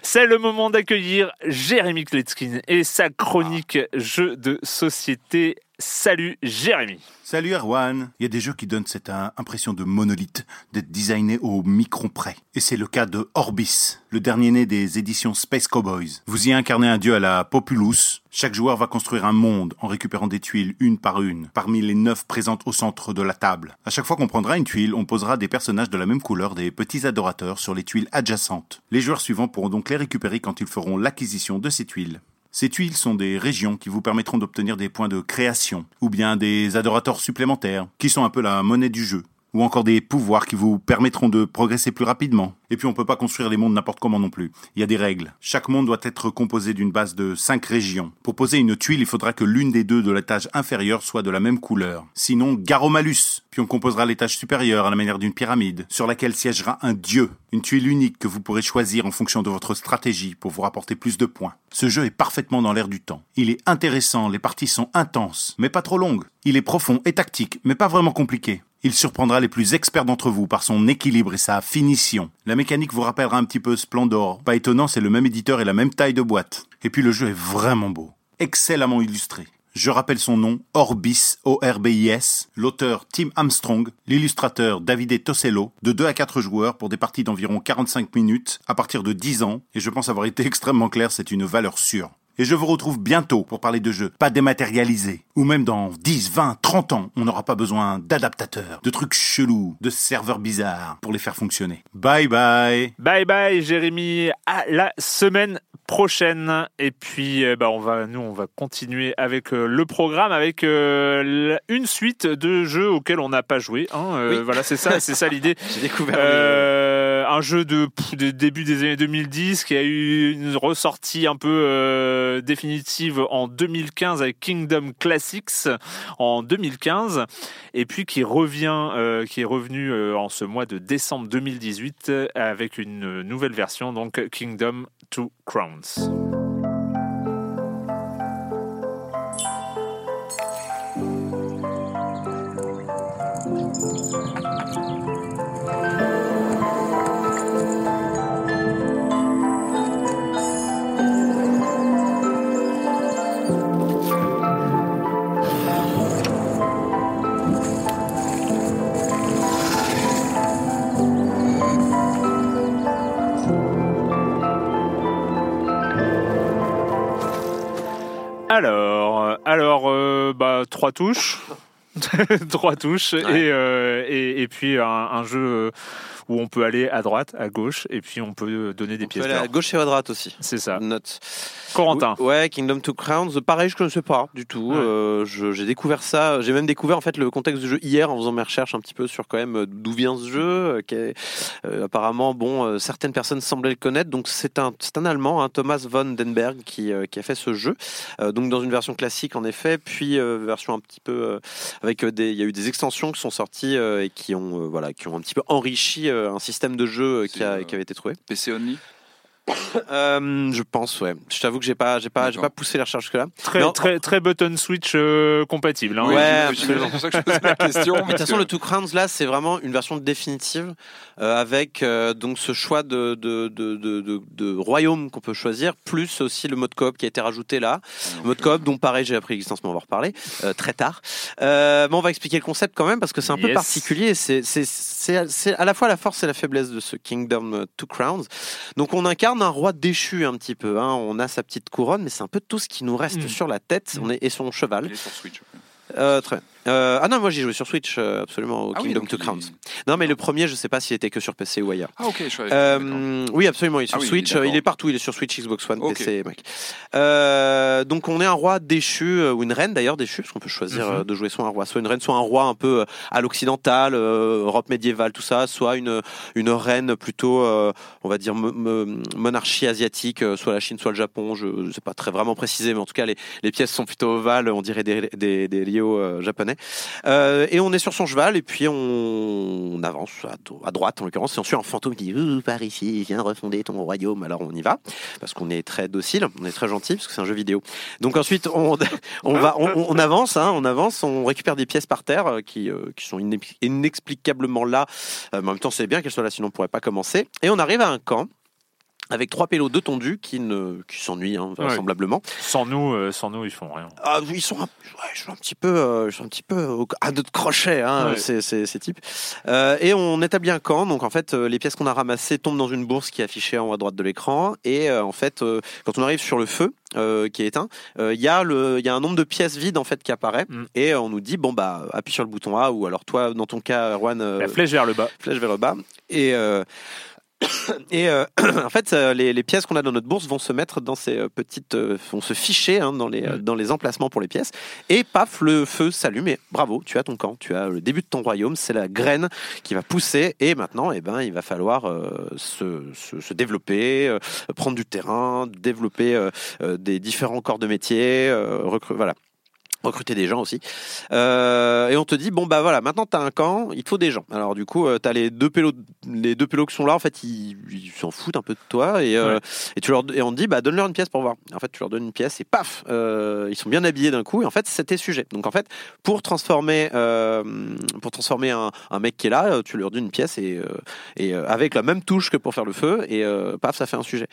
C'est le moment d'accueillir Jérémy Kletskin et sa chronique jeux de société. Salut Jérémy. Salut Erwan, il y a des jeux qui donnent cette impression de monolithe, d'être designés au micron près. Et c'est le cas de Orbis, le dernier né des éditions Space Cowboys. Vous y incarnez un dieu à la Populus. Chaque joueur va construire un monde en récupérant des tuiles une par une, parmi les neuf présentes au centre de la table. À chaque fois qu'on prendra une tuile, on posera des personnages de la même couleur, des petits adorateurs, sur les tuiles adjacentes. Les joueurs suivants pourront donc les récupérer quand ils feront l'acquisition de ces tuiles. Ces tuiles sont des régions qui vous permettront d'obtenir des points de création, ou bien des adorateurs supplémentaires, qui sont un peu la monnaie du jeu, ou encore des pouvoirs qui vous permettront de progresser plus rapidement. Et puis on peut pas construire les mondes n'importe comment non plus. Il y a des règles. Chaque monde doit être composé d'une base de cinq régions. Pour poser une tuile, il faudra que l'une des deux de l'étage inférieur soit de la même couleur. Sinon, garomalus. Puis on composera l'étage supérieur à la manière d'une pyramide, sur laquelle siégera un dieu. Une tuile unique que vous pourrez choisir en fonction de votre stratégie pour vous rapporter plus de points. Ce jeu est parfaitement dans l'air du temps. Il est intéressant, les parties sont intenses, mais pas trop longues. Il est profond et tactique, mais pas vraiment compliqué. Il surprendra les plus experts d'entre vous par son équilibre et sa finition. La mécanique vous rappellera un petit peu Splendor. Pas étonnant, c'est le même éditeur et la même taille de boîte. Et puis le jeu est vraiment beau. Excellemment illustré. Je rappelle son nom, Orbis, O-R-B-I-S, l'auteur Tim Armstrong, l'illustrateur Davide Tosello, de 2 à 4 joueurs pour des parties d'environ 45 minutes à partir de 10 ans, et je pense avoir été *laughs* extrêmement clair, c'est une valeur sûre. Et je vous retrouve bientôt pour parler de jeux pas dématérialisés. Ou même dans 10, 20, 30 ans, on n'aura pas besoin d'adaptateurs, de trucs chelous, de serveurs bizarres pour les faire fonctionner. Bye bye Bye bye Jérémy, à la semaine prochaine. Et puis euh, bah, on va, nous on va continuer avec euh, le programme, avec euh, une suite de jeux auxquels on n'a pas joué. hein. Euh, Oui. Voilà, c'est ça, c'est ça l'idée. *laughs* J'ai découvert. Euh, un jeu de, début des années 2010 qui a eu une ressortie un peu euh, définitive en 2015 avec Kingdom Classics en 2015 et puis qui revient euh, qui est revenu euh, en ce mois de décembre 2018 euh, avec une nouvelle version donc Kingdom Two Crowns. Trois touches. *laughs* trois touches Ouais. et, euh, et, et puis un, un jeu euh, où on peut aller à droite, à gauche, et puis on peut donner des On peut pièces aller à gauche et à droite aussi. C'est ça. Note. Corentin. Ouais, Kingdom Two Crowns. Pareil, je ne sais pas du tout. Ouais. Euh, j'ai découvert ça. J'ai même découvert en fait le contexte du jeu hier en faisant mes recherches un petit peu sur quand même euh, d'où vient ce jeu. euh, qui est- euh, apparemment, bon, euh, certaines personnes semblaient le connaître. Donc c'est un, c'est un Allemand, hein, Thomas von Denberg, qui, euh, qui a fait ce jeu. Euh, donc dans une version classique en effet, puis euh, version un petit peu euh, avec euh, des. Il y a eu des extensions qui sont sorties euh, et qui ont euh, voilà qui ont un petit peu enrichi euh, un système de jeu euh, qui, a, euh, qui avait été trouvé. PC only? Euh, je pense, ouais. Je t'avoue que j'ai pas, j'ai pas, j'ai pas poussé les recherches que là. Très, Non. très, très button switch euh, compatible. hein. Oui, Ouais, c'est pour ça que je *laughs* posais la question. Mais de toute façon, le Two Crowns là, c'est vraiment une version définitive euh, avec euh, donc ce choix de de, de, de, de- de royaume qu'on peut choisir, plus aussi le mode coop qui a été rajouté là. Le mode coop dont pareil, j'ai appris l'existence, mais on va en reparler euh, très tard. Euh, mais on va expliquer le concept quand même parce que c'est un peu particulier. C'est c'est c'est c'est à la fois la force et la faiblesse de ce Kingdom Two Crowns. Donc on incarne un roi déchu un petit peu. Hein. On a sa petite couronne, mais c'est un peu tout ce qui nous reste Mm. sur la tête. On est et son cheval. Il est sur Switch. Euh, très. Euh, ah non, moi j'ai joué sur Switch, euh, absolument, au Ah oui, Kingdom il- Crowns. Non, mais le premier, je sais pas s'il était que sur PC ou ailleurs. Ah ok, je. Euh, oui, absolument, il est sur Ah oui, Switch, il est partout, il est sur Switch, Xbox One. PC Mac. Euh, donc on est un roi déchu, ou une reine d'ailleurs déchue, parce qu'on peut choisir Mhm. de jouer soit un roi, soit une reine, soit un roi un peu à l'occidental, Europe médiévale, tout ça, soit une, une reine plutôt, on va dire, mo- mo- monarchie asiatique, soit la Chine, soit le Japon, je ne sais pas très vraiment précisé, mais en tout cas les, les pièces sont plutôt ovales, on dirait des, des, des lios euh, Euh, et on est sur son cheval, et puis on, avance à, droite en l'occurrence, et on suit un fantôme qui dit par ici, viens refonder ton royaume. Alors on y va, parce qu'on est très docile, on est très gentil, parce que c'est un jeu vidéo. Donc ensuite, on, *laughs* on, va, on, avance, hein, on avance, on récupère des pièces par terre euh, qui, euh, qui sont inexpli- inexplicablement là. Mais en même temps, c'est bien qu'elles soient là, sinon on pourrait pas commencer. Et on arrive à un camp. Avec trois pélos de tondus qui, ne, qui s'ennuient hein, vraisemblablement. Sans nous, euh, sans nous, ils font rien. Ah, ils sont un, ouais, ils sont un petit peu, euh, ils sont un petit peu au- à notre crochet, hein, Ouais. ces, ces, ces types. Euh, et on établit un camp. Donc en fait, euh, les pièces qu'on a ramassées tombent dans une bourse qui est affichée en haut à droite de l'écran. Et en fait, quand on arrive sur le feu euh, qui est éteint, euh, il y a le, il y a un nombre de pièces vides en fait qui apparaît. Mm. Et on nous dit bon bah appuie sur le bouton A ou alors toi dans ton cas, euh, La flèche vers le bas. flèche vers le bas. Et, et euh, *clears throat* en fait, euh, les, les pièces qu'on a dans notre bourse vont se mettre dans ces euh, petites, vont se ficher hein, dans, les, euh, dans les emplacements pour les pièces. Et paf, le feu s'allume. Et bravo, tu as ton camp, tu as le début de ton royaume. C'est la graine qui va pousser. Et maintenant, eh ben, il va falloir euh, se, se, se développer, euh, prendre du terrain, développer des différents corps de métier, recru- voilà recruter des gens aussi. Euh, et on te dit bon bah voilà, maintenant tu as un camp, il te faut des gens. Alors du coup, tu as les deux pélos les deux pélos qui sont là en fait, ils s'en foutent un peu de toi et euh, Ouais. et tu leur et on te dit bah donne-leur une pièce pour voir. En fait, tu leur donnes une pièce et paf, euh, ils sont bien habillés d'un coup et en fait, c'était sujet. Donc en fait, pour transformer euh, pour transformer un, un mec qui est là, euh, tu leur donnes une pièce et euh, et euh, avec la même touche que pour faire le feu et euh, paf, ça fait un sujet.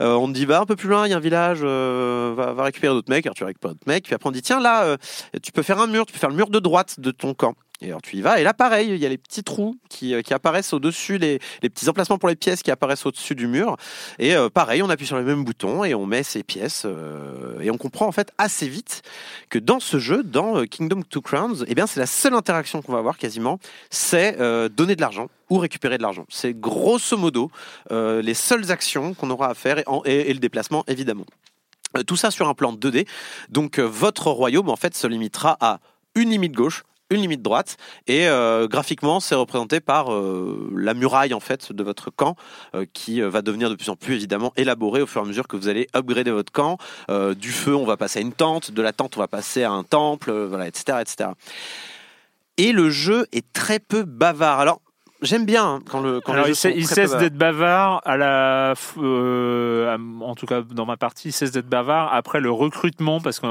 Euh, on te dit bah un peu plus loin, il y a un village, euh, va, va récupérer d'autres mecs. Alors tu récupères d'autres mecs, puis après on dit tiens là, euh, tu peux faire un mur, tu peux faire le mur de droite de ton camp. Et alors tu y vas, et là pareil, il y a les petits trous qui, euh, apparaissent au-dessus, les, petits emplacements pour les pièces qui apparaissent au-dessus du mur. Et euh, pareil, on appuie sur le même bouton et on met ces pièces. euh, et on comprend en fait assez vite que dans ce jeu, dans Kingdom Two Crowns, eh bien c'est la seule interaction qu'on va avoir quasiment, c'est donner de l'argent ou récupérer de l'argent. C'est grosso modo les seules actions qu'on aura à faire et le déplacement évidemment. Euh, Tout ça sur un plan 2D. Donc euh, votre royaume en fait se limitera à une limite gauche, une limite droite, et euh, graphiquement c'est représenté par la muraille en fait de votre camp qui va devenir de plus en plus évidemment élaboré au fur et à mesure que vous allez upgrader votre camp. Du feu on va passer à une tente, de la tente on va passer à un temple, voilà, etc., etc. Et le jeu est très peu bavard. J'aime bien hein, quand le quand Alors, les il, jeux cesse- sont il d'être bavard à la, euh, en tout cas dans ma partie, il cesse d'être bavard après le recrutement parce qu'à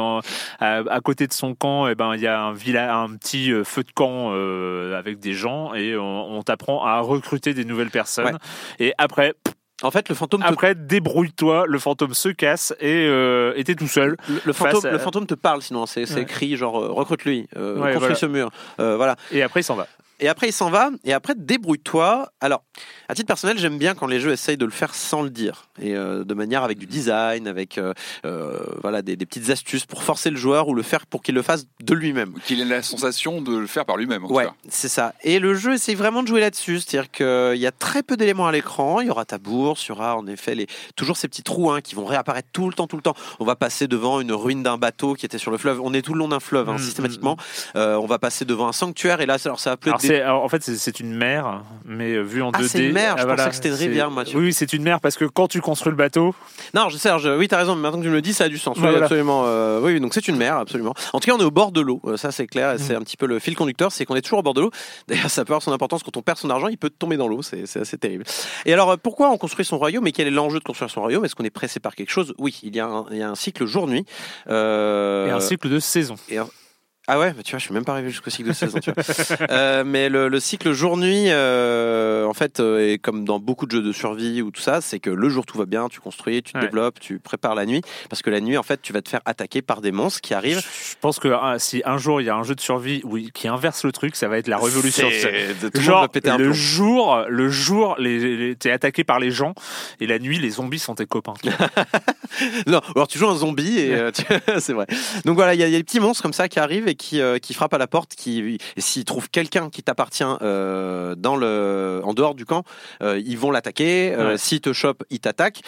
à côté de son camp, eh ben il y a un villa, un petit euh, feu de camp euh, avec des gens et on, on t'apprend à recruter des nouvelles personnes. Ouais. Et après, En fait, le fantôme te après débrouille-toi, le fantôme se casse et euh, et t'es tout seul. Le, le fantôme, face à- le fantôme te parle sinon, c'est Ouais. écrit genre recrute-lui, euh, Ouais, construis voilà. ce mur, euh, voilà. Et après il s'en va. Et après, il s'en va. Et après, débrouille-toi. Alors, à titre personnel, j'aime bien quand les jeux essayent de le faire sans le dire. Et euh, de manière avec du design, avec euh, euh, voilà, des, des petites astuces pour forcer le joueur ou le faire pour qu'il le fasse de lui-même. Qu'il ait la sensation de le faire par lui-même. Ouais, c'est ça. Et le jeu essaye vraiment de jouer là-dessus. C'est-à-dire qu'il y a très peu d'éléments à l'écran. Il y aura ta bourse, il y aura en effet les... toujours ces petits trous hein, qui vont réapparaître tout le temps, tout le temps. On va passer devant une ruine d'un bateau qui était sur le fleuve. On est tout le long d'un fleuve, hein, Mm, systématiquement. Euh, on va passer devant un sanctuaire. Et là, alors, ça va des- c'est- en fait, c'est- une mer, mais euh, vue en Ah, 2D. c'est une mer, je Ah, pensais que c'était une rivière, moi, Oui, c'est une mer parce que quand tu construis le bateau, Non, je sais, alors, je- oui, t'as raison, mais maintenant que tu me le dis, ça a du sens. Oui, voilà. absolument. euh, oui, donc c'est une mer, absolument. En tout cas, on est au bord de l'eau, euh, ça c'est clair, c'est un petit peu le fil conducteur, c'est qu'on est toujours au bord de l'eau. *laughs* D'ailleurs, ça peut avoir son importance quand on perd son argent, il peut tomber dans l'eau, c'est assez terrible. Et alors, euh, pourquoi on construit son royaume et quel est l'enjeu de construire son royaume? Est-ce qu'on est pressé par quelque chose? Oui, il y, a un, il y a un cycle jour-nuit. euh, et un cycle de saison. et un- Ah ouais, bah tu vois, je suis même pas arrivé jusqu'au cycle de saison. tu vois. *laughs* Euh, mais le, le cycle jour-nuit, euh, en fait, euh, est comme dans beaucoup de jeux de survie ou tout ça, c'est que le jour tout va bien, tu construis, tu te Ouais. développes, tu prépares la nuit, parce que la nuit, en fait, tu vas te faire attaquer par des monstres qui Je arrivent. je pense que ah, si un jour il y a un jeu de survie où il- qui inverse le truc, ça va être la révolution. C'est- C'est- tout le monde Genre va péter un le plomb. jour, le jour, les, les- t'es attaqué par les gens et la nuit les zombies sont tes copains. tu vois. *laughs* Non, alors tu joues un zombie et euh, tu- *laughs* c'est vrai. Donc voilà, il y, a il y a des petits monstres comme ça qui arrivent et qui, euh, qui frappent à la porte. Qui, et s'ils trouvent quelqu'un qui t'appartient euh, dans le, en dehors du camp, euh, ils vont l'attaquer. Ouais. S'ils te chopent, ils t'attaquent.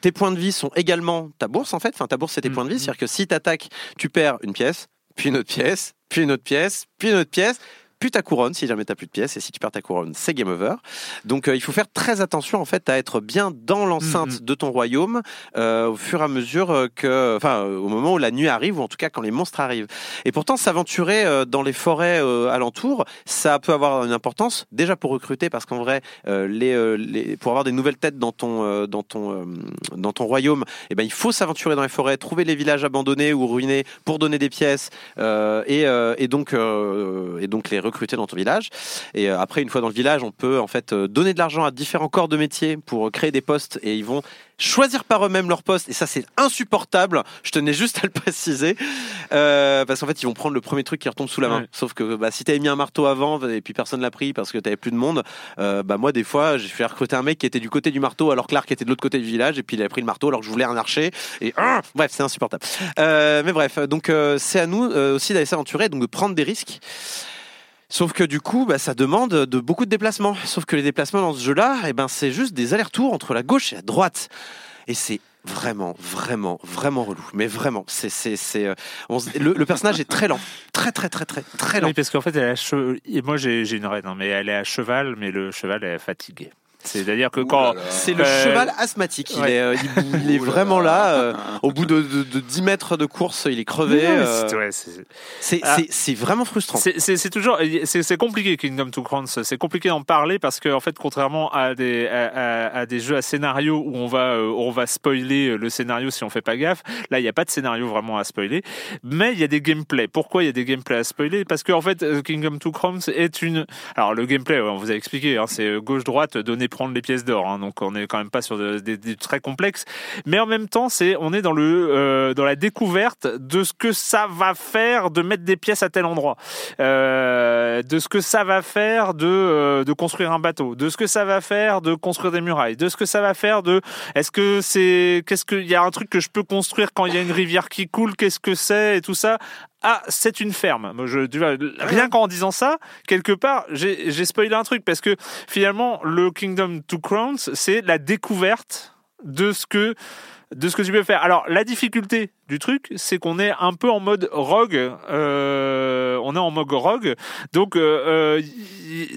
Tes points de vie sont également ta bourse en fait. Enfin, ta bourse c'est tes Mhm. points de vie. C'est-à-dire que si t'attaques, tu perds une pièce, puis une autre pièce, puis une autre pièce, puis une autre pièce. Puis ta couronne, si jamais t'as plus de pièces, et si tu perds ta couronne, c'est game over. Donc euh, il faut faire très attention en fait à être bien dans l'enceinte Mhm. de ton royaume euh, au fur et à mesure euh, que, enfin, au moment où la nuit arrive ou en tout cas quand les monstres arrivent. Et pourtant, s'aventurer euh, dans les forêts alentours, ça peut avoir une importance déjà pour recruter parce qu'en vrai, les, les, pour avoir des nouvelles têtes dans ton, dans ton, dans ton royaume, eh ben il faut s'aventurer dans les forêts, trouver les villages abandonnés ou ruinés pour donner des pièces et, et donc et donc les recruter dans ton village. Et euh, après, une fois dans le village, on peut en fait euh, donner de l'argent à différents corps de métier pour créer des postes et ils vont choisir par eux-mêmes leur poste. Et ça, c'est insupportable. Je tenais juste à le préciser Euh, parce qu'en fait, ils vont prendre le premier truc qui leur tombe sous la main. Ouais. Sauf que bah, si t'avais mis un marteau avant et puis personne l'a pris parce que t'avais plus de monde, euh, bah moi des fois, j'ai fait recruter un mec qui était du côté du marteau alors que l'arc était de l'autre côté du village et puis il avait pris le marteau alors que je voulais un archer. Et ah, bref, c'est insupportable. Mais bref, donc c'est à nous aussi d'aller s'aventurer, donc de prendre des risques. Sauf que du coup, bah, ça demande de beaucoup de déplacements. Sauf que les déplacements dans ce jeu-là, eh ben, c'est juste des allers-retours entre la gauche et la droite. Et c'est vraiment, vraiment, vraiment relou. Mais vraiment, c'est, c'est, c'est, euh, le, personnage est très lent, très, très, très, très, très lent. Oui, parce qu'en fait, elle est à che- moi j'ai j'ai une reine, hein, mais elle est à cheval, mais le cheval est fatigué. C'est-à-dire que quand. C'est le Euh, cheval asthmatique. Il ouais. est, euh, il, il est Ouh là vraiment là. euh, au bout de, de, de 10 mètres de course, il est crevé. C'est- ouais, c'est- c'est, Ah. vraiment frustrant. C'est- toujours c'est c'est compliqué Kingdom to Crowns. C'est compliqué d'en parler parce que en fait contrairement à des à, à- à des jeux à scénario où on va on va spoiler le scénario si on fait pas gaffe. Là il n'y a pas de scénario vraiment à spoiler, mais il y a des gameplays. Pourquoi il y a des gameplays à spoiler? Parce que en fait Kingdom to Crowns est une alors le gameplay on vous a expliqué hein, c'est gauche droite donner prendre les pièces d'or. hein, donc on est quand même pas sur de- des, des très complexes, mais en même temps c'est on est dans le euh, dans la découverte de ce que ça va faire de mettre des pièces à tel endroit. Euh, de ce que ça va faire de, euh, de construire un bateau, de ce que ça va faire de construire des murailles, de ce que ça va faire de est-ce que c'est qu'est-ce qu'il y a un truc que je peux construire quand il y a une rivière qui coule, qu'est-ce que c'est? Et tout ça. Ah, c'est une ferme. Je, vois, rien qu'en disant ça, quelque part, j'ai j'ai spoilé un truc parce que finalement, le Kingdom to Crowns, c'est la découverte de ce que de ce que tu peux faire. Alors, la difficulté du truc, c'est qu'on est un peu en mode rogue. euh, on est en mode rogue. Donc, euh, euh,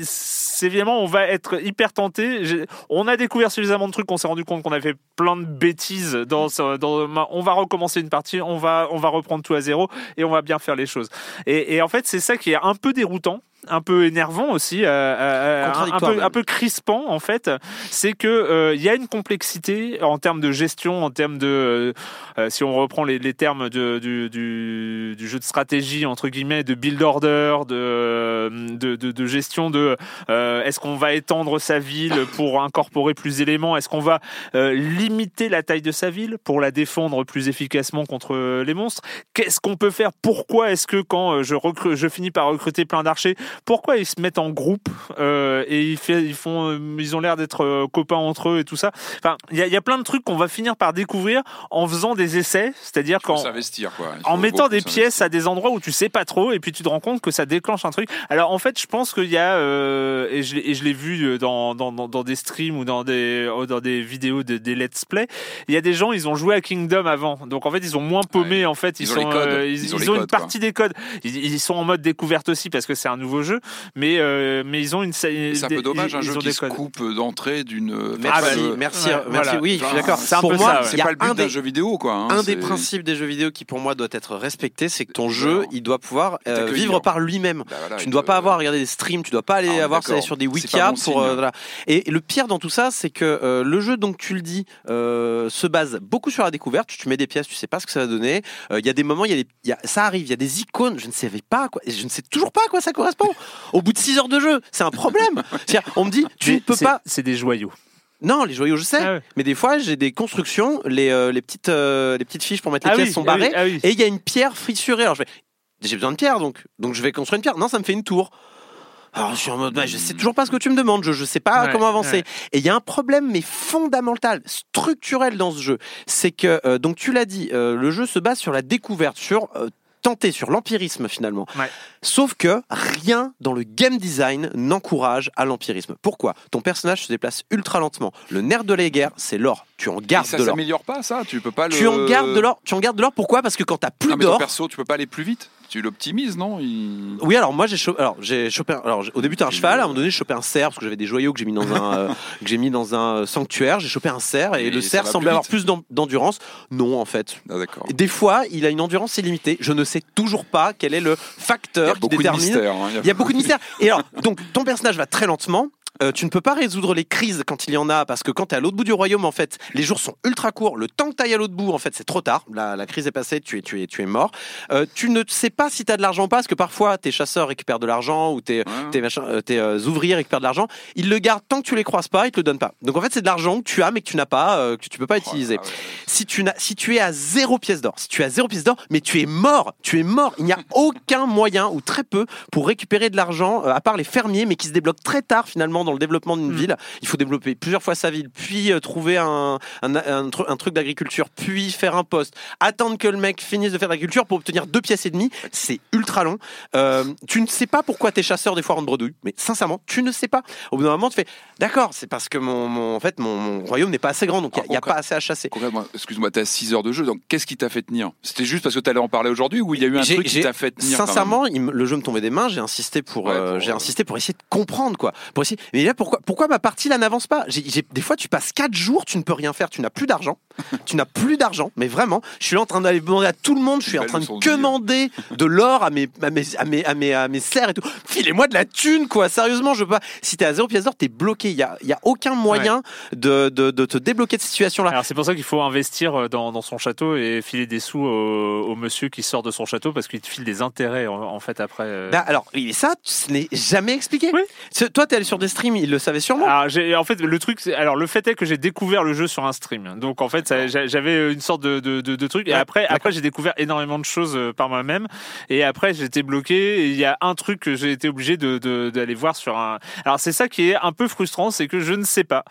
c'est évidemment, on va être hyper tenté. On a découvert suffisamment de trucs qu'on s'est rendu compte qu'on a fait plein de bêtises. Dans, on va recommencer une partie, on va, on va reprendre tout à zéro et on va bien faire les choses. Et, et en fait, c'est ça qui est un peu déroutant un peu énervant aussi, euh, euh, un, peu, même. un peu crispant en fait, c'est que euh, il y a une complexité en termes de gestion, en termes de, euh, euh, si on reprend les, les, termes du, jeu de stratégie entre guillemets, de build order, de gestion de euh, est-ce qu'on va étendre sa ville pour incorporer plus d'éléments, est-ce qu'on va euh, limiter la taille de sa ville pour la défendre plus efficacement contre les monstres? Qu'est-ce qu'on peut faire? Pourquoi est-ce que quand euh, je, je finis par recruter plein d'archers, pourquoi ils se mettent en groupe et ils, ils font, ils ont l'air d'être copains entre eux et tout ça? Enfin, il y y a plein de trucs qu'on va finir par découvrir en faisant des essais, c'est-à-dire Faut qu'en s'investir, quoi. Il en mettant des pièces à des endroits où tu sais pas trop et puis tu te rends compte que ça déclenche un truc. Alors en fait, je pense qu'il y a euh, et je je l'ai vu dans, dans, dans, dans des streams ou dans des oh, dans des vidéos de, des let's play. Il y a des gens, ils ont joué à Kingdom avant, donc en fait ils ont moins paumé. Ouais. En fait, ils, Ils ont sont les codes. euh, Ils ils, ont ils les ont une quoi. partie des codes. Ils, ils sont en mode découverte aussi parce que c'est un nouveau jeu, mais euh, mais ils ont une. C'est un peu dommage, un jeu qui des se codes. coupe d'entrée d'une. Merci, pas de- merci, Ouais, merci. voilà. Oui, je suis d'accord. c'est un Pour peu moi, ça, ouais. il C'est pas le un but d'un des, jeu vidéo, quoi. hein, un des c'est- des jeux vidéo qui pour moi doit être respecté, c'est que ton jeu, il doit pouvoir euh, vivre par lui-même. Bah voilà, Tu ne dois pas avoir à regarder des streams, tu dois pas aller Ah, avoir ça sur des pas bon pour euh, voilà. Et le pire dans tout ça, c'est que euh, le jeu, donc tu le dis, se base beaucoup sur la découverte. Tu mets des pièces, tu sais pas ce que ça va donner. Il y a des moments, il y a des, y a- ça arrive, il y a des icônes, je ne savais pas quoi, et je ne sais toujours pas à quoi ça correspond. Au bout de 6 heures de jeu, c'est un problème. *laughs* On me dit, tu ne peux pas. C'est des joyaux. Non, les joyaux, je sais. Ah. Mais des fois, j'ai des constructions, les, euh, les petites, euh, les petites fiches pour mettre les Ah pièces oui, sont ah barrées. ah oui. Et il y a une pierre fissurée. Alors je j'ai besoin de pierre donc, donc je vais construire une pierre. Non, ça me fait une tour. Alors je suis en mode, bah, je sais toujours pas ce que tu me demandes, je, je sais pas Ouais, comment avancer. ouais. Et il y a un problème mais fondamental, structurel dans ce jeu, c'est que euh, donc tu l'as dit, le jeu se base sur la découverte, sur tenter, sur l'empirisme finalement. Ouais. Sauf que rien dans le game design n'encourage à l'empirisme. Pourquoi? Ton personnage se déplace ultra lentement. Le nerf de la guerre, c'est l'or. Tu en Et gardes ça de l'or. s'améliore pas, ça? Tu peux pas le. Tu en gardes de l'or. Tu en gardes de l'or. Pourquoi? Parce que quand t'as plus Non, mais ton d'or, perso, tu peux pas aller plus vite. Tu l'optimises, non Il- Oui, alors moi j'ai chopé, alors j'ai chopé, un- alors au début t'as un cheval, à un moment donné j'ai chopé un cerf parce que j'avais des joyaux que j'ai mis dans un, euh, *laughs* que j'ai mis dans un sanctuaire, j'ai chopé un cerf et, Et le cerf semblait avoir plus d'en- d'endurance. Non en fait. Ah, Des fois il a une endurance illimitée. Je ne sais toujours pas quel est le Il y a facteur qui beaucoup de détermine. mystères. hein, Il y a beaucoup de *laughs* mystères. Et alors donc ton personnage va très lentement. Euh, tu ne peux pas résoudre les crises quand il y en a parce que quand tu es à l'autre bout du royaume en fait les jours sont ultra courts le temps que tu ailles à l'autre bout en fait c'est trop tard la, la crise est passée tu es tu es tu es mort Euh, tu ne sais pas si tu as de l'argent ou pas parce que parfois tes chasseurs récupèrent de l'argent ou tes tes, machins, euh, tes euh, ouvriers récupèrent de l'argent, ils le gardent tant que tu les croises pas, ils te le donnent pas. Donc en fait, c'est de l'argent que tu as mais que tu n'as pas, que tu peux pas utiliser. Oh ouais. Si tu si tu es à zéro pièce d'or, si tu es à zéro pièce d'or, mais tu es mort, tu es mort. Il n'y a aucun moyen ou très peu pour récupérer de l'argent, à part les fermiers, mais qui se débloquent très tard finalement dans le développement d'une Mm. ville. Il faut développer plusieurs fois sa ville, puis euh, trouver un, un, un tru- un truc d'agriculture, puis faire un poste, attendre que le mec finisse de faire l'agriculture pour obtenir deux pièces et demie. C'est ultra long. Euh, tu ne sais pas pourquoi tes chasseurs des fois rendent bredouille, mais sincèrement, tu ne sais pas. Au bout d'un moment, tu fais d'accord, c'est parce que mon, mon- en fait, mon, mon royaume n'est pas assez grand, donc il n'y a, pas assez à chasser. Concrètement, excuse-moi, t'as 6 heures de jeu, donc qu'est-ce qui t'a fait tenir? C'était juste parce que t'allais en parler aujourd'hui ou il y a eu un truc qui t'a fait tenir Sincèrement, il le jeu me tombait des mains. J'ai insisté pour, Ouais, euh, j'ai insisté pour essayer de comprendre quoi. Pour essayer. Mais là, pourquoi, pourquoi ma partie là n'avance pas? J'ai- j'ai- Des fois, tu passes quatre jours, tu ne peux rien faire, tu n'as plus d'argent, *laughs* tu n'as plus d'argent. Mais vraiment, je suis là en train d'aller demander à tout le monde. Je suis en train de commander de l'or à mes, à mes, à mes, à mes, à mes serfs et tout. Filez-moi de la thune quoi. Sérieusement, je veux pas. Si t'es à zéro pièce d'or, t'es bloqué. Il y a, il y a aucun moyen de, de, de te débloquer de cette situation là. Alors c'est pour ça qu'il faut investir euh, dans, dans son château et filer des sous au, au monsieur qui sort de son château parce qu'il te file des intérêts en, en fait après. euh. Bah, alors, et ça, ce n'est jamais expliqué. Oui. Toi, t'es allé sur des streams, ils le savaient sûrement. Alors, j'ai- en fait, le truc, alors le fait est que j'ai découvert le jeu sur un stream. Donc, en fait, j'avais une sorte de, de, de, de truc. Et Ouais, après, après, j'ai découvert énormément de choses euh, par moi-même. Et après, j'étais bloqué. Et il y a un truc que j'ai été obligé d'aller voir sur un. Alors, c'est ça qui est un peu frustrant, c'est que je ne sais pas.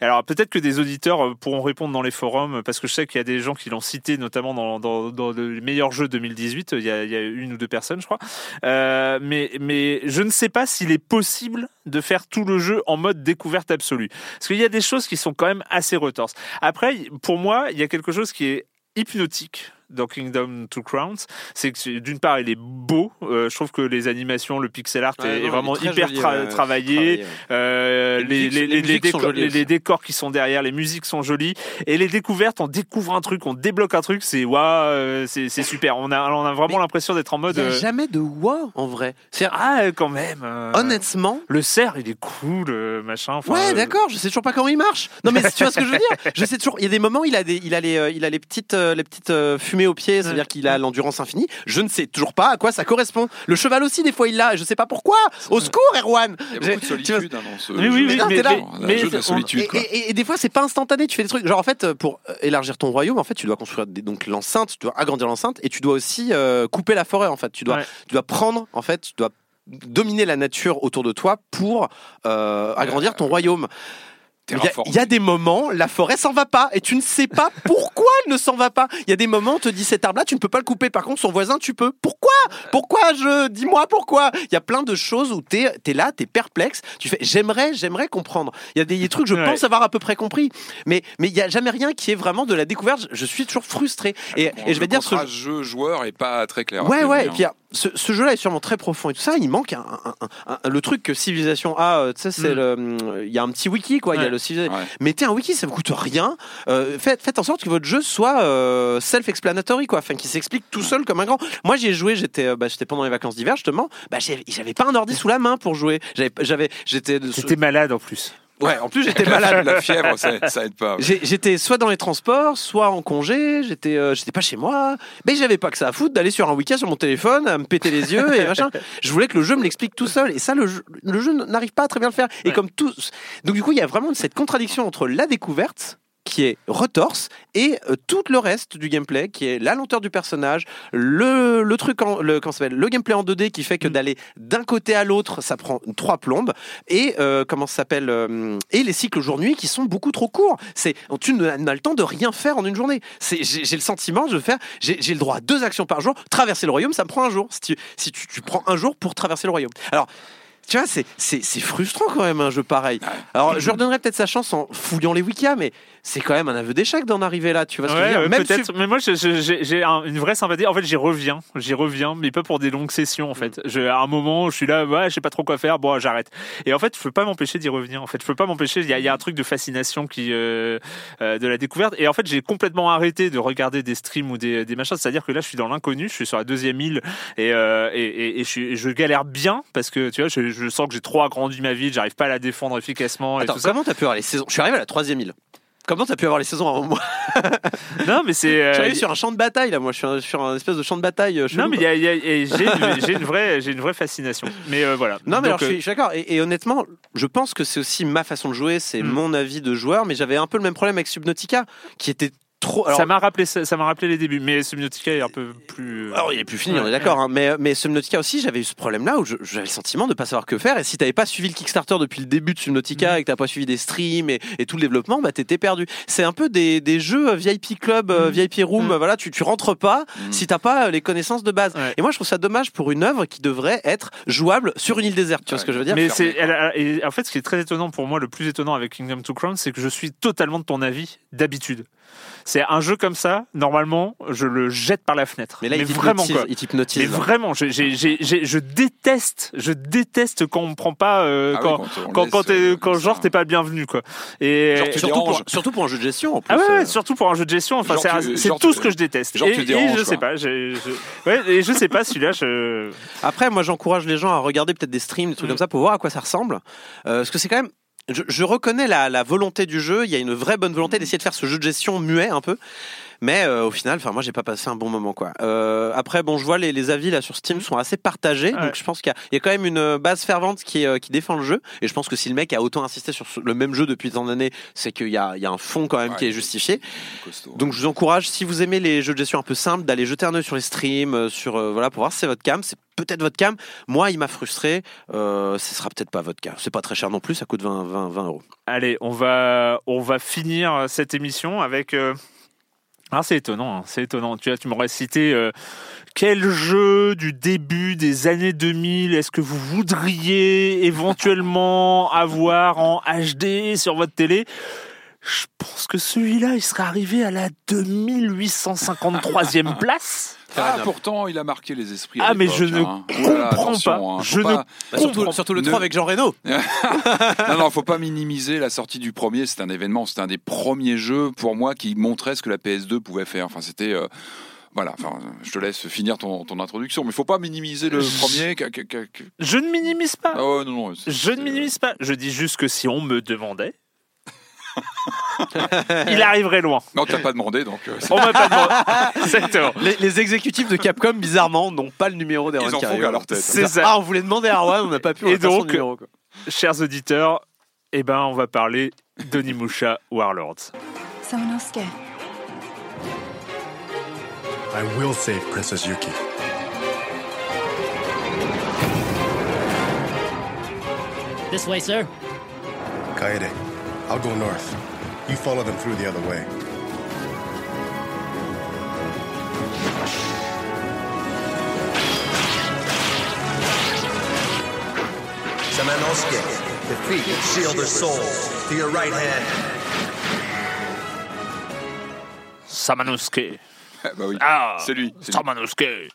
Alors, peut-être que des auditeurs euh, pourront répondre dans les forums, parce que je sais qu'il y a des gens qui l'ont cité, notamment dans, dans, dans le meilleur jeu 2018. Il y, a, il y a une ou deux personnes, je crois. Euh, mais, mais je ne sais pas s'il est possible de faire tout le jeu en mode découverte absolue. Parce qu'il y a des choses qui sont quand même assez retorses. Après, pour moi, il y a quelque chose qui est hypnotique dans Kingdom Two Crowns, c'est que d'une part il est beau, euh, je trouve que les animations, le pixel art Ouais, est, non, est il est vraiment hyper joli, tra- ouais, travaillé, euh, Les décors, qui sont derrière, les musiques sont jolies, et les découvertes, on découvre un truc, on débloque un truc, c'est waouh, euh, c'est super. On a, on a vraiment l'impression d'être en Il mode n'y a euh, jamais de wow en vrai. C'est ah quand même. honnêtement. le cerf, il est cool, machin. Ouais, d'accord. Je sais toujours pas comment il marche. Non, mais tu vois ce que je veux dire? *laughs* Je sais toujours. Il y a des moments, il a des, il a les, il a les petites, les petites fumée au pied, c'est-à-dire qu'il a l'endurance infinie. Je ne sais toujours pas à quoi ça correspond. Le cheval aussi, des fois, il l'a. Je sais pas pourquoi. Au secours, Erwan. Il y a J'ai- beaucoup de tu vois- solitude hein, dans ce Oui, oui, jeu. oui, Non, mais- t'es là. Un mais- jeu de la on- solitude. Et, quoi. et- et des fois, c'est pas instantané. Tu fais des trucs. Genre, en fait, pour euh, élargir ton royaume, en fait, tu dois construire des- donc l'enceinte, tu dois agrandir l'enceinte, et tu dois aussi euh, couper la forêt. En fait, tu dois, Ouais. tu dois prendre, en fait, tu dois dominer la nature autour de toi pour euh, agrandir ton royaume. Il y, a, y des moments, la forêt s'en va pas et tu ne sais pas *laughs* pourquoi elle ne s'en va pas. Il y a des moments, on te dit cet arbre-là, tu ne peux pas le couper. Par contre, son voisin, tu peux. Pourquoi? Pourquoi je Dis-moi pourquoi? Il y a plein de choses où tu es, là, tu es perplexe. Tu fais j'aimerais, j'aimerais comprendre. Il y a des, des trucs, je Ouais. pense avoir à peu près compris. Mais mais il y a jamais rien qui est vraiment de la découverte. Je suis toujours frustré. Et, Bon, et je vais dire ce, contrat jeu-joueur est pas très clair. a Ouais, ouais. Et hein. puis, ah, ce, ce jeu-là est sûrement très profond et tout ça. Il manque un, un- un- un- le truc que Civilisation a. euh, Tu sais, c'est Mm. le. Il y a un petit wiki, quoi. Il y a le Civilisation. Ouais. Mettez un wiki, ça vous coûte rien. Euh, faites, faites en sorte que votre jeu soit euh, self-explanatory, quoi. Enfin, qu'il s'explique tout seul comme un grand. Moi, j'y ai joué. J'étais, bah, j'étais pendant les vacances d'hiver, justement. Bah, j'avais j'avais pas un ordi sous la main pour jouer. J'avais, j'étais. T'étais malade en plus. Ouais. En plus, j'étais malade. La fièvre, ça, ça aide pas. J'étais soit dans les transports, soit en congé, j'étais euh, j'étais pas chez moi, mais j'avais pas que ça à foutre d'aller sur un week-end sur mon téléphone, à me péter les yeux et machin. Je voulais que le jeu me l'explique tout seul, et ça, le jeu, le jeu n'arrive pas à très bien le faire. Et Ouais. comme tout. Donc, du coup, il y a vraiment cette contradiction entre la découverte qui est retorse et euh, tout le reste du gameplay qui est la lenteur du personnage le, le truc en, le, comment ça s'appelle le gameplay en 2D qui fait que Mm. d'aller d'un côté à l'autre ça prend trois plombes et euh, comment ça s'appelle euh, et les cycles jour-nuit qui sont beaucoup trop courts. C'est tu n'as le temps de rien faire en une journée. J'ai le sentiment de faire j'ai j'ai le droit à deux actions par jour. Traverser le royaume, ça me prend un jour. Si tu si tu, tu prends un jour pour traverser le royaume. Alors tu vois, c'est- frustrant quand même un jeu pareil. Alors, je leur donnerais peut-être sa chance en fouillant les wikias, mais c'est quand même un aveu d'échec d'en arriver là. Tu vois ce que je veux dire Même peut-être. Mais moi, j'ai j'ai un- une vraie sympathie. En fait, j'y reviens. J'y reviens, mais pas pour des longues sessions, en fait. Je, à un moment, je suis là, ouais, je sais pas trop quoi faire. Bon, j'arrête. Et en fait, je peux pas m'empêcher d'y revenir. En fait, je peux pas m'empêcher. Il y, a- il y a un truc de fascination qui, euh, euh, de la découverte. Et en fait, j'ai complètement arrêté de regarder des streams ou des, des machins. C'est-à-dire que là, je suis dans l'inconnu. Je suis sur la deuxième île et, euh, et, et- et je, je galère bien parce que tu vois, je, je sens que j'ai trop agrandi ma ville. J'arrive pas à la défendre efficacement et Attends, tout ça. comment t'as pu avoir les saisons? Je suis arrivé à la troisième île. Comment t'as pu avoir les saisons avant moi *laughs* Non, mais c'est. Je euh, suis arrivé sur un champ de bataille là, moi je suis un- sur un espèce de champ de bataille. euh, Non, mais il quoi. y a- il y a- et j'ai une, j'ai une vraie, j'ai une vraie fascination. Mais euh, voilà. Non, mais alors Donc, je suis, euh, je suis d'accord. Et, et honnêtement, je pense que c'est aussi ma façon de jouer, c'est Mm. mon avis de joueur, mais j'avais un peu le même problème avec Subnautica, qui était trop. Alors, ça m'a rappelé, ça ça m'a rappelé les débuts. Mais Subnautica est un peu plus. euh, Alors, il est plus fini, on est d'accord. hein, mais, mais Subnautica aussi, j'avais eu ce problème-là où j'avais le sentiment de pas savoir que faire. Et si t'avais pas suivi le Kickstarter depuis le début de Subnautica Mhm. et que t'as pas suivi des streams et, et tout le développement, bah t'étais perdu. C'est un peu des, des jeux euh, VIP Club, euh, Mhm. VIP Room. Euh, Voilà, tu, tu rentres pas Mm. si t'as pas les connaissances de base. Ouais. Et moi, je trouve ça dommage pour une œuvre qui devrait être jouable sur une île déserte. Tu vois ce que je veux dire? Mais c'est, en fait, ce qui est très étonnant pour moi, le plus étonnant avec Kingdom to Crown, c'est que je suis totalement de ton avis d'habitude. C'est un jeu comme ça, normalement, je le jette par la fenêtre. Mais là, il vraiment quoi. Il t'hypnotise. Mais vraiment, je, j'ai- j'ai- j'ai- je déteste, je déteste quand on me prend pas, euh, Ah oui, quand, quand, quand, t'es- quand comme genre t'es pas le bienvenu quoi. Et Genre, Surtout pour, surtout pour un jeu de gestion en plus. Ah ouais, ouais, euh. surtout pour un jeu de gestion. Enfin, Genre, c'est, tu- c'est genre, tout tu- ce que je déteste. genre, et, tu et déranges, je quoi. sais pas. j'ai- je- ouais, et je sais pas celui-là. Je... Après, moi, j'encourage les gens à regarder peut-être des streams, des trucs Mm. comme ça, pour voir à quoi ça ressemble. Euh, parce que c'est quand même. Je, reconnais la volonté du jeu. Il y a une vraie bonne volonté d'essayer de faire ce jeu de gestion muet un peu. Mais euh, au final, enfin moi j'ai pas passé un bon moment quoi. Euh, après bon, je vois les, les avis là sur Steam sont assez partagés, Ouais. donc je pense qu'il y, a- il y a quand même une base fervente qui, euh, défend le jeu. Et je pense que si le mec a autant insisté sur ce- le même jeu depuis tant d'années, c'est qu'il y a, il y a un fond quand même Ouais, qui est justifié. Costaud. Donc je vous encourage, si vous aimez les jeux de gestion un peu simples, d'aller jeter un œil sur les streams, euh, sur euh, voilà pour voir si c'est votre cam. C'est peut-être votre cam. Moi, il m'a frustré. Euh, ce sera peut-être pas votre cas. C'est pas très cher non plus. Ça coûte 20, 20, 20 euros. Allez, on va, on va finir cette émission avec. euh, Ah, c'est étonnant, hein, c'est étonnant. Tu vois, tu m'aurais cité euh, quel jeu du début des années 2000 est-ce que vous voudriez éventuellement avoir en HD sur votre télé? Je pense que celui-là, il serait arrivé à la 2853e *laughs* place. Ah, pourtant, il a marqué les esprits. Ah, mais je ne hein. Comprends pas. hein, Je ne Bah, surtout, le ne- 3 avec Jean Reno. *laughs* Non, non, faut pas minimiser la sortie du premier. C'était un événement, c'était un des premiers jeux pour moi qui montrait ce que la PS2 pouvait faire. Enfin, c'était. euh, voilà, enfin, je te laisse finir ton, ton introduction, mais faut pas minimiser le premier. Je ne minimise pas. Ah ouais, non, non, c'est- Je ne c'est- minimise pas. Je dis juste que si on me demandait, *laughs* il arriverait loin. Non, t'as pas demandé, donc. euh, On m'a pas demandé. *laughs* Exactement. Les, les exécutifs de Capcom, bizarrement, n'ont pas le numéro d'Erwan Ils en font qu'à leur tête. C'est ça. Ah, on voulait demander à Erwan, on n'a pas pu. Et son donc- numéro, quoi. Chers auditeurs, eh ben, on va parler d'Onimusha Warlords. Samanosuke. I will save Princess Yuki. This way, sir. Kaede, I'll go north. You follow them through the other way. Samanosuke, defeat and seal their souls. To your right hand. Samanosuke. bah oui. Ah, C'est lui. Samanosuke.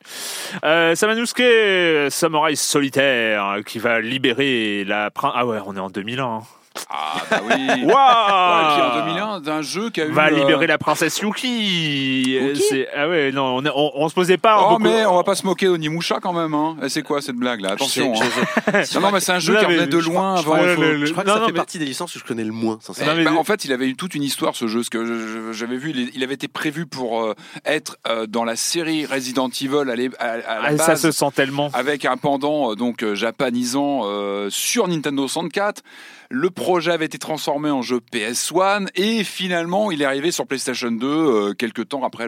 Euh, Samanosuke, samouraï solitaire, qui va libérer la prin- Ah ouais, on est en 2001. hein. Ah, bah oui. *laughs* Waouh Ouais, et puis en 2001, d'un jeu qui a eu. Va euh, libérer la princesse Yuki. Ah ouais, non, on, on, on se posait pas. Oh, beaucoup- mais on va pas se moquer d'Onimusha quand même. Hein. Eh, C'est quoi cette blague là Attention. Je sais- hein. Non, non, mais c'est un jeu Je qui revenait de je loin avant. je crois- faut- le- Je crois que Non, ça non, fait mais- partie des licences que je connais le moins, sincèrement. Non, mais- bah, en fait, il avait eu toute une histoire ce jeu, parce que j'avais vu, il, il avait été prévu pour euh, être euh, dans la série Resident Evil à, à- à la Ah, ça se sent tellement. avec un pendant donc japonisant euh, sur Nintendo 64. Le projet avait été transformé en jeu PS1 et finalement il est arrivé sur PlayStation 2 euh, quelques temps après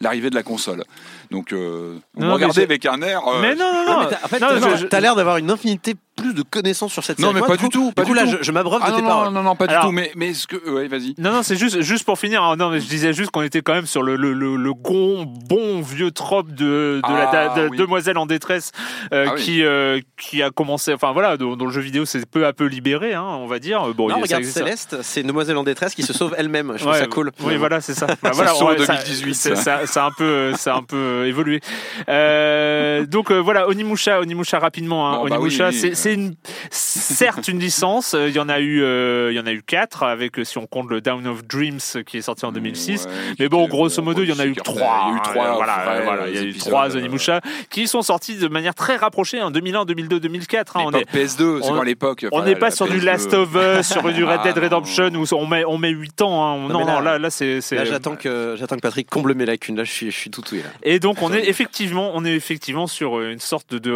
l'arrivée de la console. Donc euh, vous Non, regardez avec un air. euh, Mais non, non, Non, non. mais t'as- en fait, t'as- je- t'as l'air d'avoir une infinité plus de connaissances sur cette Non, série. mais Moi, pas du tout, pas Du coup, là, tout. je, je m'abreuve Ah de non, tes non, paroles. non, non, pas du tout. Mais, mais ce que, ouais, vas-y. Non, non, c'est juste, juste pour finir. hein, Non, mais je disais juste qu'on était quand même sur le, le, le, bon vieux trope de, de la Ah, de- oui. demoiselle en détresse euh, Ah oui. qui, euh, qui a commencé, enfin voilà, dont, dont le jeu vidéo s'est peu à peu libéré, hein, on va dire. Bon, Non, regarde Céleste, c'est une demoiselle en détresse qui se sauve elle-même. Je trouve Ouais, ça cool. Oui, voilà, c'est ça. *laughs* Bah, voilà, en ouais, ça- 2018, c'est- ça. a un peu, ça un peu évolué. Euh, donc voilà, Onimusha, Onimusha rapidement. Hein. Bah Onimusha, c'est. C'est une, certes une licence. euh, Il y en a eu, euh, il y en a eu quatre avec, euh, si on compte le Down of Dreams qui est sorti en 2006. Ouais, Mais bon, grosso modo, il y en a eu trois. Il y a eu trois. Voilà, voilà, il y a eu trois euh, Onimusha qui sont sortis de manière très rapprochée en 2001, 2002, 2004. hein. On est, l'époque PS2, c'est l'époque on n'est pas sur du PS2. Last of Us, sur du Red *laughs* Ah, Dead non. Redemption où on met, on met 8 ans. hein. Non, Non, mais non, là- là, là, c'est. Là, j'attends que, j'attends que Patrick comble mes lacunes. Là, je suis, je suis tout. Là. Et donc on est effectivement, on est effectivement sur euh, une sorte de,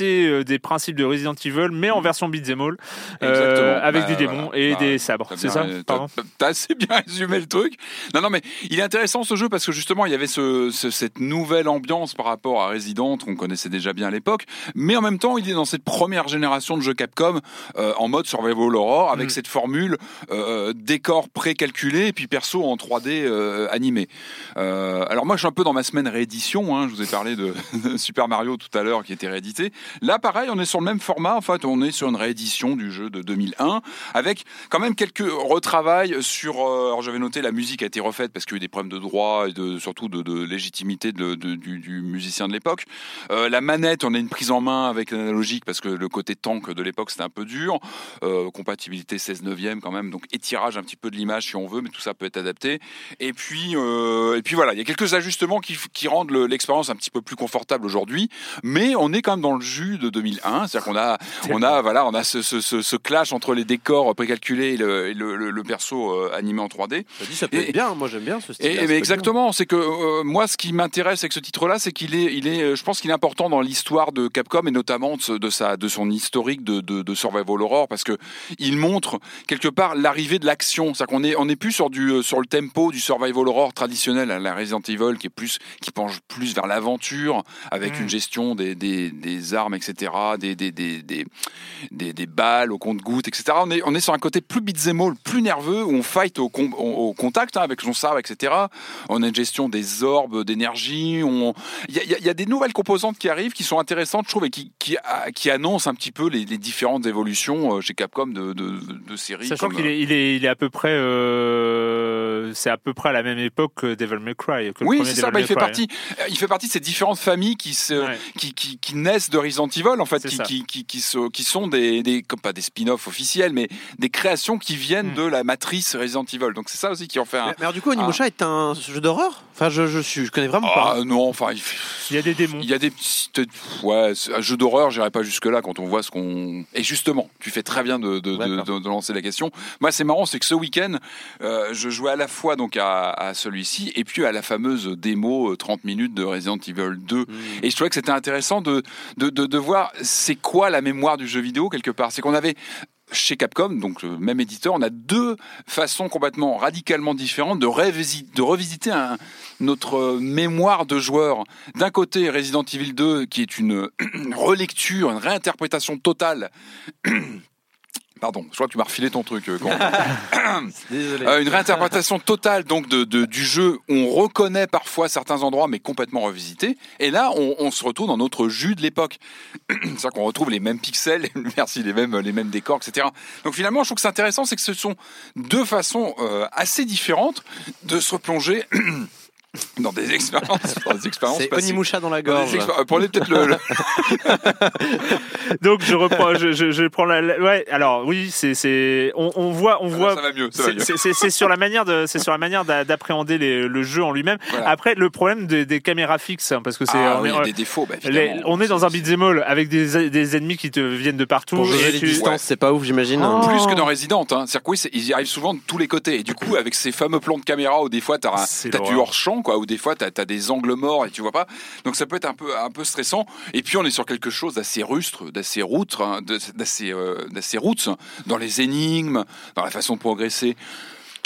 euh, des principes de Resident Evil, mais en version beat'em all, euh, avec Bah, du démon voilà. et Bah, des sabres. C'est ça t'as- assez bien *laughs* résumé le truc. Non, non, mais il est intéressant ce jeu parce que justement, il y avait ce, ce- cette nouvelle ambiance par rapport à Resident qu'on connaissait déjà bien à l'époque. Mais en même temps, il est dans cette première génération de jeux Capcom euh, en mode Survival Horror avec Mm. cette formule euh, décor précalculé et puis perso en 3D euh, animé. Alors moi, je suis un peu dans ma semaine réédition. Hein, je vous ai parlé de, *laughs* de Super Mario tout à l'heure qui était réédité. Là, pareil, on est sur le même format. En fait, on est sur une réédition du jeu de 2001 avec quand même quelques retravails sur. euh, alors j'avais noté la musique a été refaite parce qu'il y a eu des problèmes de droit et de, surtout de, légitimité de- du, musicien de l'époque. Euh, la manette, on a une prise en main avec l'analogique parce que le côté tank de l'époque c'était un peu dur. Euh, compatibilité 16 neuvième quand même, donc étirage un petit peu de l'image si on veut, mais tout ça peut être adapté. Et puis, et puis voilà, il y a quelques ajustements qui, rendent le- l'expérience un petit peu plus confortable aujourd'hui, mais on est quand même dans le jus de 2001, c'est-à-dire qu'on a, on a, voilà, on a ce, ce- ce- ce clash entre les décors précalculés et le, le- le- le perso euh, animé en 3D. Je dis, ça peut Et- être bien. Moi, j'aime bien ce style. Et, mais exactement, c'est que euh, moi, ce qui m'intéresse avec ce titre-là, c'est qu'il est, il est, euh, je pense qu'il est important dans l'histoire de Capcom et notamment de, sa, de son historique de, de, de survival horror, parce que il montre quelque part l'arrivée de l'action. C'est-à-dire qu'on est, on n'est plus sur du, sur le tempo du survival horror traditionnel, à la Resident Evil, qui est plus, qui penche plus vers l'aventure, avec Mm. une gestion des, des, des armes, etc., des, des, des, des, des, des balles au compte-gouttes, etc. On est, on est sur un côté plus beat'em all, plus nerveux, où on fight au, com- au, au contact hein, avec son sabre, etc. On a une gestion des orbes d'énergie. On... Il, y a, il y a- des nouvelles composantes qui arrivent, qui sont intéressantes, je trouve, et qui, qui, a- qui annoncent un petit peu les, les différentes évolutions euh, chez Capcom de, de, de séries. Sachant comme, qu'il est, il est, il est à peu près euh, c'est à peu près à la même époque que Devil May Cry. que Oui, c'est ça. Bah, il fait Cry. partie. euh, Il fait partie de ces différentes familles qui se, Ouais. qui, qui, qui naissent de Resident Evil, en fait, qui. Qui, qui, qui, se- qui sont des, des comme pas des spin-offs officiels, mais des créations qui viennent Mm. de la matrice Resident Evil. Donc c'est ça aussi qui en fait un. Mais, mais alors du coup, Onimusha est un jeu d'horreur? Enfin, je, je, connais vraiment pas. Ah non, enfin, il, Il y a des démons. il y a des petits, ouais, un jeu d'horreur. J'irai pas jusque là quand on voit ce qu'on. Et justement, tu fais très bien de, de, de, lancer la question. Moi, c'est marrant, c'est que ce week-end, euh, je jouais à la fois donc à, à celui-ci et puis à la fameuse démo euh, 30 minutes de Resident Evil 2. Hmm. Et je trouvais que c'était intéressant de, de, de, de voir c'est quoi la mémoire du jeu vidéo quelque part? C'est qu'on avait chez Capcom, donc le même éditeur, on a deux façons complètement radicalement différentes de, révisi- de revisiter notre mémoire de joueur. D'un côté, Resident Evil 2, qui est une *clears throat* relecture, une réinterprétation totale. *clears throat* Pardon, je crois que tu m'as refilé ton truc. euh. *laughs* *coughs* Désolé. Euh, une réinterprétation totale donc de, de- du jeu. On reconnaît parfois certains endroits, mais complètement revisités. Et là, on, on se retrouve dans notre jus de l'époque. *coughs* C'est-à-dire qu'on retrouve les mêmes pixels, merci, les mêmes, les mêmes décors, etc. Donc finalement, je trouve que c'est intéressant, c'est que ce sont deux façons euh, assez différentes de se replonger. Dans des expériences, dans des expériences C'est. Onimusha dans la gorge. Prenez peut-être le, le- Donc je reprends, je, je, je prends la, ouais. Alors oui, c'est, c'est, on, on voit, on voit. ça va mieux, ça va c'est- mieux. c'est- C'est c'est sur la manière de, c'est sur la manière d'a- d'appréhender les- le jeu en lui-même. Voilà. Après, le problème des, des caméras fixes, hein, parce que c'est, Ah on oui, est- il y a des défauts, bah, les- on est dans un beat'em all avec des, des ennemis qui te viennent de partout. Pour et gérer les tu- distances, c'est pas ouf, j'imagine. Oh. Plus que dans Resident, hein. c'est-à-dire que oui, c'est- ils y arrivent souvent de tous les côtés. Et du coup, avec ces fameux plans de caméra où des fois t'as, t'as du hors champ, quoi, ou des fois t'as, t'as des angles morts et tu vois pas. Donc ça peut être un peu, un peu stressant. Et puis on est sur quelque chose d'assez rustre, d'assez routre, hein, d'assez, euh, dans les énigmes, dans la façon de progresser.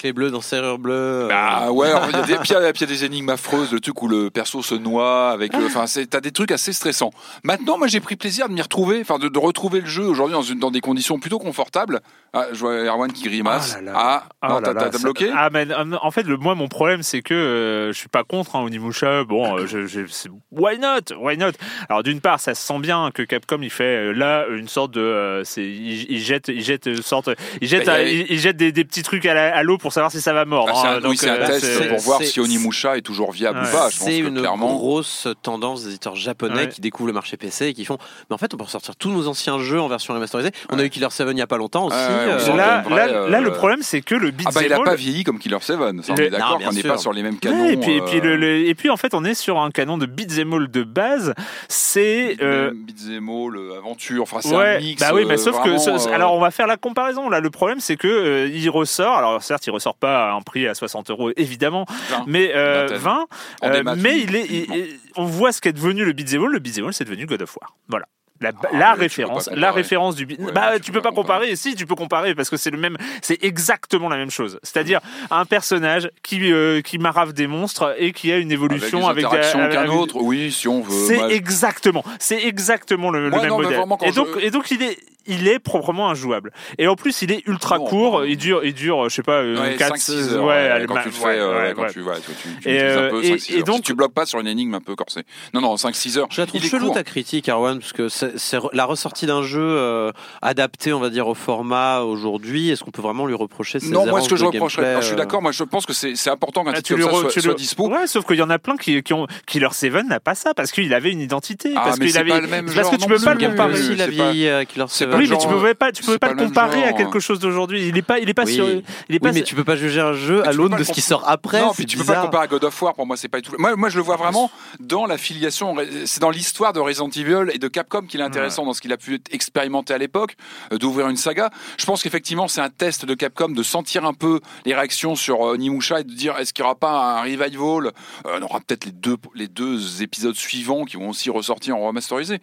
Clé bleue dans serrure bleue. euh, Bah ouais, alors, il y a des, *laughs* puis il y a- des énigmes affreuses, le truc où le perso se noie avec le, enfin c'est, t'as des trucs assez stressants. Maintenant, moi j'ai pris plaisir de m'y retrouver, enfin de, de retrouver le jeu aujourd'hui dans, une, dans des conditions plutôt confortables. Ah, je vois Erwan qui grimace. Ah là là. Ah, Ah t'as, bloqué? Ah mais euh, en fait le moi mon problème c'est que euh, je suis pas contre hein, Onimusha bon euh, je, je- c'est- why not? Why not? Alors d'une part ça se sent bien que Capcom il fait euh, là une sorte de euh, c'est il, il jette il jette une sorte il jette Bah, il euh, jette des, des petits trucs à l'eau pour savoir si ça va mordre Ah, c'est un, hein, oui, donc, c'est un euh, test c'est- pour voir si Onimusha est toujours viable Ouais. ou pas. Je pense C'est que une clairement. grosse tendance des éditeurs japonais Ouais. qui découvrent le marché PC et qui font. Mais en fait, on peut ressortir tous nos anciens jeux en version remasterisée. On a eu Killer 7 il y a pas longtemps aussi. Ouais, ouais, on euh, là, là, euh, là, le problème c'est que le Ah beat'em bah il a all- pas vieilli comme Killer 7, ça on est d'accord qu'on n'est pas sur les mêmes canons. Et puis, et puis le, le- et puis en fait on est sur un canon de beat'em all de base c'est Beat'em all, aventure, enfin c'est un mix. bah oui, mais sauf que alors on va faire la comparaison là. Le problème c'est que il ressort. Alors certes, il ressort pas à un prix à 60 euros évidemment, 20, mais euh, vingtaine. 20. En euh, mais il est, il- on voit ce qu'est devenu le beat'em. Le beat'em c'est devenu God of War. Voilà. La, Ah, la tu référence, comparer. la référence du Ouais, bah mais tu peux pas comparer. Si tu peux comparer parce que c'est le même, c'est exactement la même chose. C'est-à-dire un personnage qui euh, qui marave des monstres et qui a une évolution avec, avec- qu'un avec- autre, oui, si on veut. c'est moi, exactement, c'est exactement le, le Moi, même non, modèle. vraiment, Et donc, je- et donc il est, il est proprement injouable. Et en plus, il est ultra Non, court. non. Il dure, il dure, je sais pas, Ouais, 4, 5-6 heures, ouais, quand ma- tu le fais, ouais, euh, ouais, quand ouais. tu, tu, tu Et, un euh, peu et- 5-6 et heures. donc- si tu bloques pas sur une énigme un peu corsée. Non, non, 5-6 heures. Je la trouve chelou ta critique, Arwan, parce que c'est la ressortie d'un jeu euh, adapté, on va dire, au format aujourd'hui. Est-ce qu'on peut vraiment lui reprocher ces Non, moi, ce que je reprocherais, je suis d'accord, moi, je pense que c'est c'est important qu'un Ah, titre tu comme ça soit, dispo. Ouais, sauf qu'il y en a plein qui, qui ont Killer 7 n'a pas ça parce qu'il avait une identité. Ah, parce qu'il avait, que tu peux pas le comparer. c'est pas- vieille Killer c'est 7. pas Oui, mais tu pouvais pas, tu pouvais pas pas le comparer à quelque hein. chose d'aujourd'hui. Il est pas, il est pas Oui. sur, il est Oui, pas. mais tu peux pas juger un jeu Mais à l'aune de ce qui sort après. Non, puis tu peux pas le comparer à God of War. Pour moi, c'est pas du tout. Moi, moi, je le vois vraiment dans la filiation. C'est dans l'histoire de Resident Evil et de Capcom qu'il est intéressant dans ce qu'il a pu expérimenter à l'époque, euh, d'ouvrir une saga. Je pense qu'effectivement, c'est un test de Capcom de sentir un peu les réactions sur euh, Nimusha et de dire est-ce qu'il n'y aura pas un revival? Euh, On aura peut-être les deux, les deux épisodes suivants qui vont aussi ressortir en remasterisé.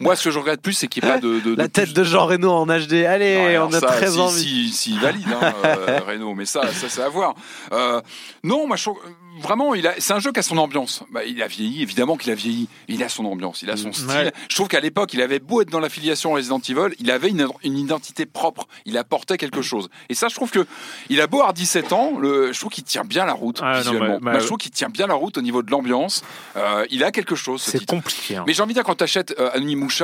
Moi, ce que je regrette plus, c'est qu'il n'y ait pas de, de- La de tête plus- de Jean Reno en HD. Allez, on a ça, très si, envie. Si, si, valide, hein, *laughs* euh, Renault, mais ça, ça c'est à voir. Euh, non, moi, je trouve- vraiment, c'est un jeu qui a son ambiance. Bah, il a vieilli, évidemment qu'il a vieilli. Il a son ambiance, il a son mm, style. Je trouve qu'à l'époque, il avait beau être dans l'affiliation Resident Evil, il avait une, identité propre. Il apportait quelque mm. chose. Et ça, je trouve que il a beau avoir 17 ans, je trouve qu'il tient bien la route ah, visuellement. Je trouve qu'il tient bien la route au niveau de l'ambiance. Euh, il a quelque chose. C'est compliqué. Hein. Mais j'ai envie de dire, quand tu achètes euh,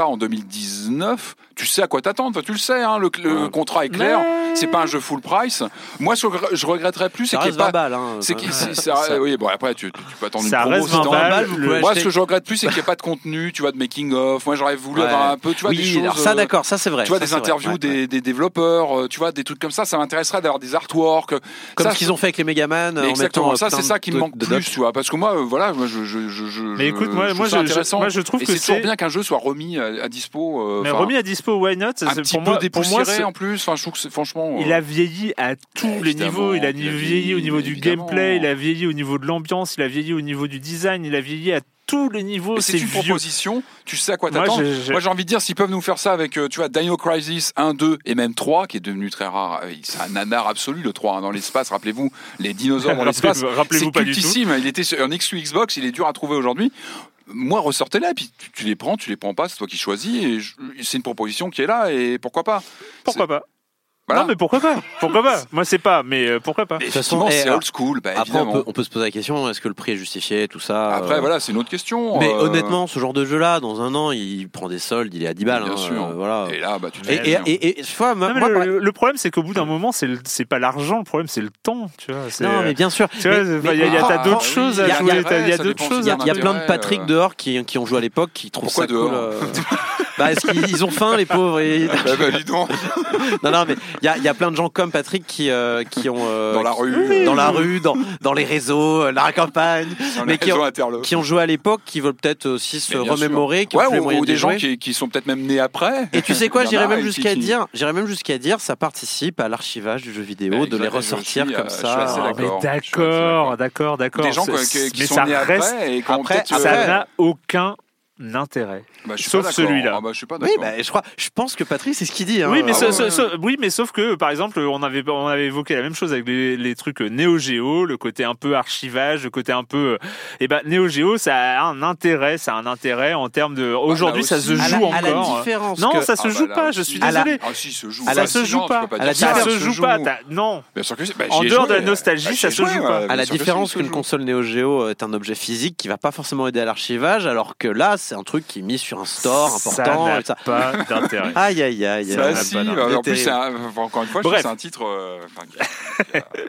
en 2019, tu sais à quoi t'attendre. Tu le sais, hein, le, contrat est clair. Mais... C'est pas un jeu full price. Moi, je, je regretterais plus, c'est qu'il pas. Balle, hein. c'est, oui, après, tu, peux attendre ça une promo. Moi, ce que je regrette plus, c'est qu'il n'y a pas de contenu, tu vois, de making-of. Moi, j'aurais voulu avoir un peu, tu vois, des choses. Ça, euh, d'accord, ça, c'est vrai. Des interviews des, développeurs, euh, tu vois, des trucs comme ça. Ça m'intéresserait d'avoir des artworks. Comme ça, ce qu'ils ont fait avec les Megaman. Exactement, euh, ça, c'est ça qui me manque plus, tu vois. Parce que moi, voilà, moi, je. je, je mais écoute, moi, je, moi, je trouve que c'est bien qu'un jeu soit remis à dispo. Mais remis à dispo, why not? Un petit peu dépoussiéré en plus. Franchement. Il a vieilli à tous les niveaux. Il a vieilli au niveau du gameplay, il a vieilli au niveau niveau de l'ambiance, il a vieilli au niveau du design, il a vieilli à tous les niveaux. C'est une proposition, tu sais à quoi t'attendre. Moi, j'ai envie de dire, s'ils peuvent nous faire ça avec, euh, tu vois, Dino Crisis 1, 2 et même 3, qui est devenu très rare. Euh, c'est un nanar absolu, le 3, hein, dans l'espace. Rappelez-vous, les dinosaures dans *laughs* l'espace. Rappelez-vous pas cultissime. du tout. Il était en X ou Xbox, il est dur à trouver aujourd'hui. Moi, ressortez-la, puis tu, les prends, tu les prends pas, c'est toi qui choisis. Et C'est une proposition qui est là, et pourquoi pas Pourquoi pas non, mais pourquoi pas Pourquoi pas *laughs* Moi, c'est pas, mais euh, pourquoi pas De toute façon, eh, c'est ah, old school. Bah, après, on peut, se poser la question est-ce que le prix est justifié, tout ça Après, euh, voilà, c'est une autre question. Mais euh. honnêtement, ce genre de jeu-là, dans un an, il prend des soldes, il est à 10 balles. Bien hein, sûr. voilà. Et là, bah, tu et, et, et, et fois, moi, non, le, problème, c'est qu'au bout d'un moment, c'est pas l'argent, le problème, c'est le temps. Tu vois, non, mais bien sûr. Tu vois, il y a, d'autres choses à jouer. Il y a ah, d'autres choses. Il y a plein de Patrick dehors qui ont joué à l'époque qui trouvent ça cool. *laughs* Bah, est-ce qu'ils ont faim, les pauvres et... Ah, bah, bah, dis donc. *laughs* Non, non, mais il y a, y a, plein de gens comme Patrick qui, euh, qui ont. Euh, dans la rue. Dans la rue, dans, dans les réseaux, euh, la campagne. Mais qui ont, qui ont, joué à l'époque, qui veulent peut-être aussi se remémorer. Qui ouais, ou, ou des gens qui, qui, sont peut-être même nés après. Et tu sais quoi, j'irais même jusqu'à dire, j'irais même jusqu'à dire, ça participe à l'archivage du jeu vidéo, ben, de les ressortir comme euh, ça. Ah, d'accord, d'accord, d'accord. Des gens qui sont nés après et après, ça n'a aucun intérêt. Bah, sauf celui-là. Ah, bah, je oui, bah, je, crois, je pense que Patrick, c'est ce qu'il dit. Hein. Oui, mais ah, sa, ouais, sa, ouais. Sa, oui, mais sauf que, par exemple, on avait, on avait évoqué la même chose avec les, les trucs Neo Geo, le côté un peu archivage, le côté un peu. Euh, eh ben, Neo Geo, ça a un intérêt, ça a un intérêt en termes de. Aujourd'hui, ça se joue à la, encore. À la différence non, que... ça se joue pas, je suis désolé. La... Si, se joue. Ça se joue pas. Ça se joue pas. Non. En dehors de la nostalgie, ça se joue pas. À la différence qu'une console Neo Geo est un objet physique qui va pas forcément aider à l'archivage, alors que là, c'est un truc qui est mis sur un store important. Ça n'a pas d'intérêt. *laughs* Aïe, aïe, aïe. Bah, ça, ça si, en plus, un, encore une fois, c'est un titre euh,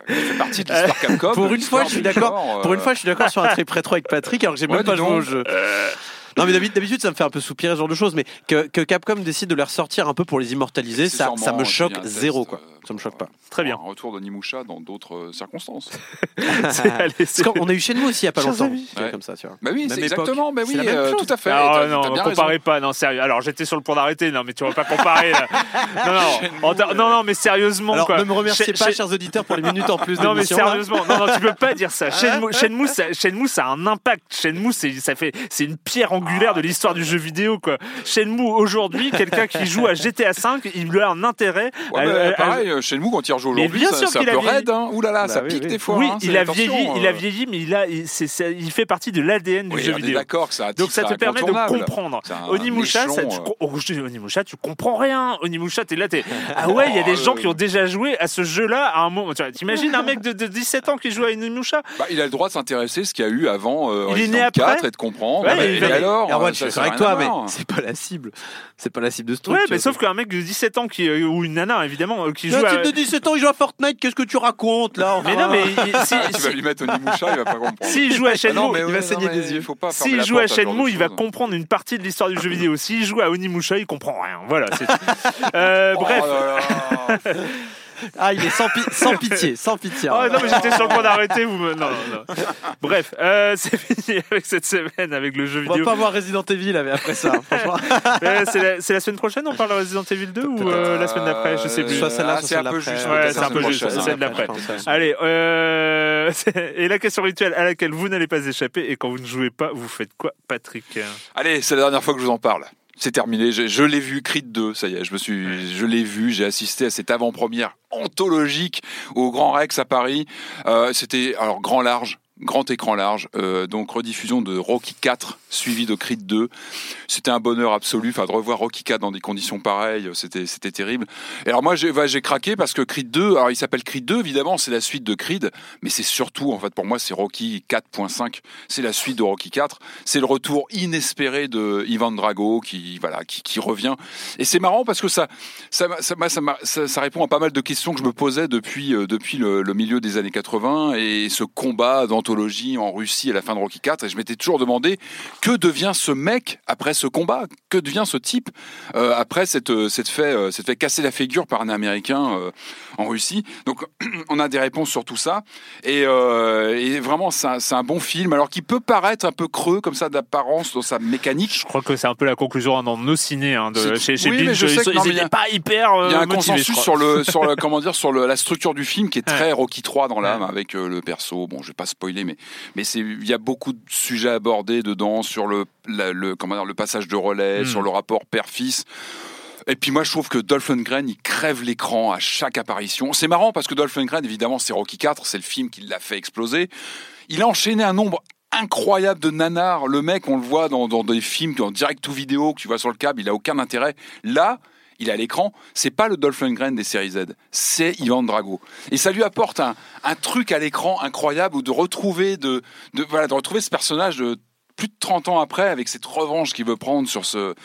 qui, fait partie de l'histoire Capcom. *laughs* Pour une fois, je suis d'accord. Euh. Pour une fois, je suis d'accord sur un trip *laughs* rétro avec Patrick, alors que j'ai même pas joué au jeu. Euh, non, mais d'habitude, ça me fait un peu soupirer ce genre de choses, mais que, que Capcom décide de les ressortir un peu pour les immortaliser, euh, ça, me choque zéro, quoi. Ça me choque pas. Très bien. Un retour de Nimusha dans d'autres euh, circonstances. *laughs* on a eu chez nous aussi il y a pas longtemps. Ouais. Comme ça, tu vois. Bah oui, c'est exactement. Bah oui, euh, tout à fait. Ah non, non, non comparez pas. Non, sérieux. Alors, j'étais sur le point d'arrêter. Non, mais tu ne vas pas comparer. Euh. non, *laughs* non, non, mais sérieusement. Ne me remerciez pas, chers auditeurs, pour les minutes en plus. Non, mais sérieusement. Non, non, tu peux pas dire ça. *laughs* Shenmue, ça a un impact. Shenmue, ça fait, c'est une pierre angulaire de l'histoire du jeu vidéo, quoi. Shenmue, aujourd'hui, quelqu'un qui joue à GTA V, il a un intérêt. Ouais, pareil. Euh, Shenmue, quand il rejoue aujourd'hui, c'est un peu raide, hein. Bah ça oui, pique oui. des fois. Oui, hein, il, a vieilli, il a euh. vieilli, mais il, a, il, fait partie de l'ADN du oui, jeu on vidéo. D'accord, ça Donc ça te permet de comprendre. Onimusha, tu, euh. oh, je dis, Onimusha, tu comprends rien. Onimusha, t'es là, t'es. Ah ouais, il y a des gens qui ont déjà joué à ce jeu-là à un moment. T'imagines un mec de, 17 ans qui joue à Onimusha? Bah, il a le droit de s'intéresser à ce qu'il y a eu avant il est né 4 et de comprendre. Ouais, ah, bah, corps. Erwan, je suis d'accord avec toi, mais c'est pas la cible. C'est pas la cible de ce truc. Ouais, mais sauf qu'un mec de 17 ans qui, euh, ou une nana, évidemment, euh, qui joue. Un type de 17 ans, il joue à Fortnite, qu'est-ce que tu racontes, là? Mais non, mais. *laughs* Tu vas lui mettre au Nimoucha, il va pas comprendre. S'il joue à ah Shenmue, il va saigner des yeux. Faut pas S'il joue à Shenmue, il va comprendre une partie de l'histoire du jeu *laughs* vidéo. S'il joue à Onimusha, il comprend rien. Voilà, c'est tout. Euh, oh bref. *laughs* Ah, il est sans, *laughs* pitié, sans pitié. Hein. Ah, non, mais j'étais sur le point d'arrêter. Vous me... non, non, non. Bref, euh, c'est fini avec cette semaine, avec le jeu vidéo. On va pas voir Resident Evil après ça, hein, *laughs* franchement. Euh, c'est la, semaine prochaine, on parle de Resident Evil 2 ou euh, la semaine d'après Je sais plus. Soit celle-là, ah, soit celle-là. C'est un peu juste, celle d'après. Allez, *laughs* et la question rituelle à laquelle vous n'allez pas échapper, et quand vous ne jouez pas, vous faites quoi, Patrick? Allez, c'est la dernière fois que je vous en parle. C'est terminé. Je, je l'ai vu, Creed 2, ça y est. Je me suis, je l'ai vu. J'ai assisté à cette avant-première anthologique au Grand Rex à Paris. Euh, C'était alors grand large. Grand écran large, euh, donc rediffusion de Rocky 4 suivi de Creed 2. C'était un bonheur absolu, enfin de revoir Rocky 4 dans des conditions pareilles, c'était c'était terrible. Et alors moi j'ai j'ai craqué parce que Creed 2, alors il s'appelle Creed 2 évidemment, c'est la suite de Creed, mais c'est surtout en fait pour moi c'est Rocky 4.5, c'est la suite de Rocky 4, c'est le retour inespéré de Ivan Drago qui voilà qui, revient et c'est marrant parce que ça ça ça, répond à pas mal de questions que je me posais depuis euh, depuis le, le milieu des années 80 et ce combat dans en Russie à la fin de Rocky 4 et je m'étais toujours demandé que devient ce mec après ce combat? Que devient ce type euh, après cette, euh, cette, fait, euh, cette fait casser la figure par un Américain euh, en Russie? Donc *clears throat* on a des réponses sur tout ça et, et vraiment c'est un, un, bon film alors qui peut paraître un peu creux comme ça d'apparence dans sa mécanique. Je crois que c'est un peu la conclusion dans nos ciné hein, de, chez, chez oui, Binge, je sais ils, non, ils étaient pas hyper Il y a un motivés, consensus sur le sur le *laughs* comment dire sur le, la structure du film qui est très Rocky 3 dans l'âme avec le perso. Bon, je vais pas spoiler mais mais c'est il y a beaucoup de sujets abordés dedans sur le, la, le comment dire, le passage de relais, Mm. sur le rapport père-fils. Et puis moi je trouve que Dolph Lundgren il crève l'écran à chaque apparition. C'est marrant parce que Dolph Lundgren évidemment c'est Rocky 4, c'est le film qui l'a fait exploser. Il a enchaîné un nombre incroyable de nanars. Le mec on le voit dans, dans des films en direct ou vidéo que tu vois sur le câble, il a aucun intérêt. Là il est à l'écran, c'est pas le Dolph Lundgren des séries Z, c'est Ivan Drago. Et ça lui apporte un, un truc à l'écran incroyable ou de retrouver de, de voilà de retrouver ce personnage de plus de 30 ans après avec cette revanche qu'il veut prendre sur ce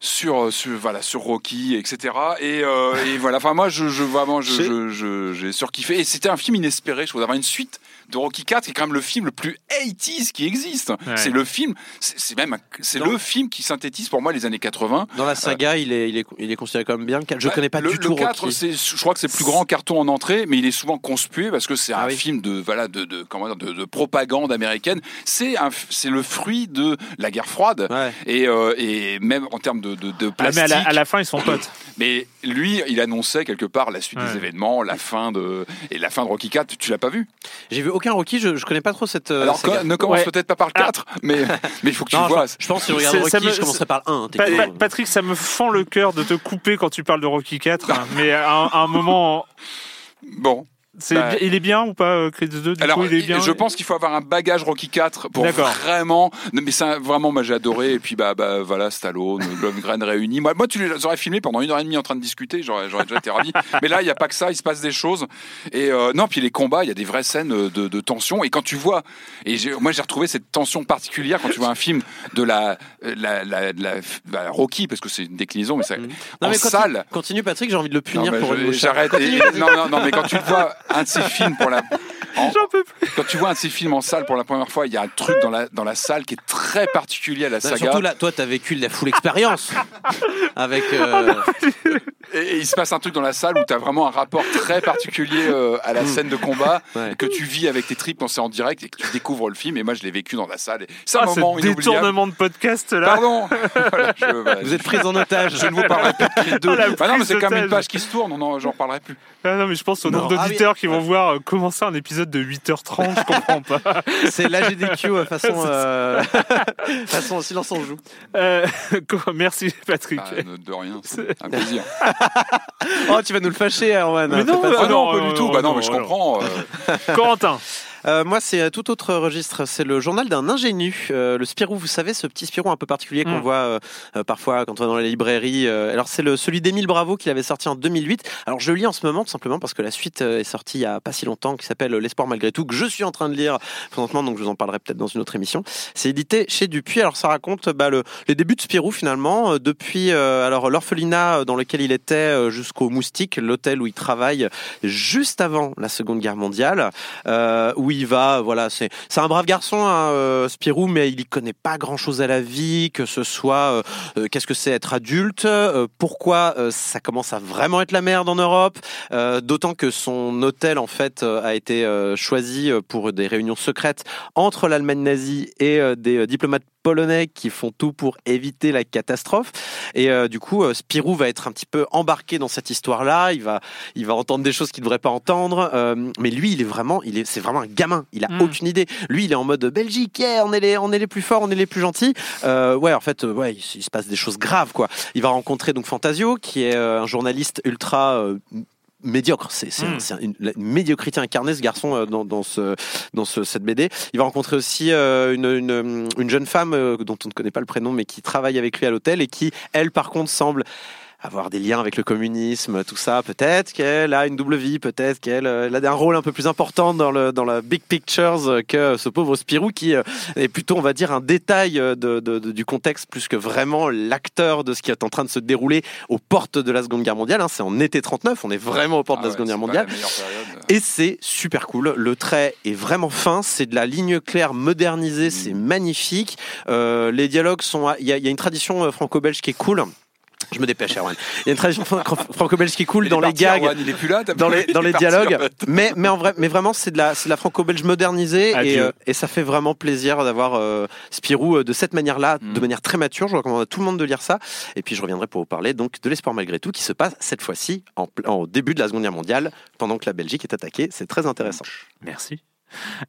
sur, sur voilà sur Rocky etc et, euh, et voilà. Enfin moi je, je vraiment je, je, je, j'ai surkiffé. Et c'était un film inespéré je trouve d'avoir une suite de Rocky 4 qui est quand même le film le plus 80s qui existe Ouais. c'est le film c'est, même c'est le film qui synthétise pour moi les années 80 Dans la saga, il, est, il, est, il est considéré comme bien. Je Ouais, connais pas le, du le tout 4, Rocky. c'est, je crois que c'est le plus grand carton en entrée, mais il est souvent conspué parce que c'est Ah un oui. film de, voilà, de, de, comment dire, de, de propagande américaine. C'est, c'est le fruit de la guerre froide. Ouais. Et, euh, et même en termes de, de, de Ah, mais à la, à la fin, ils sont potes. *coughs* Mais lui, il annonçait quelque part la suite Ouais. des événements, la fin de, et la fin de Rocky 4. Tu l'as pas vu? J'ai vu aucun Rocky, je, je connais pas trop cette. euh, Alors, ne commence Ouais. peut-être pas par le 4, mais, *laughs* mais il faut que tu Non, vois. je, je pense que si je regarde Rocky, me- je commencerai par le 1. Pa- techniquement. Pa- Patrick, ça me fend le cœur de te couper quand tu parles de Rocky 4, hein, mais à un, à un moment, Bon. C'est Bah, il est bien ou pas, euh, Creed 2 du Alors, coup, il est bien je pense qu'il faut avoir un bagage Rocky 4 pour vraiment. Non, mais ça, vraiment, moi j'ai adoré. Et puis, bah, bah voilà, Stallone, *laughs* Lundgren réunis. Moi, moi, tu les aurais filmés pendant une heure et demie en train de discuter, j'aurais, j'aurais déjà été ravi. Mais là, il n'y a pas que ça, il se passe des choses. Et euh, non, puis les combats, il y a des vraies scènes de, de tension. Et quand tu vois, et j'ai- moi j'ai retrouvé cette tension particulière quand tu vois un film de la, la, la, la- la Rocky, parce que c'est une déclinaison, mais ça, Non, en mais continue, salle. continue, Patrick, j'ai envie de le punir Non, pour. J'arrête. Non, non, non, mais quand tu le vois, un de ces films pour la. en- J'en peux plus. quand tu vois un de ces films en salle pour la première fois, il y a un truc dans la, dans la salle qui est très particulier à la saga. surtout là, toi, t'as vécu la full expérience *laughs* avec. euh, Et, et il se passe un truc dans la salle où tu as vraiment un rapport très particulier euh, à la scène de combat Mm. Ouais. que tu vis avec tes tripes quand c'est en direct et que tu découvres le film. Et moi, je l'ai vécu dans la salle. C'est un Ah, ce moment inoubliable. détournement de podcast là. Pardon. *laughs* Voilà, je, voilà, Vous êtes pris en otage. je ne vous parlerai plus de 2. *laughs* Ah, la Ah non, mais c'est quand même une page qui se tourne. Non, j'en parlerai plus. Ah non, mais je pense au nombre Ah oui. d'auditeurs qui vont voir euh, commencer un épisode de 8h30, je comprends pas. *laughs* C'est l'AGDQ euh, façon, euh, façon silence en joue. Euh, merci Patrick. Ah, de, de rien. C'est un plaisir. Oh, tu vas nous le fâcher, Erwan. Mais non, pas Ah Ah ça. non, non, pas du non, tout. Bah non, mais je non. comprends. euh, Corentin. Euh, moi, c'est tout autre registre. C'est le journal d'un ingénu. Euh, le Spirou, vous savez, ce petit Spirou un peu particulier qu'on Mm. voit euh, parfois quand on va dans les librairies. Alors, c'est le, celui d'Émile Bravo qu'il avait sorti en 2008. Alors, je le lis en ce moment tout simplement parce que la suite est sortie il y a pas si longtemps, qui s'appelle L'espoir malgré tout, que je suis en train de lire présentement, donc je vous en parlerai peut-être dans une autre émission. C'est édité chez Dupuis. Alors, ça raconte bah, le, les débuts de Spirou finalement, depuis alors l'orphelinat dans lequel il était jusqu'au Moustique, l'hôtel où il travaille juste avant la Seconde Guerre mondiale, où il va, voilà, c'est c'est un brave garçon, hein, euh, Spirou, mais il y connaît pas grand-chose à la vie, que ce soit euh, euh, qu'est-ce que c'est être adulte, pourquoi ça commence à vraiment être la merde en Europe, d'autant que son hôtel en fait a été choisi pour des réunions secrètes entre l'Allemagne nazie et des diplomates polonais qui font tout pour éviter la catastrophe. Et euh, du coup, euh, Spirou va être un petit peu embarqué dans cette histoire-là. Il va, il va entendre des choses qu'il ne devrait pas entendre. Euh, mais lui, il est vraiment, il est, c'est vraiment un gamin. Il a Mm. aucune idée. Lui, il est en mode Belgique. yeah, on est les, on est les plus forts, on est les plus gentils. Ouais, en fait, ouais, il, il se passe des choses graves, quoi. Il va rencontrer donc Fantasio, qui est un journaliste ultra. Médiocre. C'est c'est un- une, une médiocrité incarnée ce garçon euh, dans, dans ce dans ce, cette BD. Il va rencontrer aussi euh, une, une une jeune femme euh, dont on ne connaît pas le prénom mais qui travaille avec lui à l'hôtel et qui elle par contre semble avoir des liens avec le communisme, tout ça. Peut-être qu'elle a une double vie, peut-être qu'elle euh, a un rôle un peu plus important dans le dans la big pictures euh, que ce pauvre Spirou qui euh, est plutôt, on va dire, un détail de, de- de- du contexte plus que vraiment l'acteur de ce qui est en train de se dérouler aux portes de la Seconde Guerre mondiale. hein. C'est en été 39, on est vraiment aux portes Ah de la ouais, Seconde Guerre mondiale. Et c'est super cool. Le trait est vraiment fin. C'est de la ligne claire modernisée. C'est magnifique. Euh, les dialogues sont. Il y y a une tradition franco-belge qui est cool. Je me dépêche, Erwan. Il y a une tradition fran- franco-belge qui Il est dans les parti, gags Erwan, il est plus là, t'as dans les *laughs* vu, dans les dialogues en fait. mais mais en vrai mais vraiment c'est de la la franco-belge modernisée et Adieu. euh, et ça fait vraiment plaisir d'avoir euh, Spirou euh, de cette manière-là Mm. de manière très mature je recommande à tout le monde de lire ça et puis je reviendrai pour vous parler donc de l'espoir malgré tout qui se passe cette fois-ci en, en début de la Seconde Guerre mondiale pendant que la Belgique est attaquée c'est très intéressant Merci.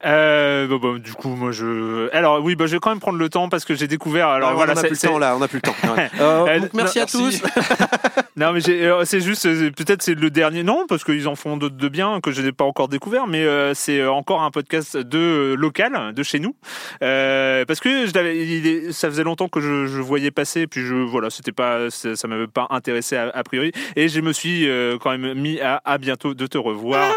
Euh, bon, bon, du coup, moi, je. Alors, oui, bah, je vais quand même prendre le temps parce que j'ai découvert. Alors, voilà, on a c'est- plus le c'est- temps là on a plus le temps Ouais. Euh, *laughs* Euh, donc, merci à merci. tous *laughs* Non, mais j'ai- euh, c'est juste, peut-être c'est le dernier. Non, parce qu'ils en font d'autres de bien que je n'ai pas encore découvert, mais euh, c'est encore un podcast de euh, local, de chez nous, Euh, parce que je l'avais, il est- ça faisait longtemps que je, je voyais passer, puis je voilà, c'était pas, ça, ça m'avait pas intéressé a, a priori, et je me suis euh, quand même mis à à bientôt de te revoir.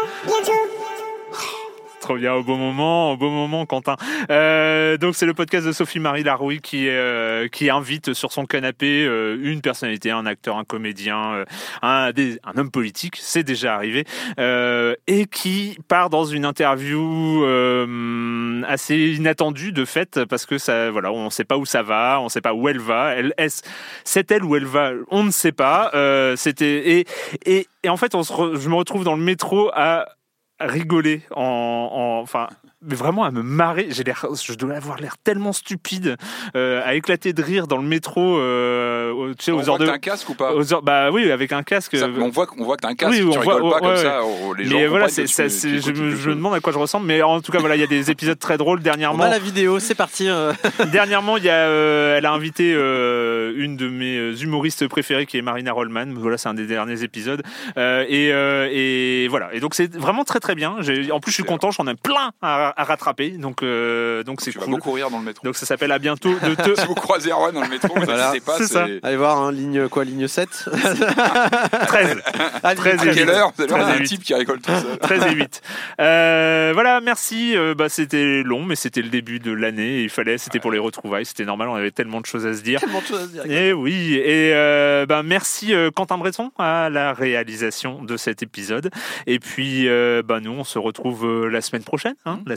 Trop bien, au bon moment, au bon moment, Quentin. Euh, donc c'est le podcast de Sophie-Marie Larouille qui, euh, qui invite sur son canapé euh, une personnalité, un acteur, un comédien, euh, un, des- un homme politique, c'est déjà arrivé, euh, et qui part dans une interview euh, assez inattendue de fait, parce que ça, voilà, on ne sait pas où ça va, on ne sait pas où elle va. Elle, est-ce, c'est elle où elle va? On ne sait pas. C'était et, et, et en fait, on se re- je me retrouve dans le métro à rigoler en, en- enfin mais vraiment à me marrer j'ai l'air je dois avoir l'air tellement stupide euh, à éclater de rire dans le métro euh, tu sais On aux voit heures que de t'as un casque ou pas aux heures- bah oui avec un casque Ça, on voit qu'on voit que t'as un casque, Oui, tu on rigoles voit- pas comme ouais, ça, oh, les gens mais voilà c'est ça, je, me, je demande à quoi je ressemble mais en tout cas voilà il y a des épisodes très drôles on dernièrement a la vidéo c'est parti euh. *laughs* Dernièrement, il y a, euh, elle a invité euh, une de mes euh, humoristes préférées qui est Marina Rollman. Voilà, c'est un des derniers épisodes. Euh, et, euh, et voilà. Et donc c'est vraiment très très bien. J'ai- En plus, je suis content. J'en ai plein à, à rattraper. Donc euh, donc c'est Tu vas cool. beaucoup rire dans le métro. Donc ça s'appelle à bientôt de *laughs* te. Si vous croisez Erwan dans le métro, Voilà, n'hésitez pas. c'est ça. allez voir hein, ligne quoi ligne 7 13. Ah, 13 À et quelle heure Vous allez voir, il y a 13 et un huit. type qui rigole tout seul. 13 et 8. Euh, voilà, merci. Euh, bah, c'était long, mais c'était le début de l'année. Il fallait, c'était pour les retrouvailles. C'était normal. On avait tellement de choses à se dire. tellement de choses à se dire Et oui, et euh, ben merci euh, Quentin Breton à la réalisation de cet épisode. Et puis, euh, ben nous, on se retrouve la semaine prochaine, hein, la